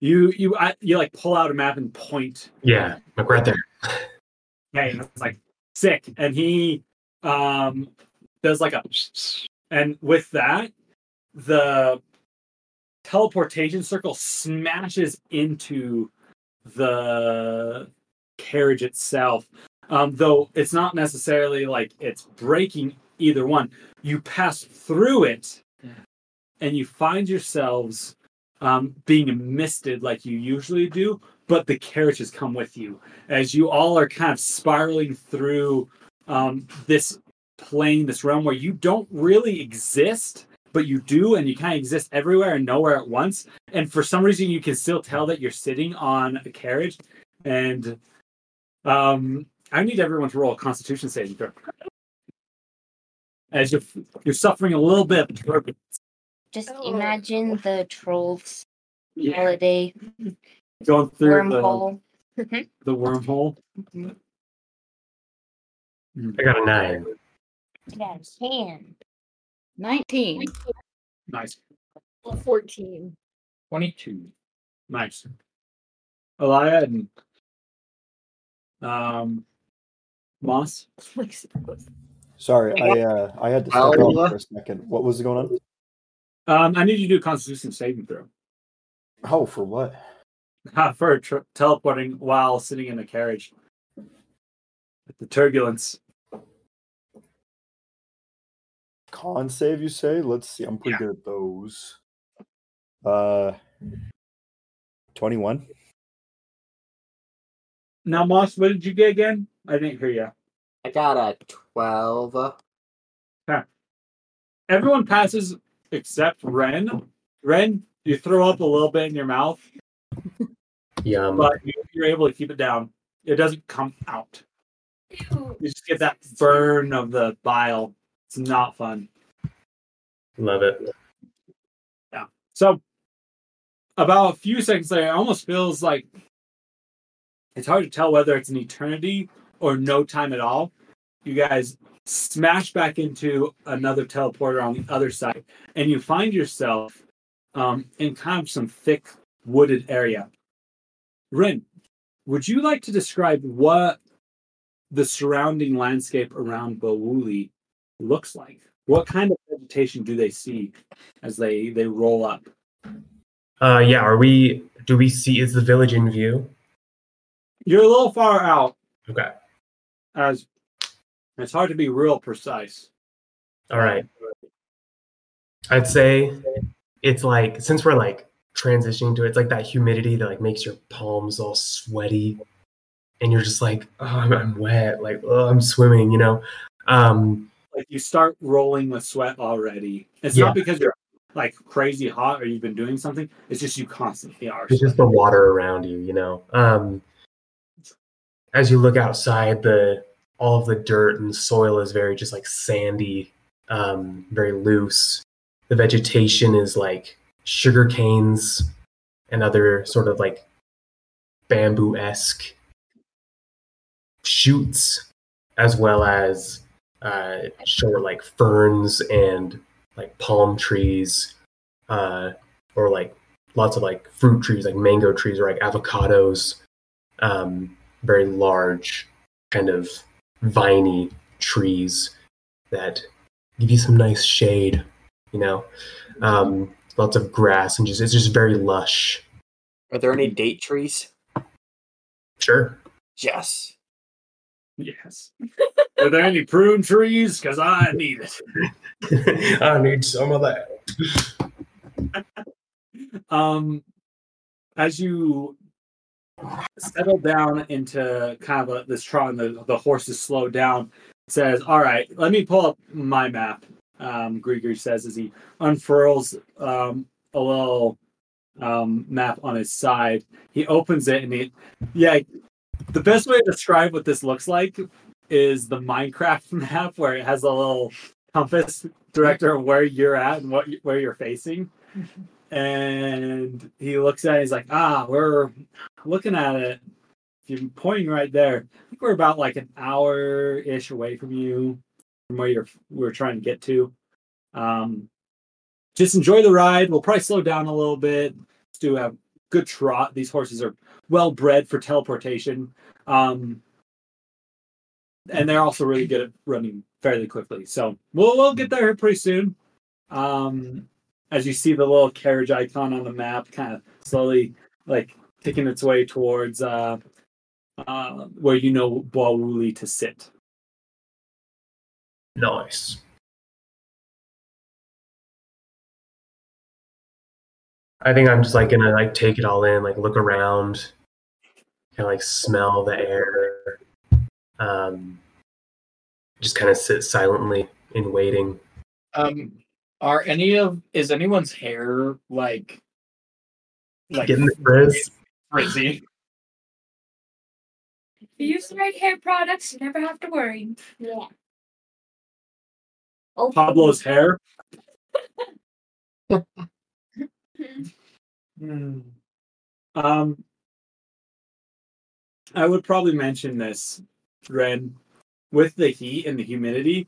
You you I, you like pull out a map and point. Yeah, like right there. Okay, and it's like sick, and he um does like a and with that the teleportation circle smashes into the carriage itself. Um, though it's not necessarily like it's breaking either one. You pass through it, and you find yourselves um, being misted like you usually do, but the carriage has come with you as you all are kind of spiraling through um, this plane, this realm where you don't really exist, but you do, and you kind of exist everywhere and nowhere at once. And for some reason, you can still tell that you're sitting on a carriage. And um, I need everyone to roll a Constitution saving throw. As you're, you're suffering a little bit. Just imagine the trolls holiday going through the wormhole. the, the wormhole. I got a nine. Yeah, can. 19. Nice. 14. 22. Nice. Elia and um, Moss. Like super close. Sorry, I uh, I had to step Well, out for a second. What was going on? Um, I need you to do a Constitution saving throw Oh, for what? uh, for tr- teleporting while sitting in a carriage. With the turbulence. Con save, you say? Let's see. I'm pretty good at those. Uh, twenty-one. Now, Moss, what did you get again? I didn't hear you. I got a 12. Everyone passes except Ren. Ren, you throw up a little bit in your mouth, Yum. but you- you're able to keep it down. It doesn't come out. Ew. You just get that burn of the bile. It's not fun. Love it. Yeah. So, about a few seconds later, it almost feels like it's hard to tell whether it's an eternity or no time at all. You guys smash back into another teleporter on the other side, and you find yourself um, in kind of some thick wooded area. Ren, would you like to describe what the surrounding landscape around Ba'wouli looks like? What kind of vegetation do they see as they they roll up? Uh, yeah. Are we? Do we see? Is the village in view? You're a little far out, Okay. as it's hard to be real precise. All right. I'd say it's like since we're like transitioning to it, it's like that humidity that like makes your palms all sweaty, and you're just like, oh, I'm, I'm wet, like oh, I'm swimming, you know. Um, Like you start rolling with sweat already. It's Yeah. not because you're like crazy hot or you've been doing something. It's just you constantly are. it's just the water around you, you know. Um, as you look outside, the all of the dirt and soil is very just like sandy, um, very loose. The vegetation is like sugar canes and other sort of like bamboo esque shoots, as well as uh, short like ferns and like palm trees, uh, or like lots of like fruit trees, like mango trees or like avocados. Um, very large, kind of viney trees that give you some nice shade. You know, um, lots of grass and just it's just very lush. Are there any date trees? Sure. Yes. Yes. Are there any prune trees? Because I need it. I need some of that. Um, as you settle down into kind of a, this trot, and the, the horses slow down. Says, "All right, let me pull up my map." Um, says as he unfurls um, a little um, map on his side. He opens it and he, yeah, the best way to describe what this looks like is the Minecraft map where it has a little compass director of where you're at and what where you're facing. And he looks at it, he's like, ah, we're looking at it. You're pointing right there, I think we're about like an hour ish away from you, from where you're we're trying to get to. Um, just enjoy the ride. We'll probably slow down a little bit. Let's do a good trot. These horses are well bred for teleportation. Um, and they're also really good at running fairly quickly. So we'll we'll get there pretty soon. Um, as you see the little carriage icon on the map, kind of slowly like ticking its way towards uh, uh, where you know Ba'wouli to sit. Nice. I think I'm just like gonna like take it all in, like look around, kind of like smell the air, um, just kind of sit silently in waiting. Um, are any of is anyone's hair like like Getting the frizz. frizzy? If you use the right hair products, you never have to worry. Yeah. Oh, Pablo's hair. Hmm. Um, I would probably mention this, Ren. With the heat and the humidity,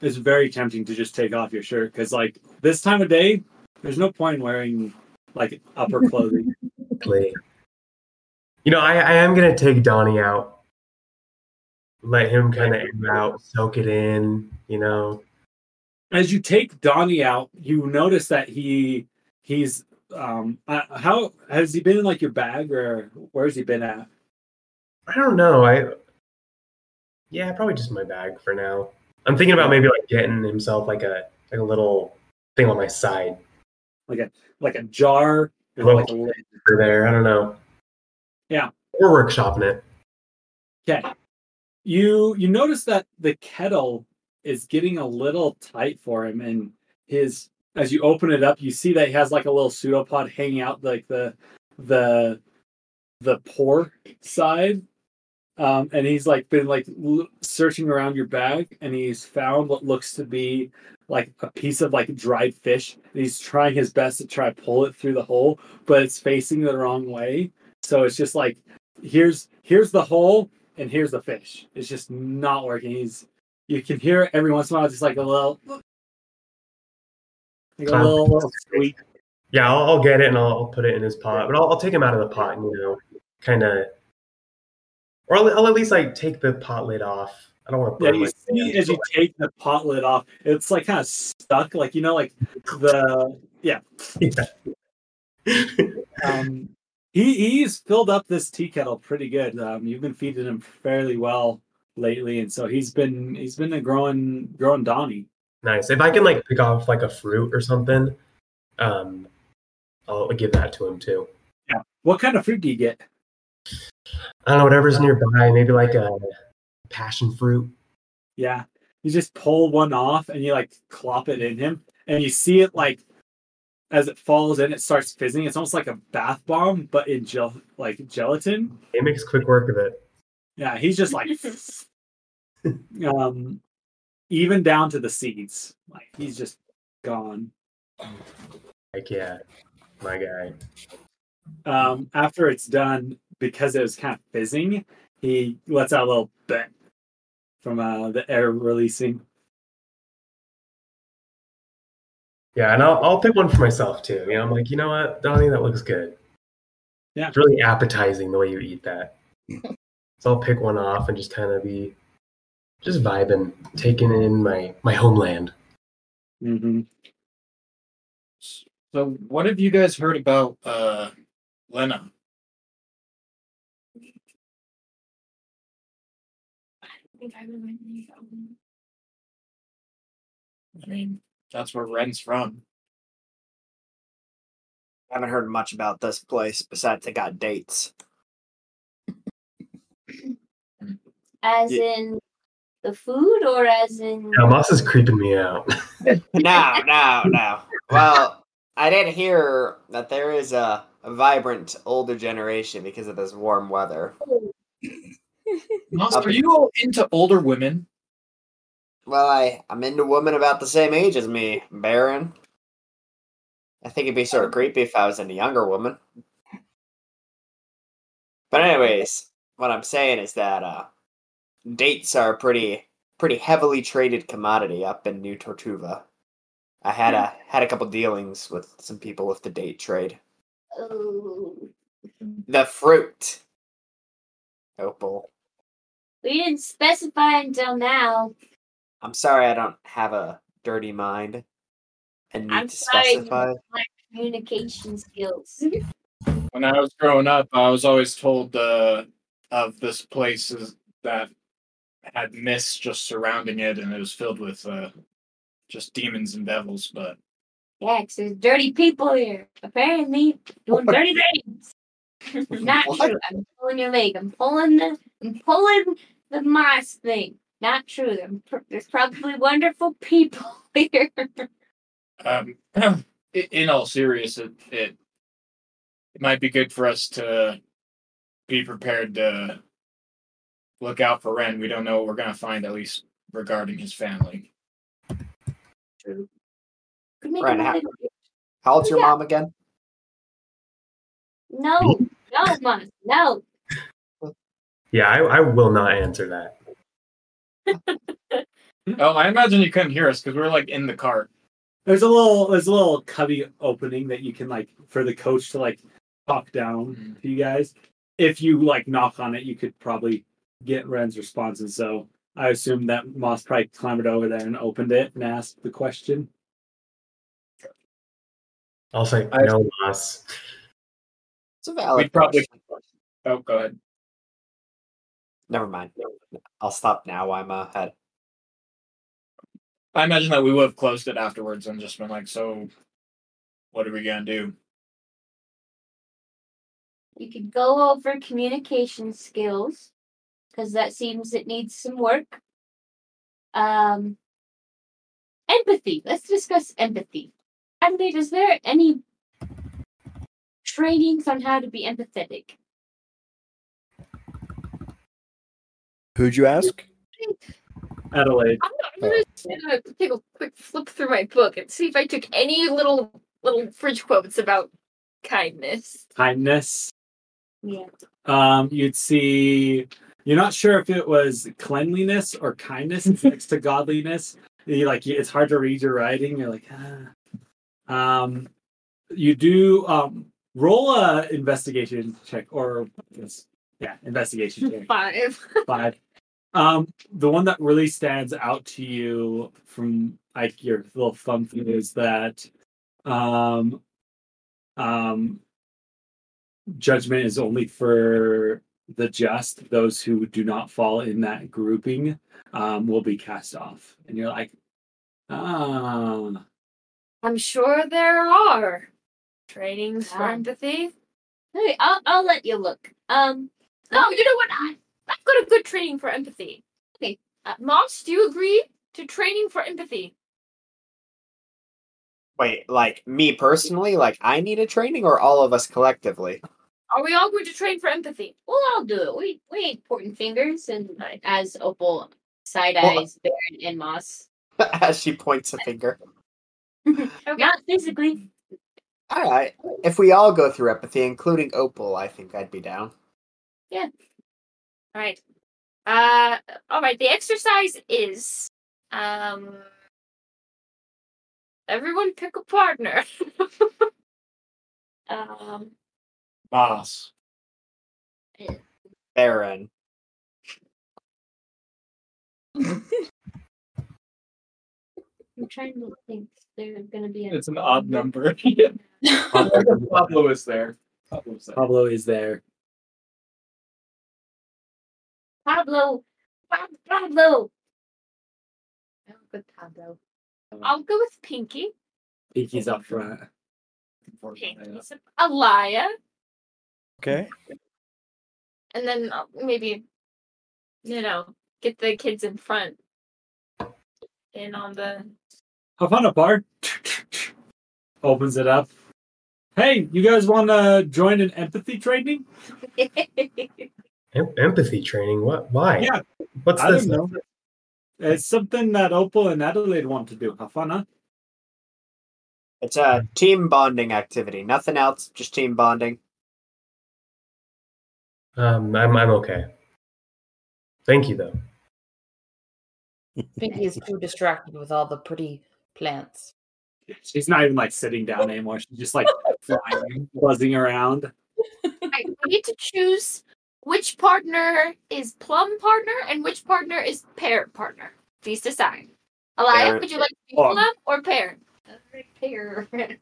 it's very tempting to just take off your shirt because, like, this time of day, there's no point in wearing like upper clothing. Play. You know, I, I am gonna take Donnie out, let him kind of air out, soak it in. You know, As you take Donnie out, you notice that he he's um uh, how has he been in like your bag or where's he been at? I don't know. I yeah, probably just my bag for now. I'm thinking about maybe like getting himself like a like a little thing on my side Like a like a jar like a lid. for there. I don't know. Yeah. We're workshopping it. Okay. You you notice that the kettle is getting a little tight for him and his as you open it up you see that he has like a little pseudopod hanging out like the the the pore side um and he's like been like l- searching around your bag and he's found what looks to be like a piece of like dried fish and he's trying his best to try to pull it through the hole but it's facing the wrong way so it's just like here's here's the hole and here's the fish. It's just not working. He's you can hear it every once in a while, just like a little, like a little, little squeak. Yeah, I'll, I'll get it and I'll, I'll put it in his pot, but I'll, I'll take him out of the pot and you know, kind of, or I'll, I'll at least like take the pot lid off. I don't want to Yeah, you see as you take the pot lid off, it's like kind of stuck, like you know, like the yeah. Um, he he's filled up this tea kettle pretty good. Um, you've been feeding him fairly well lately, and so he's been he's been a growing growing Donnie. Nice. If I can like pick off like a fruit or something, um, I'll give that to him too. Yeah. What kind of fruit do you get? I don't know, whatever's nearby. Maybe like a passion fruit. Yeah. You just pull one off and you like clop it in him and you see it like as it falls in, it starts fizzing. It's almost like a bath bomb, but in gel like gelatin. It makes quick work of it. Yeah, he's just like um, even down to the seeds. Like he's just gone. Like yeah, my guy. Um, after it's done, because it was kind of fizzing, he lets out a little bit from uh, the air releasing. Yeah, and I'll I'll pick one for myself too. You know, I'm like, you know what, Donnie, that looks good. Yeah. It's really appetizing the way you eat that. so I'll pick one off and just kind of be just vibing, taking in my my homeland. Mm-hmm. So, what have you guys heard about uh, Lena? Think I remember you. I mean, that's where Ren's from. I haven't heard much about this place besides it got dates. As Yeah. in the food or as in Now, Moss is creeping me out. no, no, no. Well, I did hear that there is a, a vibrant older generation because of this warm weather. Oh. Moss, are you all into older women? Well, I, I'm into women about the same age as me, Baron. I think it'd be sort of creepy if I was into younger women. But anyways, what I'm saying is that uh, dates are a pretty pretty heavily traded commodity up in New Tortuva. I had a had a couple dealings with some people with the date trade. Oh, The fruit. Opal. We didn't specify until now. I'm sorry I don't have a dirty mind and need I'm to sorry, you specify. lack communication skills. When I was growing up, I was always told uh, of this place is- that had mist just surrounding it, and it was filled with uh, just demons and devils. But Yeah, 'cause there's dirty people here. Apparently, doing dirty things. Not What? true. I'm pulling your leg. I'm pulling the. I'm pulling the moss thing. Not true. There's probably wonderful people here. um, in all seriousness, it, it it might be good for us to be prepared to look out for Ren. We don't know what we're gonna find, at least regarding his family. True. Could Ren, how- How old's your Yeah. mom again? No, no, moss, no. Yeah, I, I will not answer that. Oh, I imagine you couldn't hear us because we are like in the cart. There's a little there's a little cubby opening that you can like for the coach to like talk down mm. to you guys. If you like knock on it, you could probably get Ren's responses. So I assume that Moss probably clambered over there and opened it and asked the question. I'll say I- no, Moss. It's a valid We'd probably. question. Oh, go ahead. Never mind. I'll stop now. I'm ahead. I imagine that we would have closed it afterwards and just been like, so what are we gonna do? You could go over communication skills because that seems it needs some work. Um, empathy. Let's discuss empathy. Adilaide, is there any trainings on how to be empathetic? Who'd you ask? Adilaide. I'm, I'm gonna, I'm gonna take a quick flip through my book and see if I took any little little fridge quotes about kindness. Kindness. Yeah. Um, you'd see. You're not sure if it was cleanliness or kindness next to godliness. You like it's hard to read your writing. You're like, ah. Um, you do um roll a investigation check or yes, yeah, investigation check. Five. Five. Um, the one that really stands out to you from like your little thumb thing is that um um judgment is only for the just those who do not fall in that grouping um will be cast off and you're like ah I'm sure there are trainings for empathy. Okay, I'll I'll let you look. Um, No, you know what? I, I've got a good training for empathy. Okay, uh, Moss, do you agree to training for empathy? Wait, like me personally, like I need a training, or all of us collectively? Are we all going to train for empathy? well, I'll do it. We we ain't pointing fingers, and as Opal side Well- eyes Baron and Moss. As she points a finger. Not physically. All right. If we all go through empathy, including Opal, I think I'd be down. All right. Uh, all right. The exercise is um. Everyone pick a partner. um. Boss. Baron. I'm trying to think. There's gonna be a. It's an odd number. Pablo is there. Pablo's there. Pablo is there. Pablo. Pab- Pablo. I'll go Pablo. I'll go with Pinky. Pinky's up front. Pinky's Alaya, Okay. and then uh, maybe, you know, get the kids in front. In on the. Have fun, a bar. Opens it up. Hey, you guys want to join an empathy training? Em- empathy training. What? Why? Yeah. What's I this? don't know. It's something that Opal and Adilaide want to do. Have fun, huh? It's a team bonding activity. Nothing else, just team bonding. Um, I'm I'm okay. Thank you though. Pinky is too distracted with all the pretty plants. She's not even like sitting down anymore. She's just like flying, buzzing around. I need to choose which partner is plum partner and which partner is pear partner. Please decide. Alaya, Pear. would you like to be Plum. plum or pear? Pear.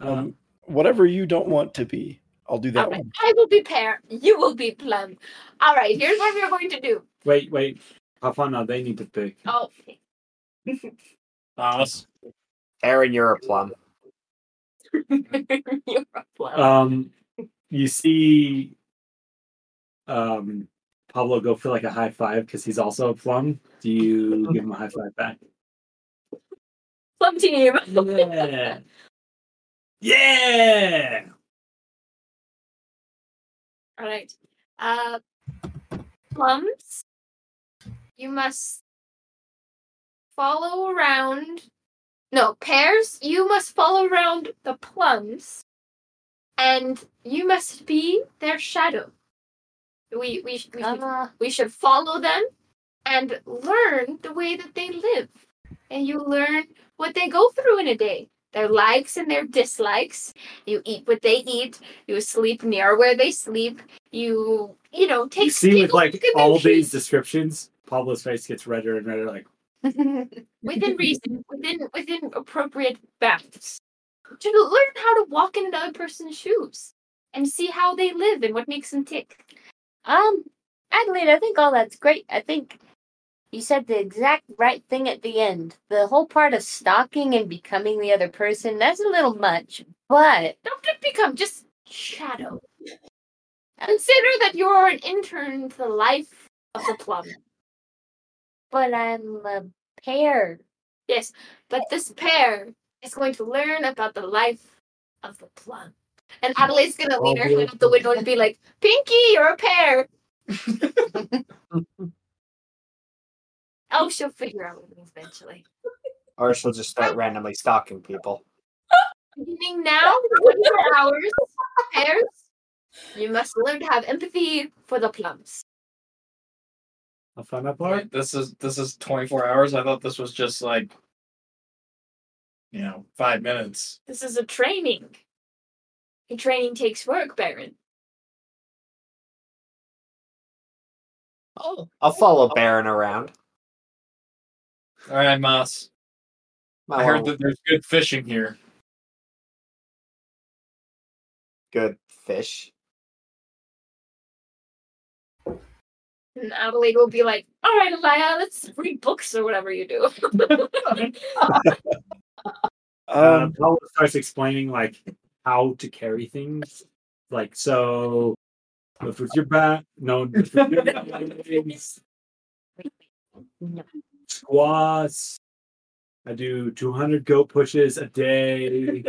Um, whatever you don't want to be, I'll do that All right, one. I will be pear. You will be plum. All right, here's what we're going to do. Wait, wait. Have fun now. They need to pick. Oh, Boss. Aaron, you're a plum. you're a plum. Um, you see, um, Pablo go for like a high five because he's also a plum. Do you give him a high five back? plum team. Yeah. Yeah. All right. Uh, plums. You must follow around. No, pears. You must follow around the plums, and you must be their shadow. We we sh- we, should, we should follow them and learn the way that they live, and you learn what they go through in a day. Their likes and their dislikes. You eat what they eat. You sleep near where they sleep. You, you know, take You see, with like look at their all these trees. descriptions, Pablo's face gets redder and redder. Like, within reason, within within appropriate bounds. To learn how to walk in another person's shoes and see how they live and what makes them tick. Um, Adilaide, I think all that's great. I think you said the exact right thing at the end. The whole part of stalking and becoming the other person, that's a little much, but Don't just become just shadow. Consider that you're an intern to the life of the plum. but I'm a pear. Yes, but this pair is going to learn about the life of the plum. And Adilaide's gonna lean her head up the window and be like, Pinky, you're a pear. oh, she'll figure out eventually. Or she'll just start randomly stalking people. Beginning now, 24 hours, pears, you must learn to have empathy for the plums. a find up part. This is this is 24 hours. I thought this was just like you know, 5 minutes. This is a training. And training takes work, Baron. Oh, I'll follow Baron around. All right, Moss. I heard that there's good fishing here. good fish. And Adilaide will be like, all right, Elia, let's read books or whatever you do. uh, Um, Pablo starts explaining like how to carry things. Like so, lift with your back. No, lift with your legs. Squats. I do 200 goat pushes a day.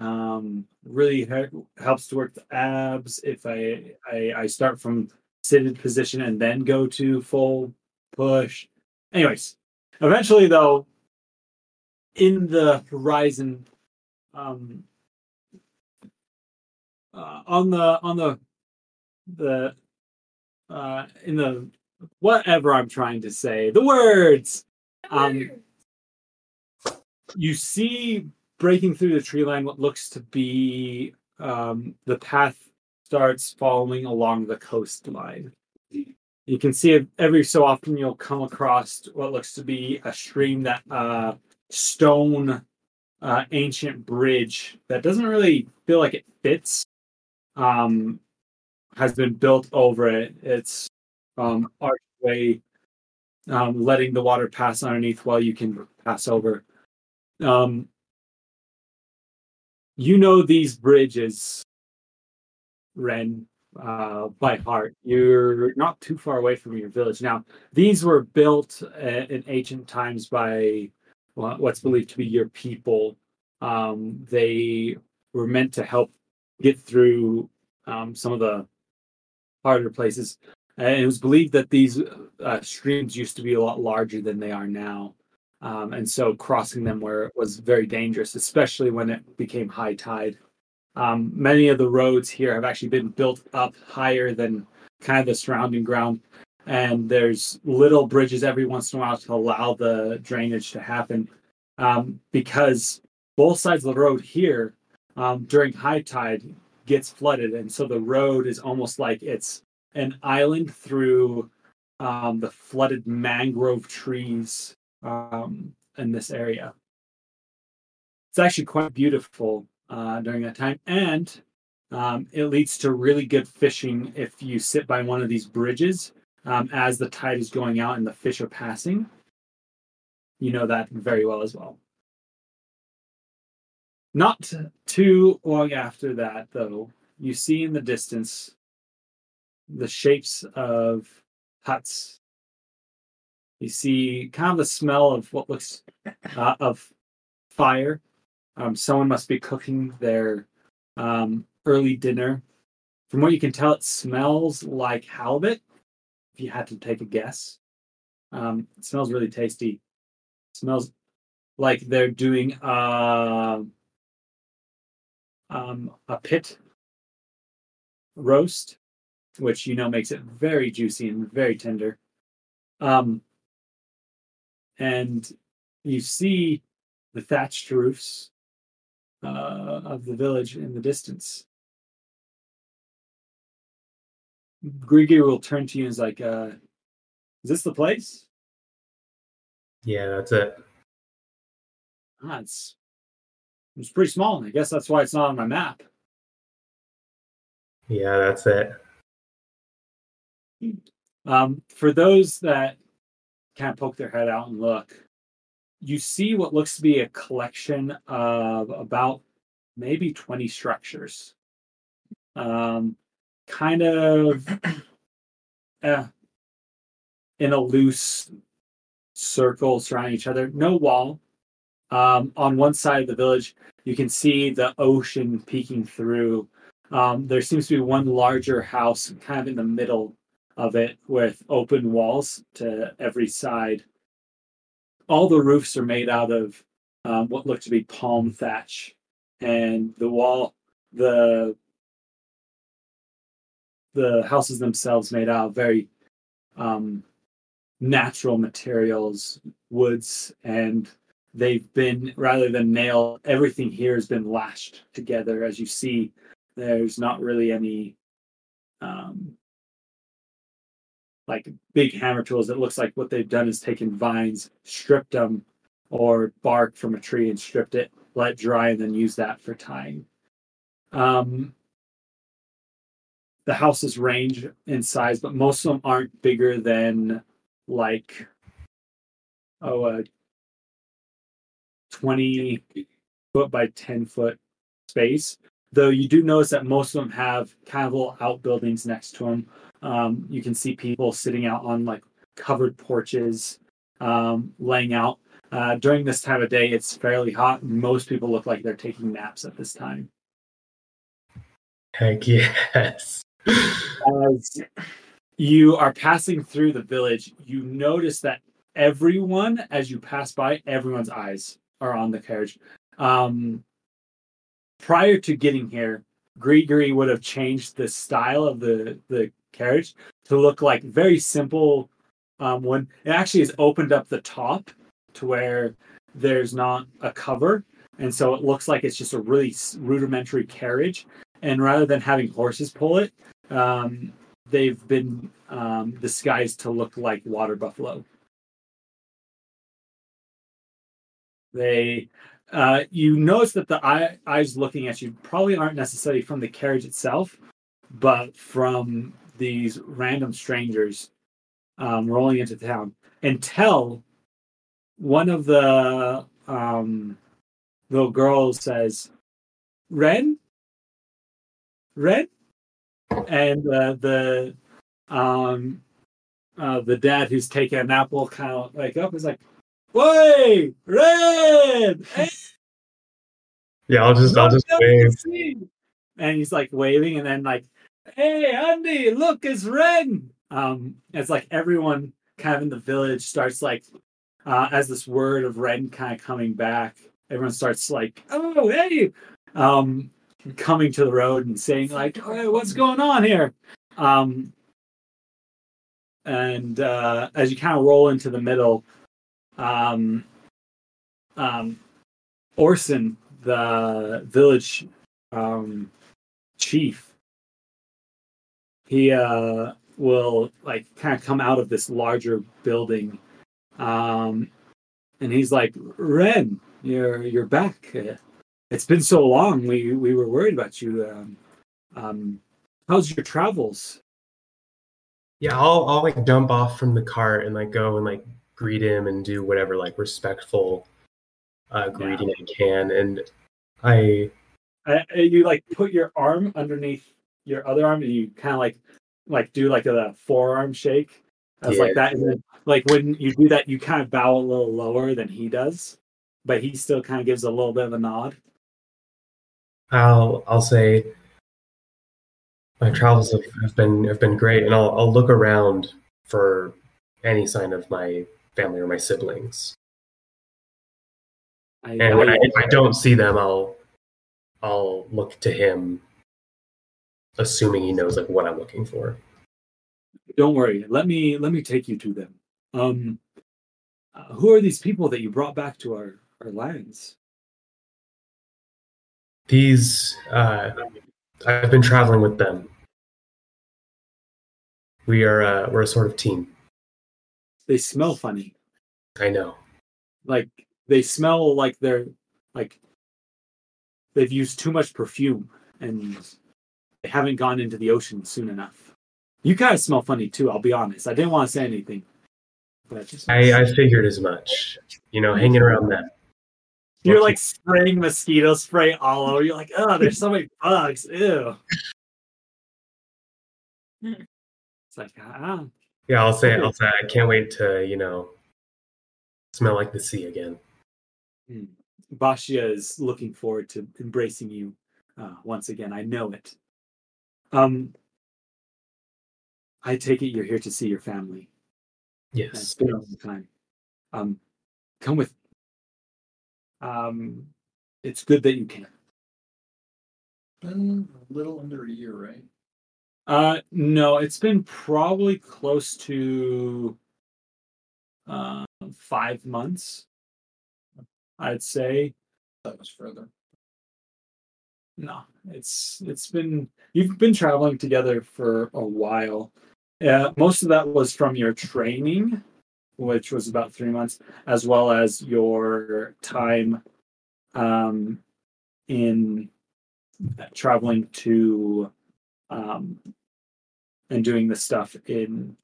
Um, really he- helps to work the abs. If I, I I start from seated position and then go to full push. anyways, eventually though, in the horizon, um, uh, on the on the the uh, in the whatever I'm trying to say, the words. Um, you see breaking through the tree line what looks to be um, the path starts following along the coastline. You can see it every so often you'll come across what looks to be a stream that uh, stone uh, ancient bridge that doesn't really feel like it fits um, has been built over it. It's um, archway, um, letting the water pass underneath while you can pass over. Um, you know these bridges, Ren, uh, by heart. You're not too far away from your village. Now, these were built uh, in ancient times by what's believed to be your people. Um, they were meant to help get through um, some of the harder places. And it was believed that these uh, streams used to be a lot larger than they are now. Um, and so crossing them where was very dangerous, especially when it became high tide. Um, many of the roads here have actually been built up higher than kind of the surrounding ground, and there's little bridges every once in a while to allow the drainage to happen. Um, because both sides of the road here um, during high tide gets flooded, and so the road is almost like it's an island through um, the flooded mangrove trees um, in this area. It's actually quite beautiful uh, during that time, and um, it leads to really good fishing if you sit by one of these bridges um, as the tide is going out and the fish are passing. You know that very well as well. Not too long after that, though, you see in the distance the shapes of huts. You see kind of the smell of what looks uh, of fire. Um, someone must be cooking their um, early dinner. From what you can tell, it smells like halibut. If you had to take a guess, um, it smells really tasty. It smells like they're doing uh, um, a pit roast, which you know makes it very juicy and very tender. Um, and you see the thatched roofs uh, of the village in the distance. Grigri will turn to you and is like, uh, "Is this the place?" Yeah, that's it. Ah, it's it's pretty small, and I guess that's why it's not on my map. Yeah, that's it. Um, for those that kind of poke their head out and look, you see what looks to be a collection of about maybe 20 structures. Um, kind of uh, in a loose circle surrounding each other. No wall. Um, on one side of the village, you can see the ocean peeking through. Um, there seems to be one larger house kind of in the middle of it with open walls to every side. All the roofs are made out of um, what look to be palm thatch, and the wall, the the houses themselves made out of very um, natural materials, woods, and they've been rather than nailed. Everything here has been lashed together, as you see. There's not really any um, like big hammer tools. It looks like what they've done is taken vines, stripped them, or bark from a tree and stripped it, let dry, and then use that for tying. Um, the houses range in size, but most of them aren't bigger than like oh a 20 foot by 10 foot space. Though you do notice that most of them have kind of little outbuildings next to them. Um, you can see people sitting out on like covered porches, um, laying out. Uh, during this time of day, it's fairly hot. Most people look like they're taking naps at this time. Heck yes. As you are passing through the village, you notice that everyone as you pass by, everyone's eyes are on the carriage. Um, prior to getting here, Grigri would have changed the style of the the carriage to look like very simple. Um, when it actually has opened up the top to where there's not a cover, and so it looks like it's just a really rudimentary carriage. And rather than having horses pull it, um, they've been um, disguised to look like water buffalo. They, uh, you notice that the eye, eyes looking at you probably aren't necessarily from the carriage itself, but from these random strangers um, rolling into town. Until one of the um, little girls says, "Ren, Ren," and uh, the um, uh, the dad who's taking an apple kind of like up is like, "Wait, Ren!" Hey, Yeah, I'll just I'll just wave. And he's like waving, and then like, "Hey, Andy, look, it's Ren. Um, it's like everyone kind of in the village starts like, uh, as this word of Ren kind of coming back, everyone starts like, "Oh, hey," um, coming to the road and saying like, "Hey, what's going on here?" Um, and uh, as you kind of roll into the middle, um, um, Orson, the village um, chief, he uh, will like kind of come out of this larger building, um, and he's like, "Ren, you're you're back. It's been so long. We we were worried about you. Um, um, how's your travels?" Yeah, I'll I'll like jump off from the cart and like go and like greet him and do whatever like respectful uh greeting I can. And I I, you like put your arm underneath your other arm and you kind of like like do like a forearm shake as like Yeah. that and then like when you do that you kind of bow a little lower than he does but he still kind of gives a little bit of a nod I'll I'll say my travels have, have been have been great, and I'll I'll look around for any sign of my family or my siblings. I, And when I, if I don't see them, I'll I'll look to him, assuming he knows like what I'm looking for. don't worry let me let me take you to them um uh, who are these people that you brought back to our our lands These uh, I've been traveling with them. We are uh, we're a sort of team. They smell funny I know. like they smell like they're like they've used too much perfume and they haven't gone into the ocean soon enough. You guys smell funny too. I'll be honest. I didn't want to say anything, but I, I figured as much. You know, hanging around them. you're like spraying mosquito spray all over. You're like, oh, there's so many bugs. Ew. It's like ah, Yeah, I'll say I'll say I can't wait to you know smell like the sea again. Hmm. Bashia is looking forward to embracing you uh, once again. I know it. Um, I take it you're here to see your family. It's Yes. been a long time. Um, come with. Um, it's good that you can. Been a little under a year, right? Uh, no, it's been probably close to uh, five months. I'd say. That was further. No, it's it's been you've been traveling together for a while. Uh, most of that was from your training, which was about three months, as well as your time um, in traveling to um, and doing the stuff in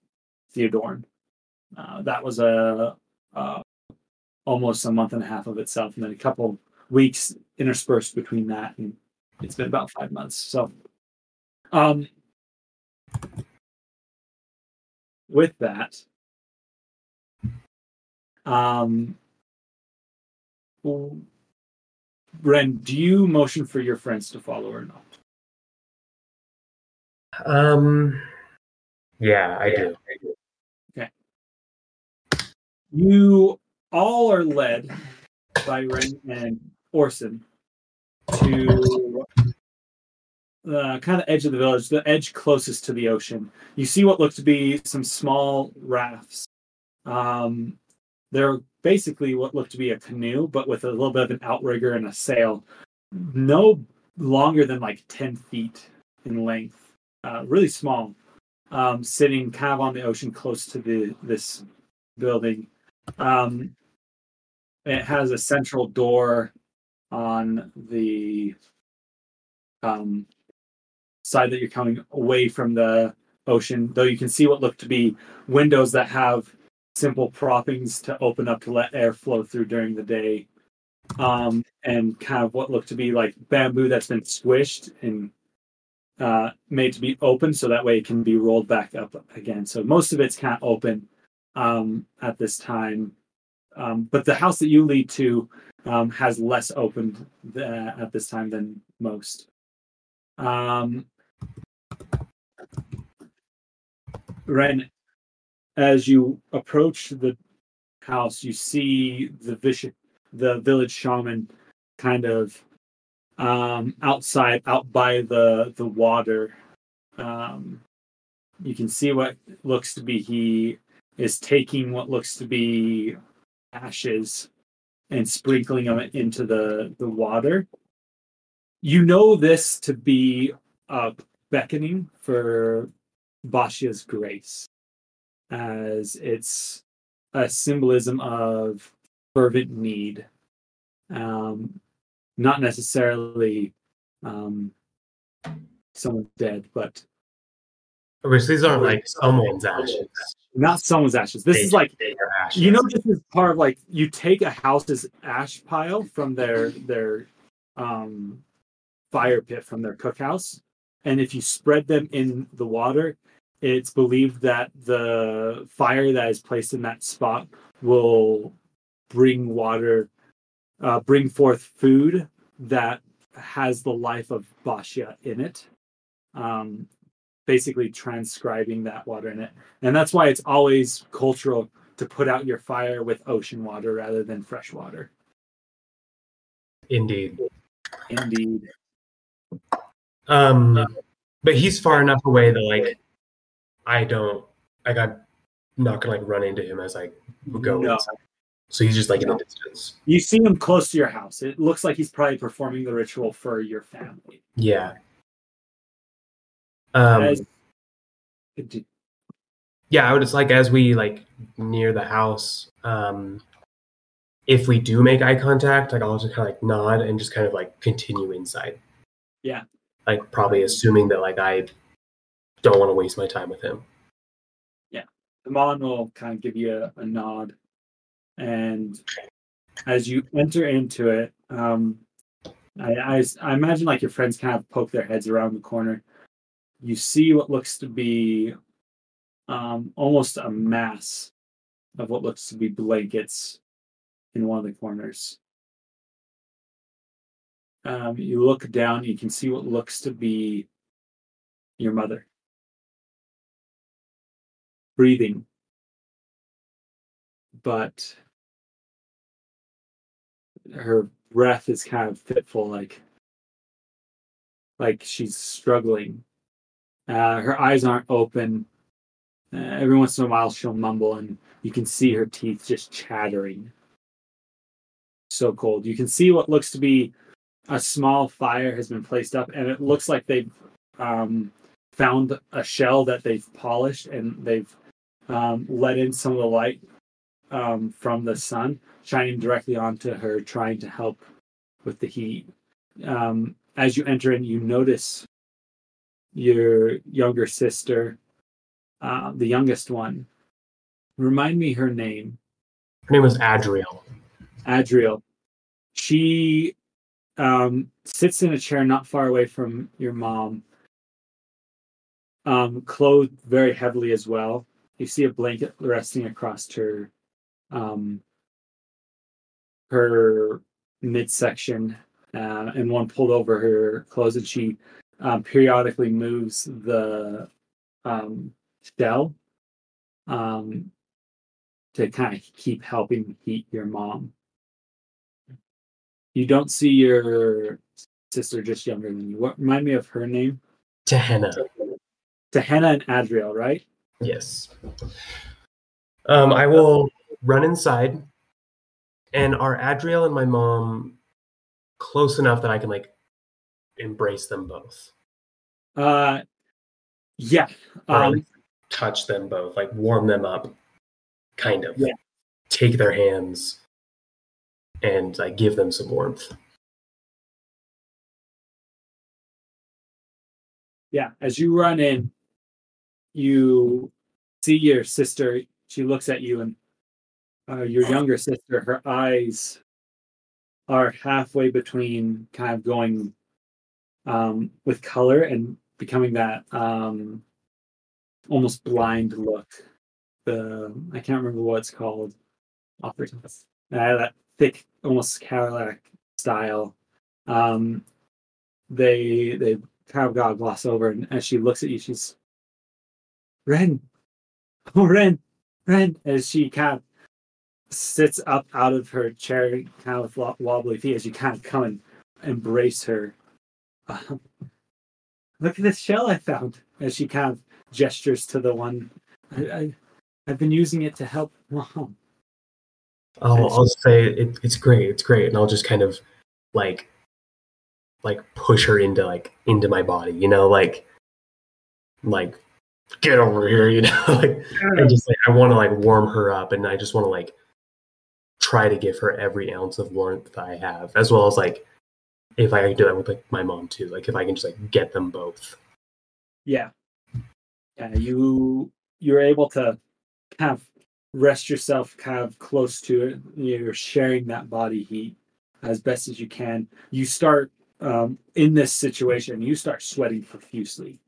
Theodorn. Uh, that was a, uh almost a month and a half of itself, and then a couple weeks interspersed between that, and it's been about five months. So, um, with that, um, Ren, do you motion for your friends to follow or not? Um. Yeah, I do. Okay. you all are led by Ren and Orson to the kind of edge of the village, the edge closest to the ocean. You see what looks to be some small rafts. Um, they're basically what look to be a canoe, but with a little bit of an outrigger and a sail. No longer than like 10 feet in length, uh, really small, um, sitting kind of on the ocean close to the this building. Um, it has a central door on the um, side that you're coming away from the ocean, though you can see what look to be windows that have simple proppings to open up to let air flow through during the day. Um, and kind of what look to be like bamboo that's been squished and uh, made to be open so that way it can be rolled back up again. So most of it's of open um, at this time. Um, but the house that you lead to um, has less open th- at this time than most. Um, Ren, as you approach the house, you see the vish- the village shaman kind of um, outside, out by the the water. Um, you can see what looks to be he is taking what looks to be ashes and sprinkling them into the the water. You know this to be a beckoning for Bashia's grace, as it's a symbolism of fervent need, um, not necessarily um, someone dead, but Which these aren't like someone's ashes. not someone's ashes. This They- is like you know this is part of like you take a house's ash pile from their their um fire pit from their cookhouse and if you spread them in the water it's believed that the fire that is placed in that spot will bring water uh, bring forth food that has the life of Bashia in it um, basically transcribing that water in it and that's why it's always cultural to put out your fire with ocean water rather than fresh water. Indeed. Indeed. Um, but he's far enough away that like I don't like I'm not gonna like run into him as I go No. inside. So he's just like in the distance. You see him close to your house. It looks like he's probably performing the ritual for your family. Yeah. Um As- yeah, I would just like as we like near the house, um if we do make eye contact, like I'll just kind of like nod and just kind of like continue inside. Yeah. Like probably assuming that like I don't want to waste my time with him. Yeah. the Amon will kind of give you a, a nod. And as you enter into it, um, I, I, I imagine like your friends kind of poke their heads around the corner. You see what looks to be um, almost a mass of what looks to be blankets in one of the corners. Um, you look down, you can see what looks to be your mother breathing, but her breath is kind of fitful, like like she's struggling. Uh, her eyes aren't open. Uh, every once in a while, she'll mumble, and you can see her teeth just chattering. So cold. You can see what looks to be a small fire has been placed up, and it looks like they've um, found a shell that they've polished and they've um, let in some of the light um, from the sun, shining directly onto her, trying to help with the heat. Um, as you enter in, you notice your younger sister, uh, the youngest one. Remind me her name. Her name was Adriel. Adriel. She um, sits in a chair not far away from your mom, um, clothed very heavily as well. You see a blanket resting across her um, her midsection, uh, and one pulled over her clothes, and she um, periodically moves the um, shell um, to kind of keep helping heat your mom. You don't see your sister just younger than you. What remind me of her name? Tehenna. Tehenna and Adriel, right? Yes. Um, I will run inside, and are Adriel and my mom close enough that I can like embrace them both, Uh, yeah. or Um, touch them both, like warm them up, kind of. Yeah. Take their hands and like give them some warmth. yeah. As you run in, you see your sister. She looks at you, and uh, your younger sister. Her eyes are halfway between kind of going um, with color and becoming that um, almost blind look. The I can't remember what it's called. Off the top. Uh, that thick, almost cataract style. Um, they they kind of got a gloss over, and as she looks at you, she's Ren, oh Ren, Ren, as she kind of sits up out of her chair, kind of with wobbly feet, as you kind of come and embrace her. Um, look at this shell I found, as she kind of gestures to the one. I, I I've been using it to help mom. I'll, I'll say it, it's great, it's great, and I'll just kind of like like push her into like into my body, you know, like like get over here, you know, like I just like I want to like warm her up, and I just want to like try to give her every ounce of warmth I have, as well as like if I can do that with like my mom too, like if I can just like get them both. Yeah. Yeah, you you're able to kind of rest yourself kind of close to it. You're sharing that body heat as best as you can. You start um, in this situation, you start sweating profusely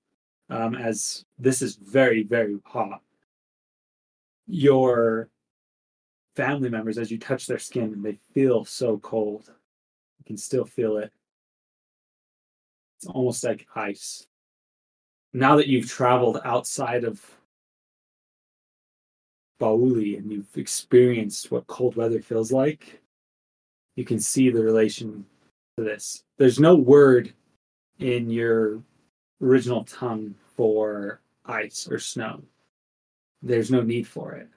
um, as this is very, very hot. Your family members, as you touch their skin, and they feel so cold. You can still feel it. It's almost like ice now that you've traveled outside of Ba'wouli and you've experienced what cold weather feels like, you can see the relation to this. There's no word in your original tongue for ice or snow. There's no need for it.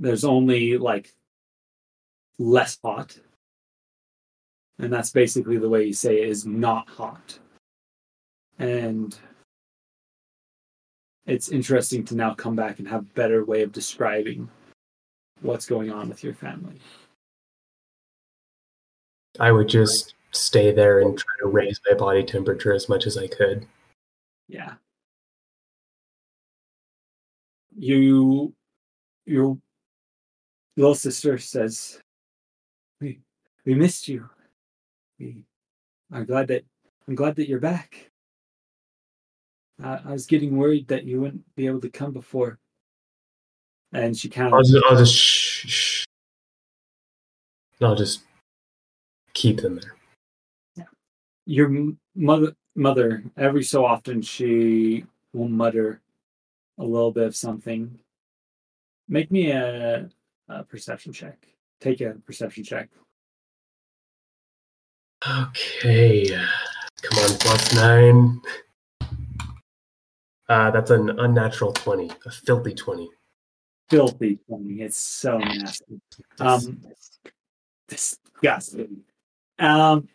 There's only like less hot. And that's basically the way you say it is not hot and it's interesting to now come back and have a better way of describing what's going on with your family. I would just stay there and try to raise my body temperature as much as I could. Yeah. You your little sister says we we missed you. We I'm glad that I'm glad that you're back. Uh, I was getting worried that you wouldn't be able to come before. And she kind I'll of just, I'll just shh, shh. I'll just keep them there. your mother mother every so often she will mutter a little bit of something make me a, a perception check. Take a perception check. Okay, come on, plus nine. Uh, that's an unnatural twenty, a filthy twenty. filthy funny it's so nasty. Um disgusting um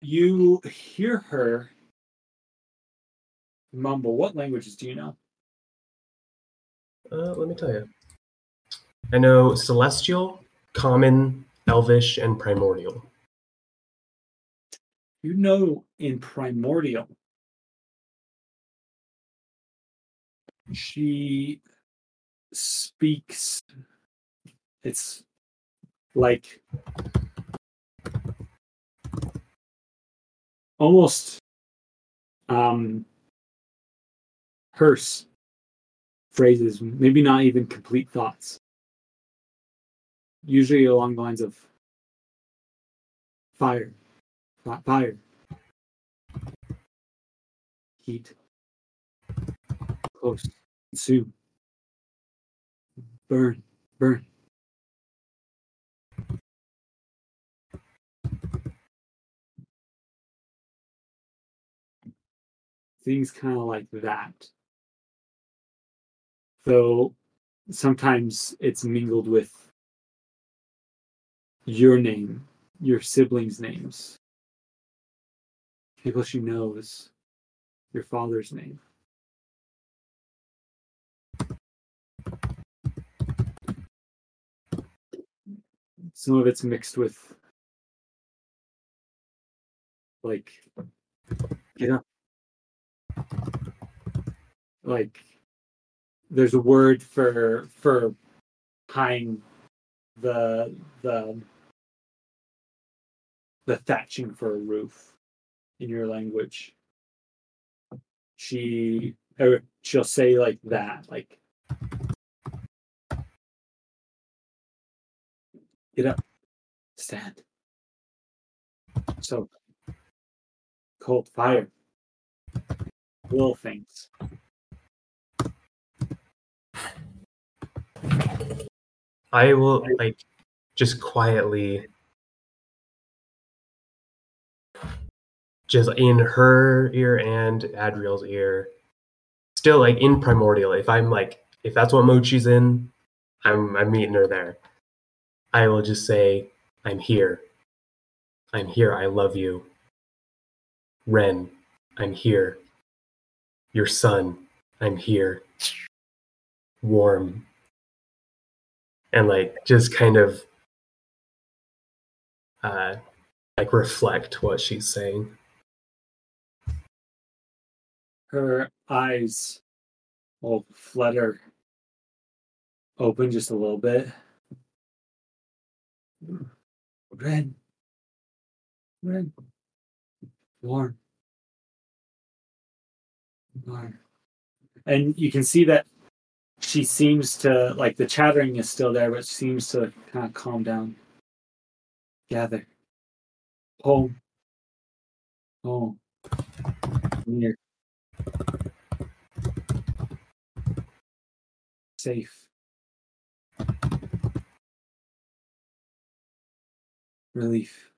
you hear her mumble. What languages do you know Uh, let me tell you. I know celestial, common, elvish, and primordial. you know in primordial she speaks it's like almost um hearse phrases maybe not even complete thoughts usually along the lines of fire fi- fire heat close Sue. Burn, burn. Things kind of like that. Though sometimes it's mingled with your name, your siblings' names, people she knows, your father's name. Some of it's mixed with like you know like there's a word for for tying the the the thatching for a roof in your language. She or she'll say like that like get up stand. So cold fire. Little things I will like just quietly just in her ear and Adriel's ear. Still like in primordial. If I'm like if that's what mode she's in, I'm I'm meeting her there. I will just say, I'm here. I'm here. I love you. Ren, I'm here. Your son, I'm here. Warm, and like just kind of uh like reflect what she's saying. Her eyes will flutter open just a little bit. Red. Red. Warm. Warm. And you can see that she seems to like the chattering is still there, but seems to kind of calm down. Gather. Home. Home. Near. Safe. Relief.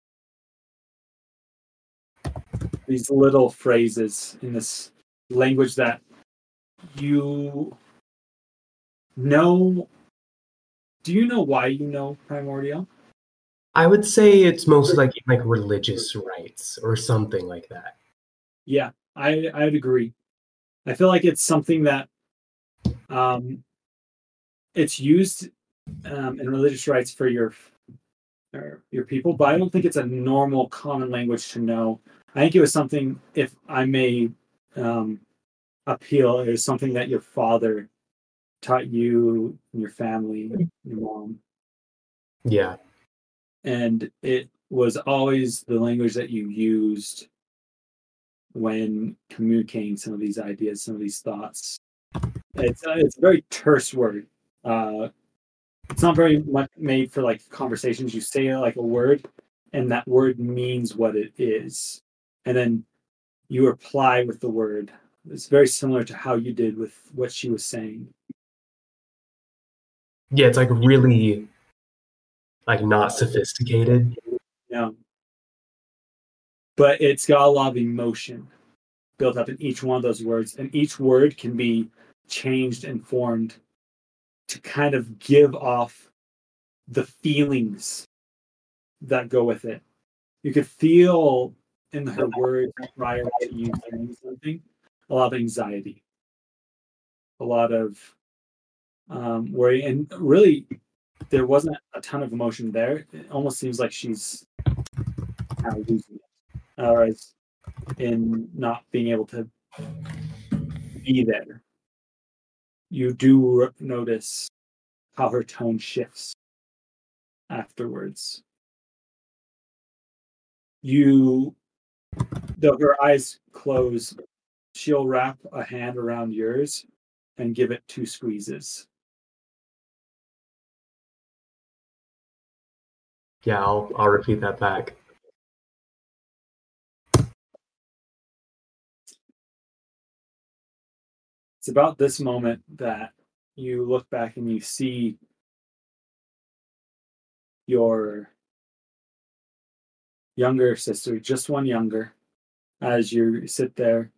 These little phrases in this language that you know do you know why you know primordial? I would say it's mostly like like religious rites or something like that. Yeah i i would agree. I feel like it's something that um it's used um, in religious rites for your your people but i don't think it's a normal common language to know. I think it was something if i may um appeal it was something that your father taught you and your family, your mom. Yeah. And it was always the language that you used when communicating some of these ideas, some of these thoughts. It's uh, it's a very terse word. Uh, it's not very much made for like conversations. You say like a word, and that word means what it is, and then you reply with the word. It's very similar to how you did with what she was saying yeah it's like really like not sophisticated. Yeah. But it's got a lot of emotion built up in each one of those words and each word can be changed and formed to kind of give off the feelings that go with it. You could feel in her words prior to you something a lot of anxiety a lot of um, worry, and really there wasn't a ton of emotion there. It almost seems like she's kind of losing it, or in not being able to be there. You do notice how her tone shifts afterwards. You, though her eyes close, she'll wrap a hand around yours and give it two squeezes. Yeah, I'll I'll repeat that back. It's about this moment that you look back and you see your younger sister, just one younger, as you sit there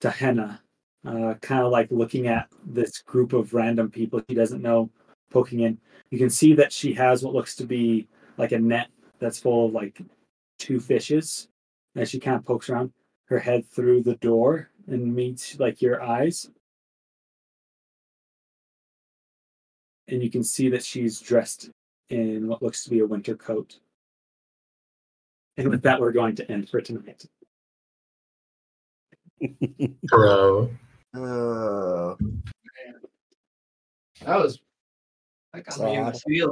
Tehenna, uh, kind of like looking at this group of random people he doesn't know poking in. You can see that she has what looks to be like a net that's full of like two fishes as she kind of pokes around her head through the door and meets like your eyes. And you can see that she's dressed in what looks to be a winter coat. And with that, we're going to end for tonight. Bro. Oh, That was that got me in the Sad.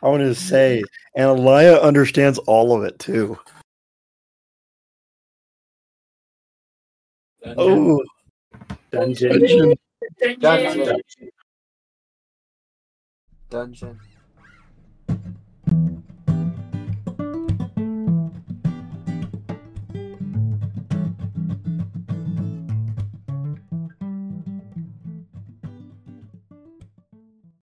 I wanted to mm-hmm. say, and Elia understands all of it too. Oh, Dungeon. Dungeon. Dungeon.